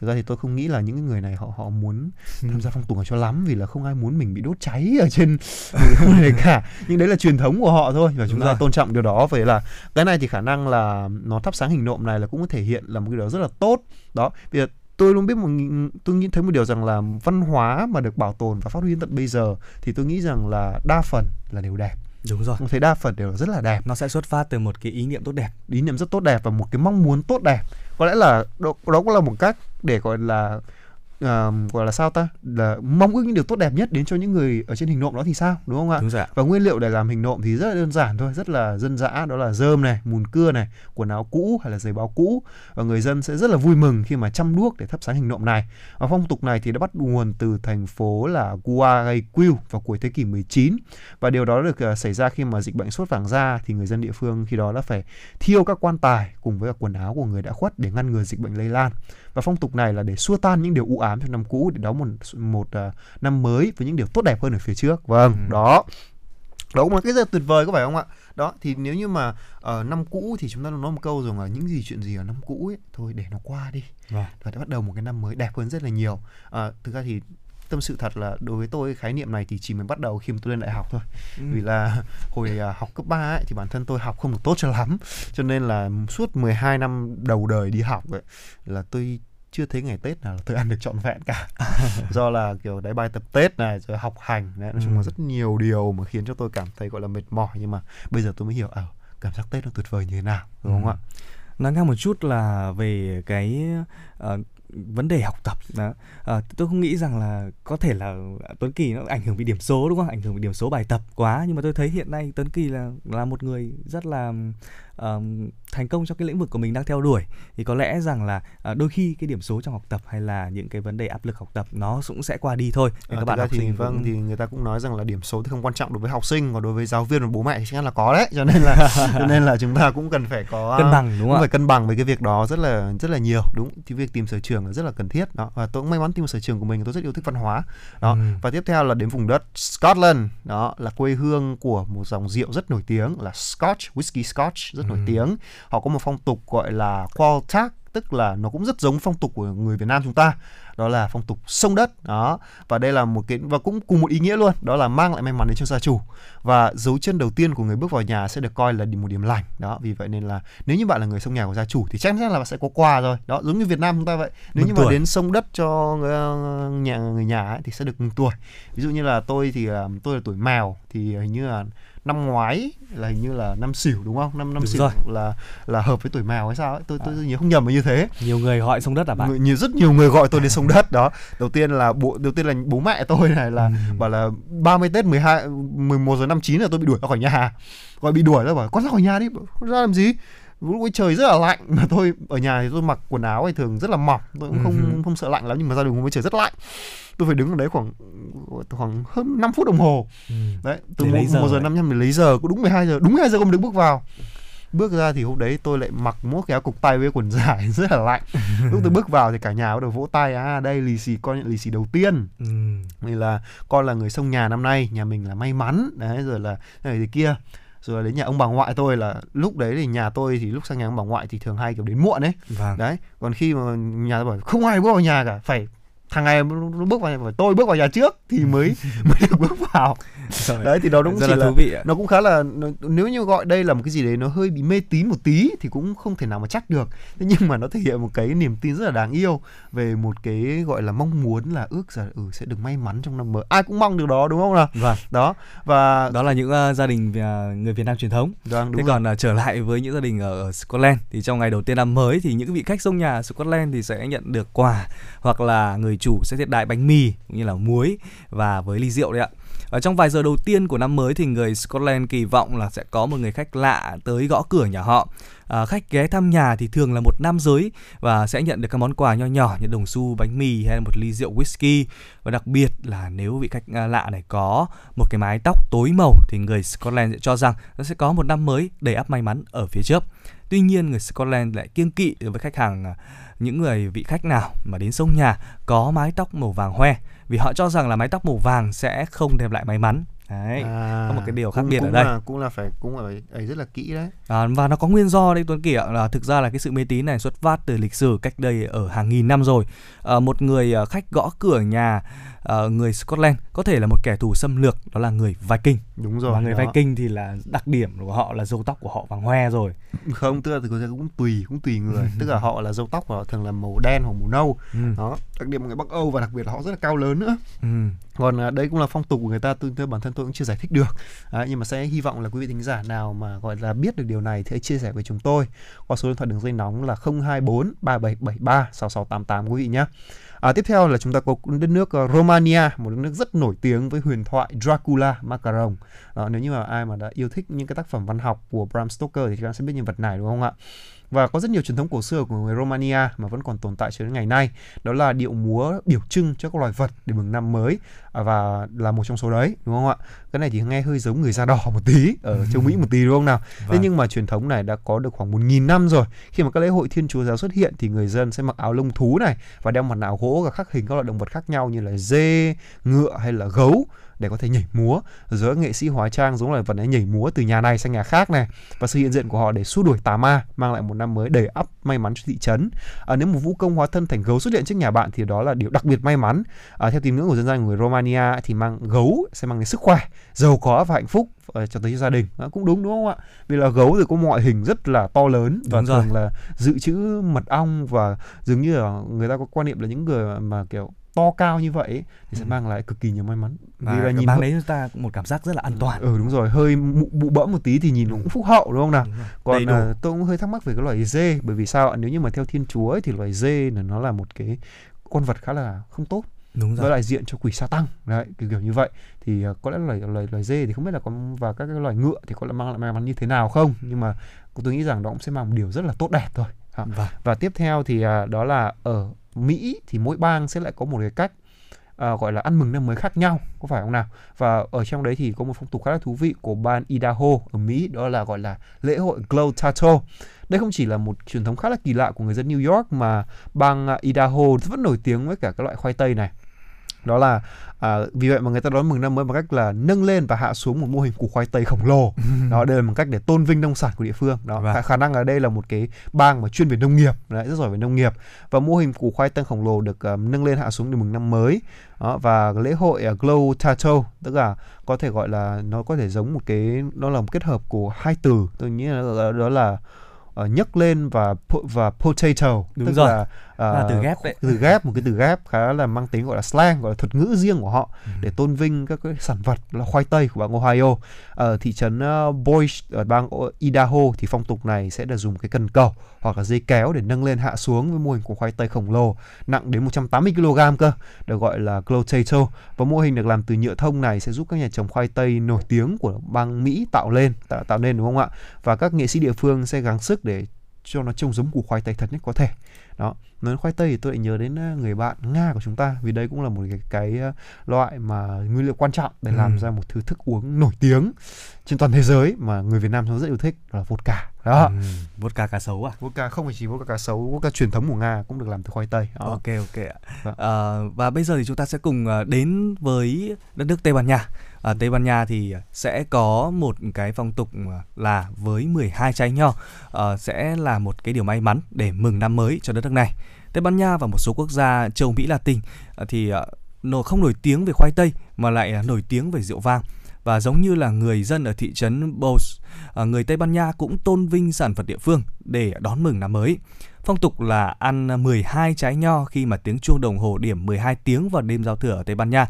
thực ra thì tôi không nghĩ là những người này họ họ muốn tham gia phong tục cho lắm vì là không ai muốn mình bị đốt cháy ở trên [laughs] này cả. Nhưng đấy là truyền thống của họ thôi và chúng Đúng ta rồi. tôn trọng điều đó. Vậy là cái này thì khả năng là nó thắp sáng hình nộm này là cũng có thể hiện là một cái điều rất là tốt. Đó vì tôi luôn biết một tôi nghĩ thấy một điều rằng là văn hóa mà được bảo tồn và phát huy đến tận bây giờ thì tôi nghĩ rằng là đa phần là đều đẹp. Đúng rồi. tôi thấy đa phần đều rất là đẹp. Nó sẽ xuất phát từ một cái ý niệm tốt đẹp. ý niệm rất tốt đẹp và một cái mong muốn tốt đẹp có lẽ là đó, đó cũng là một cách để gọi là ờ, gọi là sao ta? Là mong ước những điều tốt đẹp nhất đến cho những người ở trên hình nộm đó thì sao đúng không ạ? Đúng rồi ạ. và nguyên liệu để làm hình nộm thì rất là đơn giản thôi rất là dân dã đó là rơm này mùn cưa này quần áo cũ hay là giấy báo cũ. Và người dân sẽ rất là vui mừng khi mà chăm đuốc để thắp sáng hình nộm này. Và phong tục này thì đã bắt nguồn từ thành phố là Guayaquil vào cuối thế kỷ 19 và điều đó được ờ, xảy ra khi mà dịch bệnh sốt vàng da thì người dân địa phương khi đó đã phải thiêu các quan tài cùng với cả quần áo của người đã khuất để ngăn ngừa dịch bệnh lây lan và phong tục này là để xua tan những điều u ám trong năm cũ để đón một một ờ, năm mới với những điều tốt đẹp hơn ở phía trước. Vâng Ừ. đó. Đó cũng là cái rất tuyệt vời có phải không ạ? Đó thì nếu như mà ở năm cũ thì chúng ta nói một câu rằng là những gì chuyện gì ở năm cũ ấy thôi để nó qua đi. Vâng. và bắt đầu một cái năm mới đẹp hơn rất là nhiều. À, thực ra thì tâm sự thật là đối với tôi khái niệm này thì chỉ mới bắt đầu khi mà tôi lên đại học thôi Ừ. vì là hồi à, học cấp 3 ấy, thì bản thân tôi học không được tốt cho lắm cho nên là suốt 12 năm đầu đời đi học ấy, là tôi chưa thấy ngày Tết nào là tôi ăn được trọn vẹn cả [laughs] do là kiểu đấy bài tập Tết này rồi học hành đấy, nói chung là Ừ. rất nhiều điều mà khiến cho tôi cảm thấy gọi là mệt mỏi nhưng mà bây giờ tôi mới hiểu ở cảm giác Tết nó tuyệt vời như thế nào đúng không Ừ. ạ nói ngang một chút là về cái ờ, vấn đề học tập đó. À, tôi không nghĩ rằng là có thể là Tuấn Kỳ nó ảnh hưởng vì điểm số đúng không? Ảnh hưởng vì điểm số bài tập quá. Nhưng mà tôi thấy hiện nay Tuấn Kỳ là là một người rất là thành công trong cái lĩnh vực của mình đang theo đuổi thì có lẽ rằng là ờ, đôi khi cái điểm số trong học tập hay là những cái vấn đề áp lực học tập nó cũng sẽ qua đi thôi. Thì À, các bạn học thì sinh vâng cũng- thì người ta cũng nói rằng là điểm số thì không quan trọng đối với học sinh còn đối với giáo viên và bố mẹ thì chắc chắn là có đấy. Cho nên là [laughs] cho nên là chúng ta cũng cần phải có cân bằng đúng không phải cân bằng với cái việc đó rất là rất là nhiều. Đúng thì việc tìm sở trường là rất là cần thiết. Đó và tôi cũng may mắn tìm sở trường của mình tôi rất yêu thích văn hóa. Đó Ừ. và tiếp theo là đến vùng đất Scotland. Đó là quê hương của một dòng rượu rất nổi tiếng là Scotch whisky Scotch rất nổi Ừ. tiếng. Họ có một phong tục gọi là qualtag tức là nó cũng rất giống phong tục của người Việt Nam chúng ta. Đó là phong tục sông đất. Đó. Và đây là một cái và cũng cùng một ý nghĩa luôn. Đó là mang lại may mắn đến cho gia chủ. Và dấu chân đầu tiên của người bước vào nhà sẽ được coi là một điểm lành. Đó vì vậy nên là nếu như bạn là người sông nhà của gia chủ thì chắc chắn là bạn sẽ có quà rồi. Đó giống như Việt Nam chúng ta vậy. Nếu như mà đến sông đất cho người nhà người nhà ấy, thì sẽ được mừng tuổi. Ví dụ như là tôi thì ờ, tôi là tuổi mèo thì hình như là năm ngoái là hình như là năm xỉu đúng không? Năm năm Đúng xỉu rồi. là là hợp với tuổi mèo hay sao ấy? Tôi tôi, tôi nhớ không nhầm là như thế. Nhiều người gọi sông đất à bạn? Người, nhiều rất nhiều người gọi tôi đến sông đất đó. Đầu tiên là bộ đầu tiên là bố mẹ tôi này là Ừ. bảo là 30 tết 12 11 giờ 59 là tôi bị đuổi ra khỏi nhà. Gọi bị đuổi ra bảo con ra khỏi nhà đi Bảo, "Con ra làm gì lúc ấy trời rất là lạnh. Mà tôi ở nhà thì tôi mặc quần áo thì thường rất là mỏng. Tôi cũng không Ừ. không sợ lạnh lắm nhưng mà ra đường hôm ấy trời rất lạnh. Tôi phải đứng ở đấy khoảng khoảng hơn 5 phút đồng hồ. Ừ. đấy từ một, giờ một giờ năm để lấy giờ cũng đúng 12 giờ đúng 12 giờ không được bước vào. Bước ra thì hôm đấy tôi lại mặc mỗi cái áo cục tay với quần [laughs] dài rất là lạnh. Lúc tôi bước vào thì cả nhà bắt đầu vỗ tay à đây lì xì con nhận lì xì đầu tiên. Ừ. vì là con là người sông nhà năm nay nhà mình là may mắn. Đấy rồi là này thì kia rồi đến nhà ông bà ngoại tôi là lúc đấy thì nhà tôi thì lúc sang nhà ông bà ngoại thì thường hay kiểu đến muộn ấy vâng đấy còn khi mà nhà tôi bảo không ai bước vào nhà cả phải thằng này nó bước vào phải tôi bước vào nhà trước thì mới [laughs] mới được bước vào. [laughs] đấy thì đó cũng rất chỉ là là thú vị ạ. nó cũng khá là nó, nếu như gọi đây là một cái gì đấy nó hơi bị mê tín một tí thì cũng không thể nào mà chắc được. Thế nhưng mà nó thể hiện một cái niềm tin rất là đáng yêu về một cái gọi là mong muốn là ước rằng ừ sẽ được may mắn trong năm mới. Ai cũng mong được đó đúng không nào? Vâng. Đó và đó là những ờ, gia đình ờ, người Việt Nam truyền thống. Vâng, đúng Thế rồi. còn ờ, trở lại với những gia đình ở, ở Scotland thì trong ngày đầu tiên năm mới thì những vị khách sông nhà Scotland thì sẽ nhận được quà hoặc là người chủ sẽ thiện đại bánh mì cũng như là muối và với ly rượu đấy ạ. Ở trong vài giờ đầu tiên của năm mới thì người Scotland kỳ vọng là sẽ có một người khách lạ tới gõ cửa nhà họ. À, khách ghé thăm nhà thì thường là một nam giới và sẽ nhận được các món quà nho nhỏ như đồng xu, bánh mì hay là một ly rượu whisky và đặc biệt là nếu vị khách à, lạ này có một cái mái tóc tối màu thì người Scotland sẽ cho rằng nó sẽ có một năm mới đầy ắp may mắn ở phía trước. Tuy nhiên người Scotland lại kiêng kỵ đối với khách hàng à, những người vị khách nào mà đến sông nhà có mái tóc màu vàng hoe vì họ cho rằng là mái tóc màu vàng sẽ không đem lại may mắn. Đấy. à, có một cái điều khác cũng, biệt ở cũng đây. là, cũng là phải cũng là phải ấy rất là kỹ đấy À, và nó có nguyên do đấy Tuấn Kỳ ạ là thực ra là cái sự mê tín này xuất phát từ lịch sử cách đây ở hàng nghìn năm rồi. À, một người à, khách gõ cửa nhà à, người Scotland có thể là một kẻ thù xâm lược đó là người Viking. đúng rồi và người đó. Viking thì là đặc điểm của họ là râu tóc của họ vàng hoe rồi. không tức là thì cũng tùy cũng tùy người [laughs] tức là họ là râu tóc của họ thường là màu đen hoặc màu nâu Ừ. đó đặc điểm của người Bắc Âu và đặc biệt là họ rất là cao lớn nữa Ừ. còn à, đây cũng là phong tục của người ta tôi, tôi bản thân tôi cũng chưa giải thích được Đấy, nhưng mà sẽ hy vọng là quý vị thính giả nào mà gọi là biết được điều này thì hãy chia sẻ với chúng tôi qua số điện thoại đường dây nóng là 024 3773 6688 quý vị nhé À, tiếp theo là chúng ta có đất nước ờ, Romania, một đất nước rất nổi tiếng với huyền thoại Dracula Macaron. À, nếu như mà ai mà đã yêu thích những cái tác phẩm văn học của Bram Stoker thì các bạn sẽ biết nhân vật này đúng không ạ? Và có rất nhiều truyền thống cổ xưa của người Romania mà vẫn còn tồn tại cho đến ngày nay. Đó là điệu múa biểu trưng cho các loài vật để mừng năm mới à, và là một trong số đấy đúng không ạ? Cái này thì nghe hơi giống người da đỏ một tí ở [laughs] châu Mỹ một tí đúng không nào? Thế Vâng. nhưng mà truyền thống này đã có được khoảng 1.000 năm rồi. Khi mà các lễ hội Thiên Chúa giáo xuất hiện thì người dân sẽ mặc áo lông thú này và đeo mặt nạ gỗ và khắc hình các loại động vật khác nhau như là dê, ngựa hay là gấu để có thể nhảy múa rồi các nghệ sĩ hóa trang giống loài vật ấy nhảy múa từ nhà này sang nhà khác này và sự hiện diện của họ để xua đuổi tà ma mang lại một năm mới đầy ắp may mắn cho thị trấn. À, nếu một vũ công hóa thân thành gấu xuất hiện trước nhà bạn thì đó là điều đặc biệt may mắn. À, theo tín ngưỡng của dân gian người Romania thì mang gấu sẽ mang đến sức khỏe giàu có và hạnh phúc ờ, cho tới gia đình. Đó, cũng đúng đúng không ạ? Vì là gấu thì có mọi hình rất là to lớn và thường là dự trữ mật ong và dường như là người ta có quan niệm là những người mà kiểu to cao như vậy ấy, thì sẽ Ừ. mang lại cực kỳ nhiều may mắn Và vì là nhìn mang đến cho ta một cảm giác rất là an toàn. ừ đúng rồi hơi mụ, bụ bẫm một tí thì nhìn cũng phúc hậu đúng không nào Đúng rồi. còn à, tôi cũng hơi thắc mắc về cái loài dê bởi vì sao ạ nếu như mà theo thiên chúa ấy, thì loài dê là nó là một cái con vật khá là không tốt Đúng nó rồi. đại diện cho quỷ sa tăng đấy kiểu, kiểu như vậy thì à, có lẽ loài loài loài dê thì không biết là có và các cái loài ngựa thì có lẽ mang lại may mắn như thế nào không nhưng mà tôi nghĩ rằng đó cũng sẽ mang một điều rất là tốt đẹp thôi Đó. Vâng. và tiếp theo thì à, đó là ở Mỹ thì mỗi bang sẽ lại có một cái cách à, gọi là ăn mừng năm mới khác nhau có phải không nào? Và ở trong đấy thì có một phong tục khá là thú vị của bang Idaho ở Mỹ đó là gọi là lễ hội Glow Tato đây không chỉ là một truyền thống khá là kỳ lạ của người dân New York mà bang à, Idaho vẫn nổi tiếng với cả các loại khoai tây này đó là à, vì vậy mà người ta đón mừng năm mới bằng cách là nâng lên và hạ xuống một mô hình củ khoai tây khổng lồ. [laughs] Đó đây là một cách để tôn vinh nông sản của địa phương. Đó Vâng. khả, năng là đây là một cái bang mà chuyên về nông nghiệp đấy, rất giỏi về nông nghiệp. Và mô hình củ khoai tây khổng lồ được à, nâng lên hạ xuống để mừng năm mới. Đó, và lễ hội à, Glow Tato tức là có thể gọi là nó có thể giống một cái nó là một kết hợp của hai từ. Tôi nghĩ là đó là ờ, nhấc lên và và potato Đúng tức rồi. là ờ, Là từ ghép đấy. từ ghép một cái từ ghép khá là mang tính gọi là slang gọi là thuật ngữ riêng của họ Ừ. để tôn vinh các cái sản vật là khoai tây của bang Ohio ở thị trấn uh, Boise ở bang Idaho thì phong tục này sẽ được dùng cái cần cầu hoặc là dây kéo để nâng lên hạ xuống với mô hình của khoai tây khổng lồ nặng đến 180 kg cơ được gọi là potato và mô hình được làm từ nhựa thông này sẽ giúp các nhà trồng khoai tây nổi tiếng của bang Mỹ tạo lên tạo, tạo nên đúng không ạ và các nghệ sĩ địa phương sẽ gắng sức để cho nó trông giống củ khoai tây thật nhất có thể đó nói khoai tây thì tôi lại nhớ đến ờ, người bạn nga của chúng ta vì đây cũng là một cái, cái ờ, loại mà nguyên liệu quan trọng để làm Ừ. ra một thứ thức uống nổi tiếng trên toàn thế giới mà người Việt Nam chúng rất yêu thích là vodka đó Ừ, vodka cá sấu à vodka không phải chỉ vodka cá sấu vodka truyền thống của nga cũng được làm từ khoai tây đó. Ok ok ạ. Ờ, và bây giờ thì chúng ta sẽ cùng đến với đất nước Tây Ban Nha. Ở Tây Ban Nha thì sẽ có một cái phong tục là với 12 trái nho ờ, sẽ là một cái điều may mắn để mừng năm mới cho đất nước này. Tây Ban Nha và một số quốc gia châu Mỹ Latin ờ, thì ờ, nó không nổi tiếng về khoai tây mà lại ờ, nổi tiếng về rượu vang. Và giống như là người dân ở thị trấn Bos, người Tây Ban Nha cũng tôn vinh sản vật địa phương để đón mừng năm mới. Phong tục là ăn 12 trái nho khi mà tiếng chuông đồng hồ điểm 12 tiếng vào đêm giao thừa ở Tây Ban Nha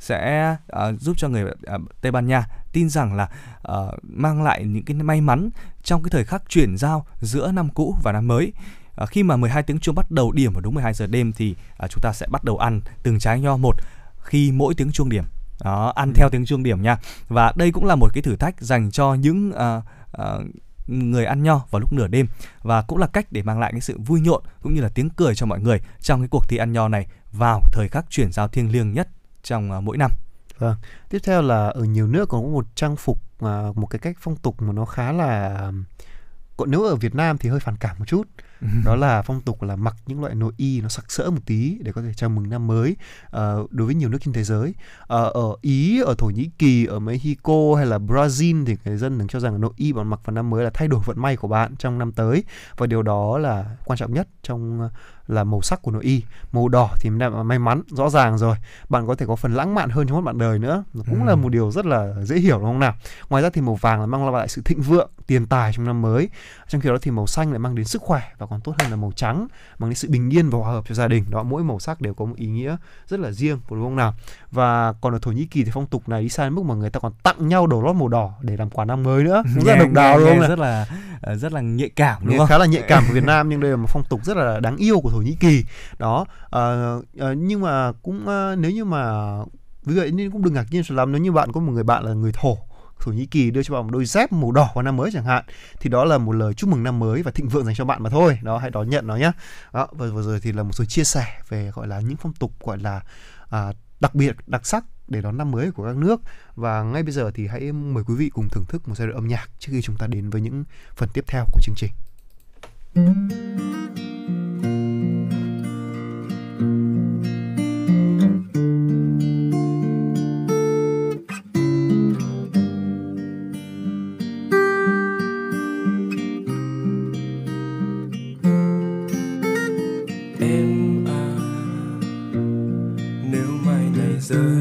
sẽ ờ, giúp cho người ờ, Tây Ban Nha tin rằng là ờ, mang lại những cái may mắn trong cái thời khắc chuyển giao giữa năm cũ và năm mới. Ờ, khi mà 12 tiếng chuông bắt đầu điểm vào đúng 12 giờ đêm thì ờ, chúng ta sẽ bắt đầu ăn từng trái nho một khi mỗi tiếng chuông điểm. Đó, ăn theo tiếng chuông điểm nha. Và đây cũng là một cái thử thách dành cho những ờ, ờ, người ăn nho vào lúc nửa đêm và cũng là cách để mang lại cái sự vui nhộn cũng như là tiếng cười cho mọi người trong cái cuộc thi ăn nho này vào thời khắc chuyển giao thiêng liêng nhất trong à, mỗi năm. Vâng. tiếp theo là ở nhiều nước còn có một trang phục à, một cái cách phong tục mà nó khá là à, còn nếu ở Việt Nam thì hơi phản cảm một chút [laughs] đó là [laughs] phong tục là mặc những loại nội y nó sặc sỡ một tí để có thể chào mừng năm mới Ờ, đối với nhiều nước trên thế giới. Ờ, ở Ý ở Thổ Nhĩ Kỳ ở Mexico hay là Brazil thì người dân thường cho rằng là nội y bạn mặc vào năm mới là thay đổi vận may của bạn trong năm tới. Và điều đó là quan trọng nhất trong ờ, là màu sắc của nội y. Màu đỏ thì may mắn rõ ràng rồi. Bạn có thể có phần lãng mạn hơn trong mắt bạn đời nữa. Cũng là một điều rất là dễ hiểu đúng không nào? Ngoài ra thì màu vàng là mang lại sự thịnh vượng tiền tài trong năm mới. Trong khi đó thì màu xanh lại mang đến sức khỏe và còn tốt hơn là màu trắng mang đến sự bình yên và hòa hợp cho gia đình. Đó mỗi màu sắc đều có một ý nghĩa rất là riêng đúng không nào? Và còn ở Thổ Nhĩ Kỳ thì phong tục này đi xa đến mức mà người ta còn tặng nhau đồ lót màu đỏ để làm quà năm mới nữa. Rất là độc đáo đúng không nào? rất là ờ, rất là nhạy cảm đúng không? khá là nhạy cảm của Việt Nam nhưng đây là một phong tục rất là đáng yêu của Thổ Nhĩ Kỳ. Đó Ờ, ờ, nhưng mà cũng ờ, nếu như mà vì vậy nên cũng đừng ngạc nhiên lắm nếu như bạn có một người bạn là người thổ Thổ Nhĩ Kỳ đưa cho bạn một đôi dép màu đỏ vào năm mới chẳng hạn. Thì đó là một lời chúc mừng năm mới và thịnh vượng dành cho bạn mà thôi. Đó hãy đón nhận nó nhé. Đó và vừa rồi thì là một số chia sẻ về gọi là những phong tục gọi là à, đặc biệt đặc sắc để đón năm mới của các nước. Và ngay bây giờ thì hãy mời quý vị cùng thưởng thức một giai đoạn âm nhạc trước khi chúng ta đến với những phần tiếp theo của chương trình. sœurs.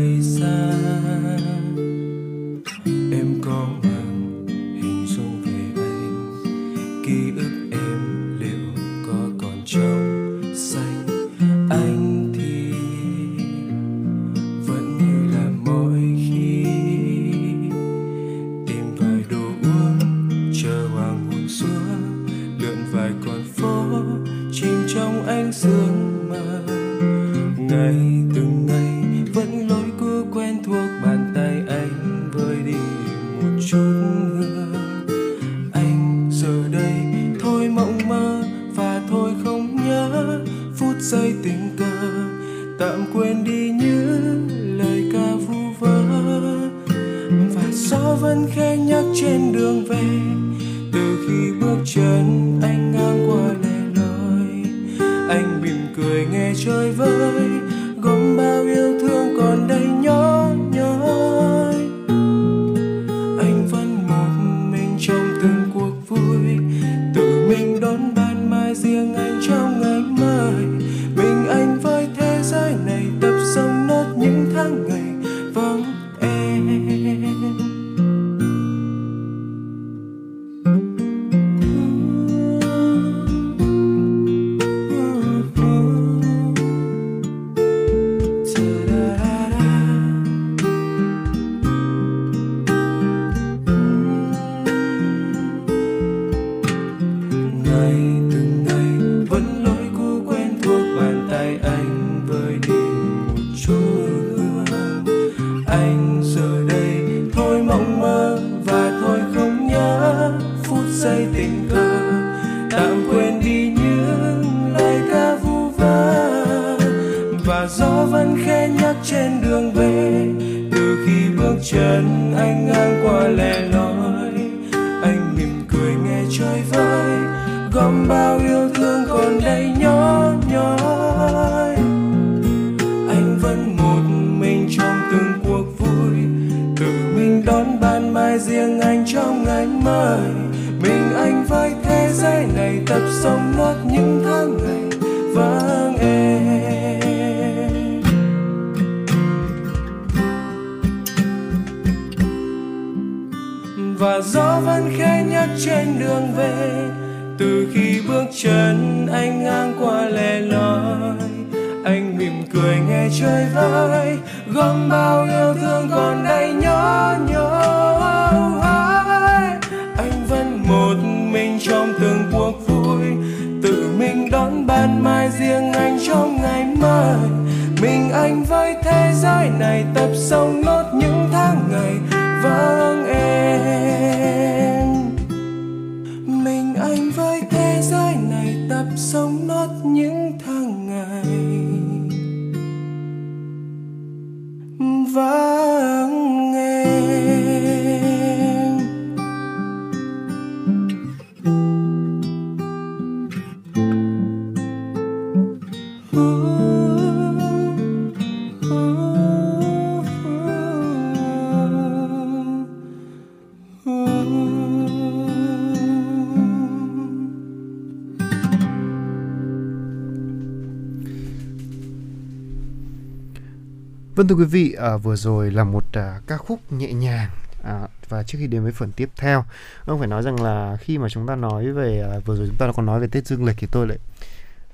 Vị, à, vừa rồi là một à, ca khúc nhẹ nhàng à, và trước khi đến với phần tiếp theo, ông phải nói rằng là khi mà chúng ta nói về à, vừa rồi chúng ta còn nói về Tết Dương lịch thì tôi lại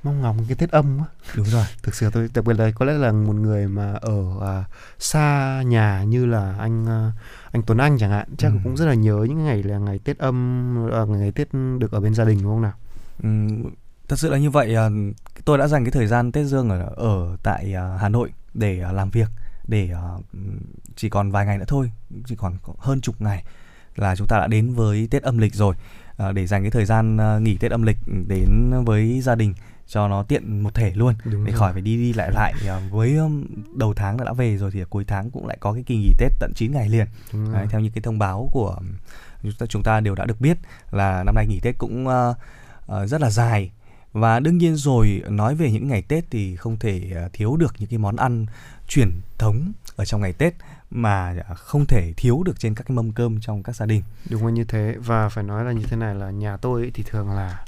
mong ngóng cái Tết âm quá. đúng rồi Thực sự tôi đặc biệt là có lẽ là một người mà ở à, xa nhà như là anh à, anh Tuấn Anh chẳng hạn, chắc Ừ. cũng rất là nhớ những ngày là ngày Tết âm, à, ngày Tết được ở bên gia đình đúng không nào? Ừm, thật sự là như vậy à, tôi đã dành cái thời gian Tết Dương ở ở tại à, Hà Nội để à, làm việc để à, ừm, chỉ còn vài ngày nữa thôi chỉ còn hơn chục ngày là chúng ta đã đến với Tết âm lịch rồi à, để dành cái thời gian à, nghỉ Tết âm lịch đến với gia đình cho nó tiện một thể luôn Đúng để rồi. khỏi phải đi đi lại lại à, với đầu tháng đã đã về rồi thì cuối tháng cũng lại có cái kỳ nghỉ Tết tận 9 ngày liền. Đấy, theo những cái thông báo của chúng ta, chúng ta đều đã được biết là năm nay nghỉ Tết cũng ờ, ờ, rất là dài và đương nhiên rồi nói về những ngày Tết thì không thể à, thiếu được những cái món ăn truyền thống ở trong ngày Tết mà à, không thể thiếu được trên các cái mâm cơm trong các gia đình. Đúng là như thế. Và phải nói là như thế này là nhà tôi ấy thì thường là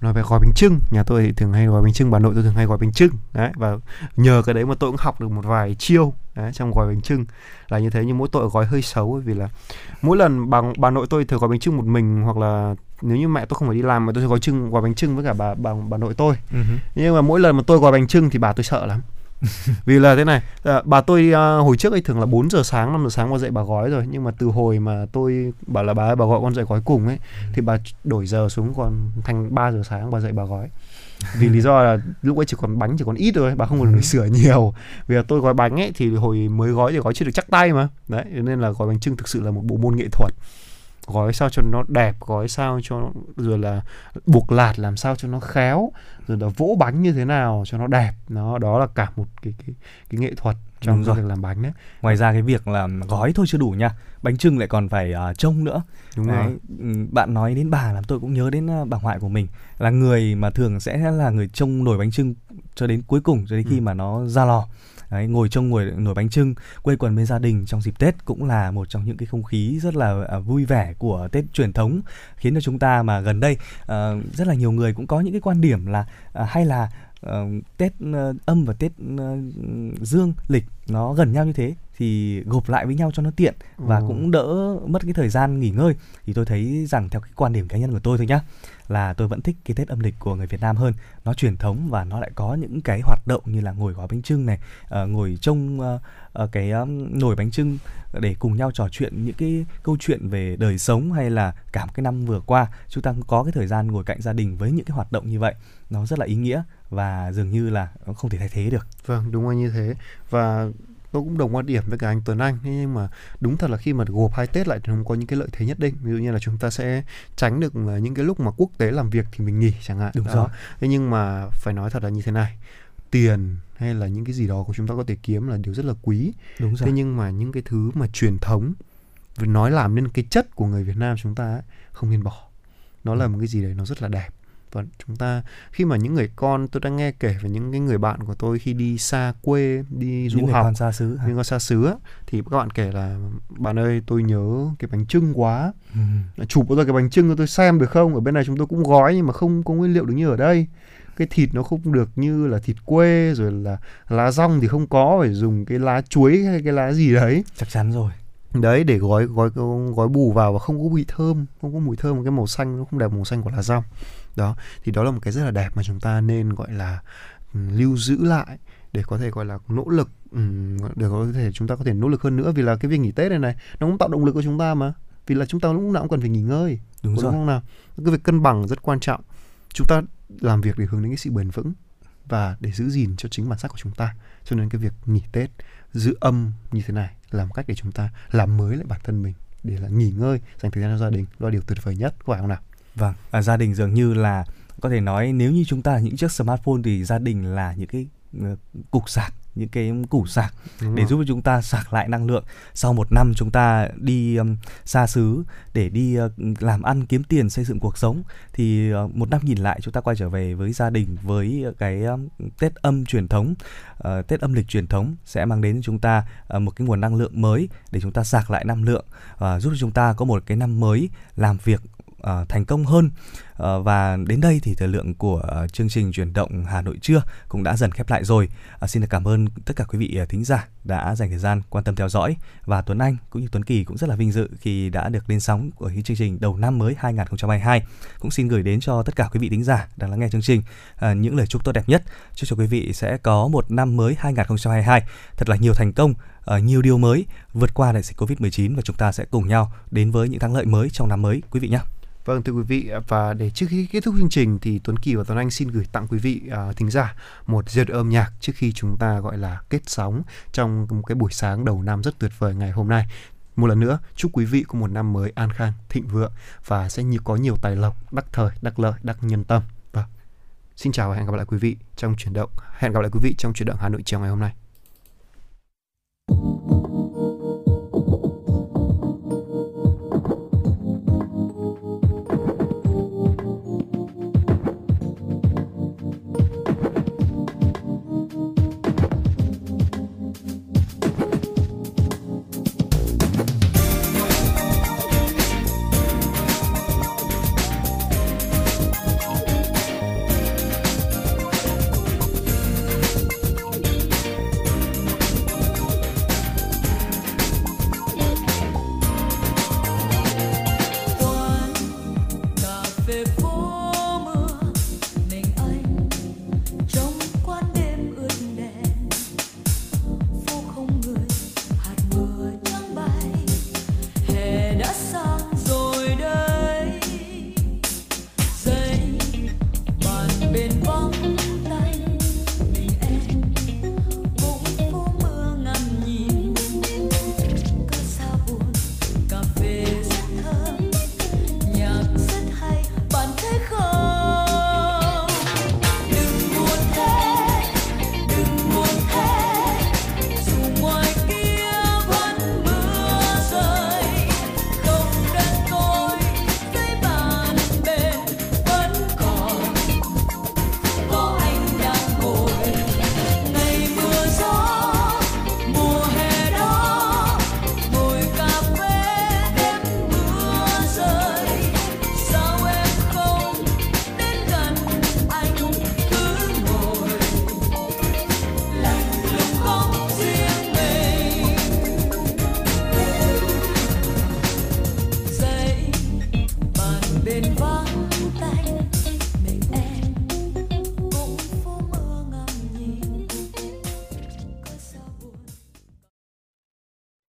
nói về gói bánh trưng nhà tôi thì thường hay gói bánh trưng bà nội tôi thường hay gói bánh trưng đấy và nhờ cái đấy mà tôi cũng học được một vài chiêu đấy, trong gói bánh trưng là như thế nhưng mỗi tội gói hơi xấu ấy, vì là mỗi lần bà bà nội tôi thường gói bánh trưng một mình hoặc là nếu như mẹ tôi không phải đi làm mà tôi sẽ gói trưng gói bánh trưng với cả bà bà bà nội tôi. Nhưng mà mỗi lần mà tôi gói bánh trưng thì bà tôi sợ lắm. Vì là thế này à, bà tôi à, hồi trước ấy thường là 4 giờ sáng 5 giờ sáng bà dậy bà gói rồi. Nhưng mà từ hồi mà tôi bảo là bà ơi, bà gọi con dậy gói cùng ấy thì bà đổi giờ xuống còn thành 3 giờ sáng bà dậy bà gói. Vì lý do là lúc ấy chỉ còn bánh chỉ còn ít thôi bà không còn sửa nhiều. Vì là tôi gói bánh ấy thì hồi mới gói thì gói chưa được chắc tay mà. Đấy nên là gói bánh trưng thực sự là một bộ môn nghệ thuật gói sao cho nó đẹp gói sao cho nó, rồi là buộc lạt làm sao cho nó khéo rồi là vỗ bánh như thế nào cho nó đẹp. Nó đó là cả một cái cái cái nghệ thuật trong Đúng việc làm bánh đấy. Ngoài ra cái việc là gói thôi chưa đủ nha, bánh trưng lại còn phải uh, trông nữa. đúng Đấy, rồi. bạn nói đến bà làm tôi cũng nhớ đến ờ, bà ngoại của mình. Là người mà thường sẽ là người trông nồi bánh trưng cho đến cuối cùng cho đến khi Ừ. mà nó ra lò Đấy, ngồi trông ngồi nồi bánh trưng quây quần bên gia đình trong dịp Tết cũng là một trong những cái không khí rất là à, vui vẻ của Tết truyền thống khiến cho chúng ta mà gần đây ờ, rất là nhiều người cũng có những cái quan điểm là à, hay là ờ, Tết ờ, âm và Tết ờ, dương lịch nó gần nhau như thế thì gộp lại với nhau cho nó tiện và Ừ. cũng đỡ mất cái thời gian nghỉ ngơi thì tôi thấy rằng theo cái quan điểm cá nhân của tôi thôi nhá là tôi vẫn thích cái Tết âm lịch của người Việt Nam hơn nó truyền thống và nó lại có những cái hoạt động như là ngồi gói bánh trưng này ờ, ngồi trông ờ, ờ, cái um, nồi bánh trưng để cùng nhau trò chuyện những cái câu chuyện về đời sống hay là cả một cái năm vừa qua chúng ta có cái thời gian ngồi cạnh gia đình với những cái hoạt động như vậy nó rất là ý nghĩa và dường như là nó không thể thay thế được Vâng, đúng là như thế. Và tôi cũng đồng quan điểm với cả anh Tuấn Anh. Nhưng mà đúng thật là khi mà gộp hai Tết lại thì nó có những cái lợi thế nhất định. Ví dụ như là chúng ta sẽ tránh được những cái lúc mà quốc tế làm việc thì mình nghỉ chẳng hạn. Đúng Đó. rồi. Thế nhưng mà phải nói thật là như thế này. Tiền hay là những cái gì đó của chúng ta có thể kiếm là điều rất là quý. Đúng rồi. thế nhưng mà những cái thứ mà truyền thống nói làm nên cái chất của người Việt Nam chúng ta ấy, không nên bỏ. Nó là một cái gì đấy nó rất là đẹp. Và chúng ta khi mà những người con tôi đang nghe kể về những cái người bạn của tôi khi đi xa quê đi du những người học con xa xứ những con xa xứ á, thì các bạn kể là bạn ơi tôi nhớ cái bánh trưng quá. Ừ. chụp cho tôi cái bánh trưng tôi xem được không? Ở bên này chúng tôi cũng gói nhưng mà không có nguyên liệu được như ở đây cái thịt nó không được như là thịt quê rồi là lá rong thì không có phải dùng cái lá chuối hay cái lá gì đấy. Chắc chắn rồi. Đấy để gói gói gói bù vào và không có vị thơm không có mùi thơm cái màu xanh nó không đẹp màu xanh của lá rong. Đó thì đó là một cái rất là đẹp mà chúng ta nên gọi là ừ, lưu giữ lại để có thể gọi là nỗ lực ừm, để có thể chúng ta có thể nỗ lực hơn nữa. Vì là cái việc nghỉ tết này này nó cũng tạo động lực cho chúng ta mà. Vì là chúng ta lúc nào cũng cần phải nghỉ ngơi đúng đúng rồi. không nào? Cái việc cân bằng rất quan trọng. Chúng ta làm việc để hướng đến cái sự bền vững và để giữ gìn cho chính bản sắc của chúng ta. Cho nên cái việc nghỉ tết giữ âm như thế này là một cách để chúng ta làm mới lại bản thân mình để là nghỉ ngơi dành thời gian cho gia đình đó là điều tuyệt vời nhất có phải không nào? Vâng, à, gia đình dường như là có thể nói nếu như chúng ta là những chiếc smartphone thì gia đình là những cái ờ, cục sạc, những cái củ sạc Đúng để rồi. giúp cho chúng ta sạc lại năng lượng. Sau một năm chúng ta đi um, xa xứ để đi uh, làm ăn kiếm tiền xây dựng cuộc sống thì uh, một năm nhìn lại chúng ta quay trở về với gia đình với cái um, Tết âm truyền thống, uh, Tết âm lịch truyền thống sẽ mang đến cho chúng ta uh, một cái nguồn năng lượng mới để chúng ta sạc lại năng lượng và giúp cho chúng ta có một cái năm mới làm việc ờ, thành công hơn Ờ, và đến đây thì thời lượng của ờ, chương trình chuyển động Hà Nội trưa cũng đã dần khép lại rồi. À, xin được cảm ơn tất cả quý vị thính giả đã dành thời gian quan tâm theo dõi và Tuấn Anh cũng như Tuấn Kỳ cũng rất là vinh dự khi đã được lên sóng của chương trình đầu năm mới 2022. Cũng xin gửi đến cho tất cả quý vị thính giả đang lắng nghe chương trình những lời chúc tốt đẹp nhất. Chúc cho quý vị sẽ có một năm mới 2022 thật là nhiều thành công, ở nhiều điều mới vượt qua đại dịch Covid-19 và chúng ta sẽ cùng nhau đến với những thắng lợi mới trong năm mới quý vị nhé. Vâng thưa quý vị và để trước khi kết thúc chương trình thì Tuấn Kỳ và Tuấn Anh xin gửi tặng quý vị uh, thính giả một giai đoạn âm nhạc trước khi chúng ta gọi là kết sóng trong một cái buổi sáng đầu năm rất tuyệt vời ngày hôm nay. Một lần nữa chúc quý vị có một năm mới an khang, thịnh vượng và sẽ như có nhiều tài lộc, đắc thời, đắc lợi, đắc nhân tâm. Vâng. Xin chào và hẹn gặp lại quý vị trong chuyển động. Hẹn gặp lại quý vị trong chuyển động Hà Nội chiều ngày hôm nay.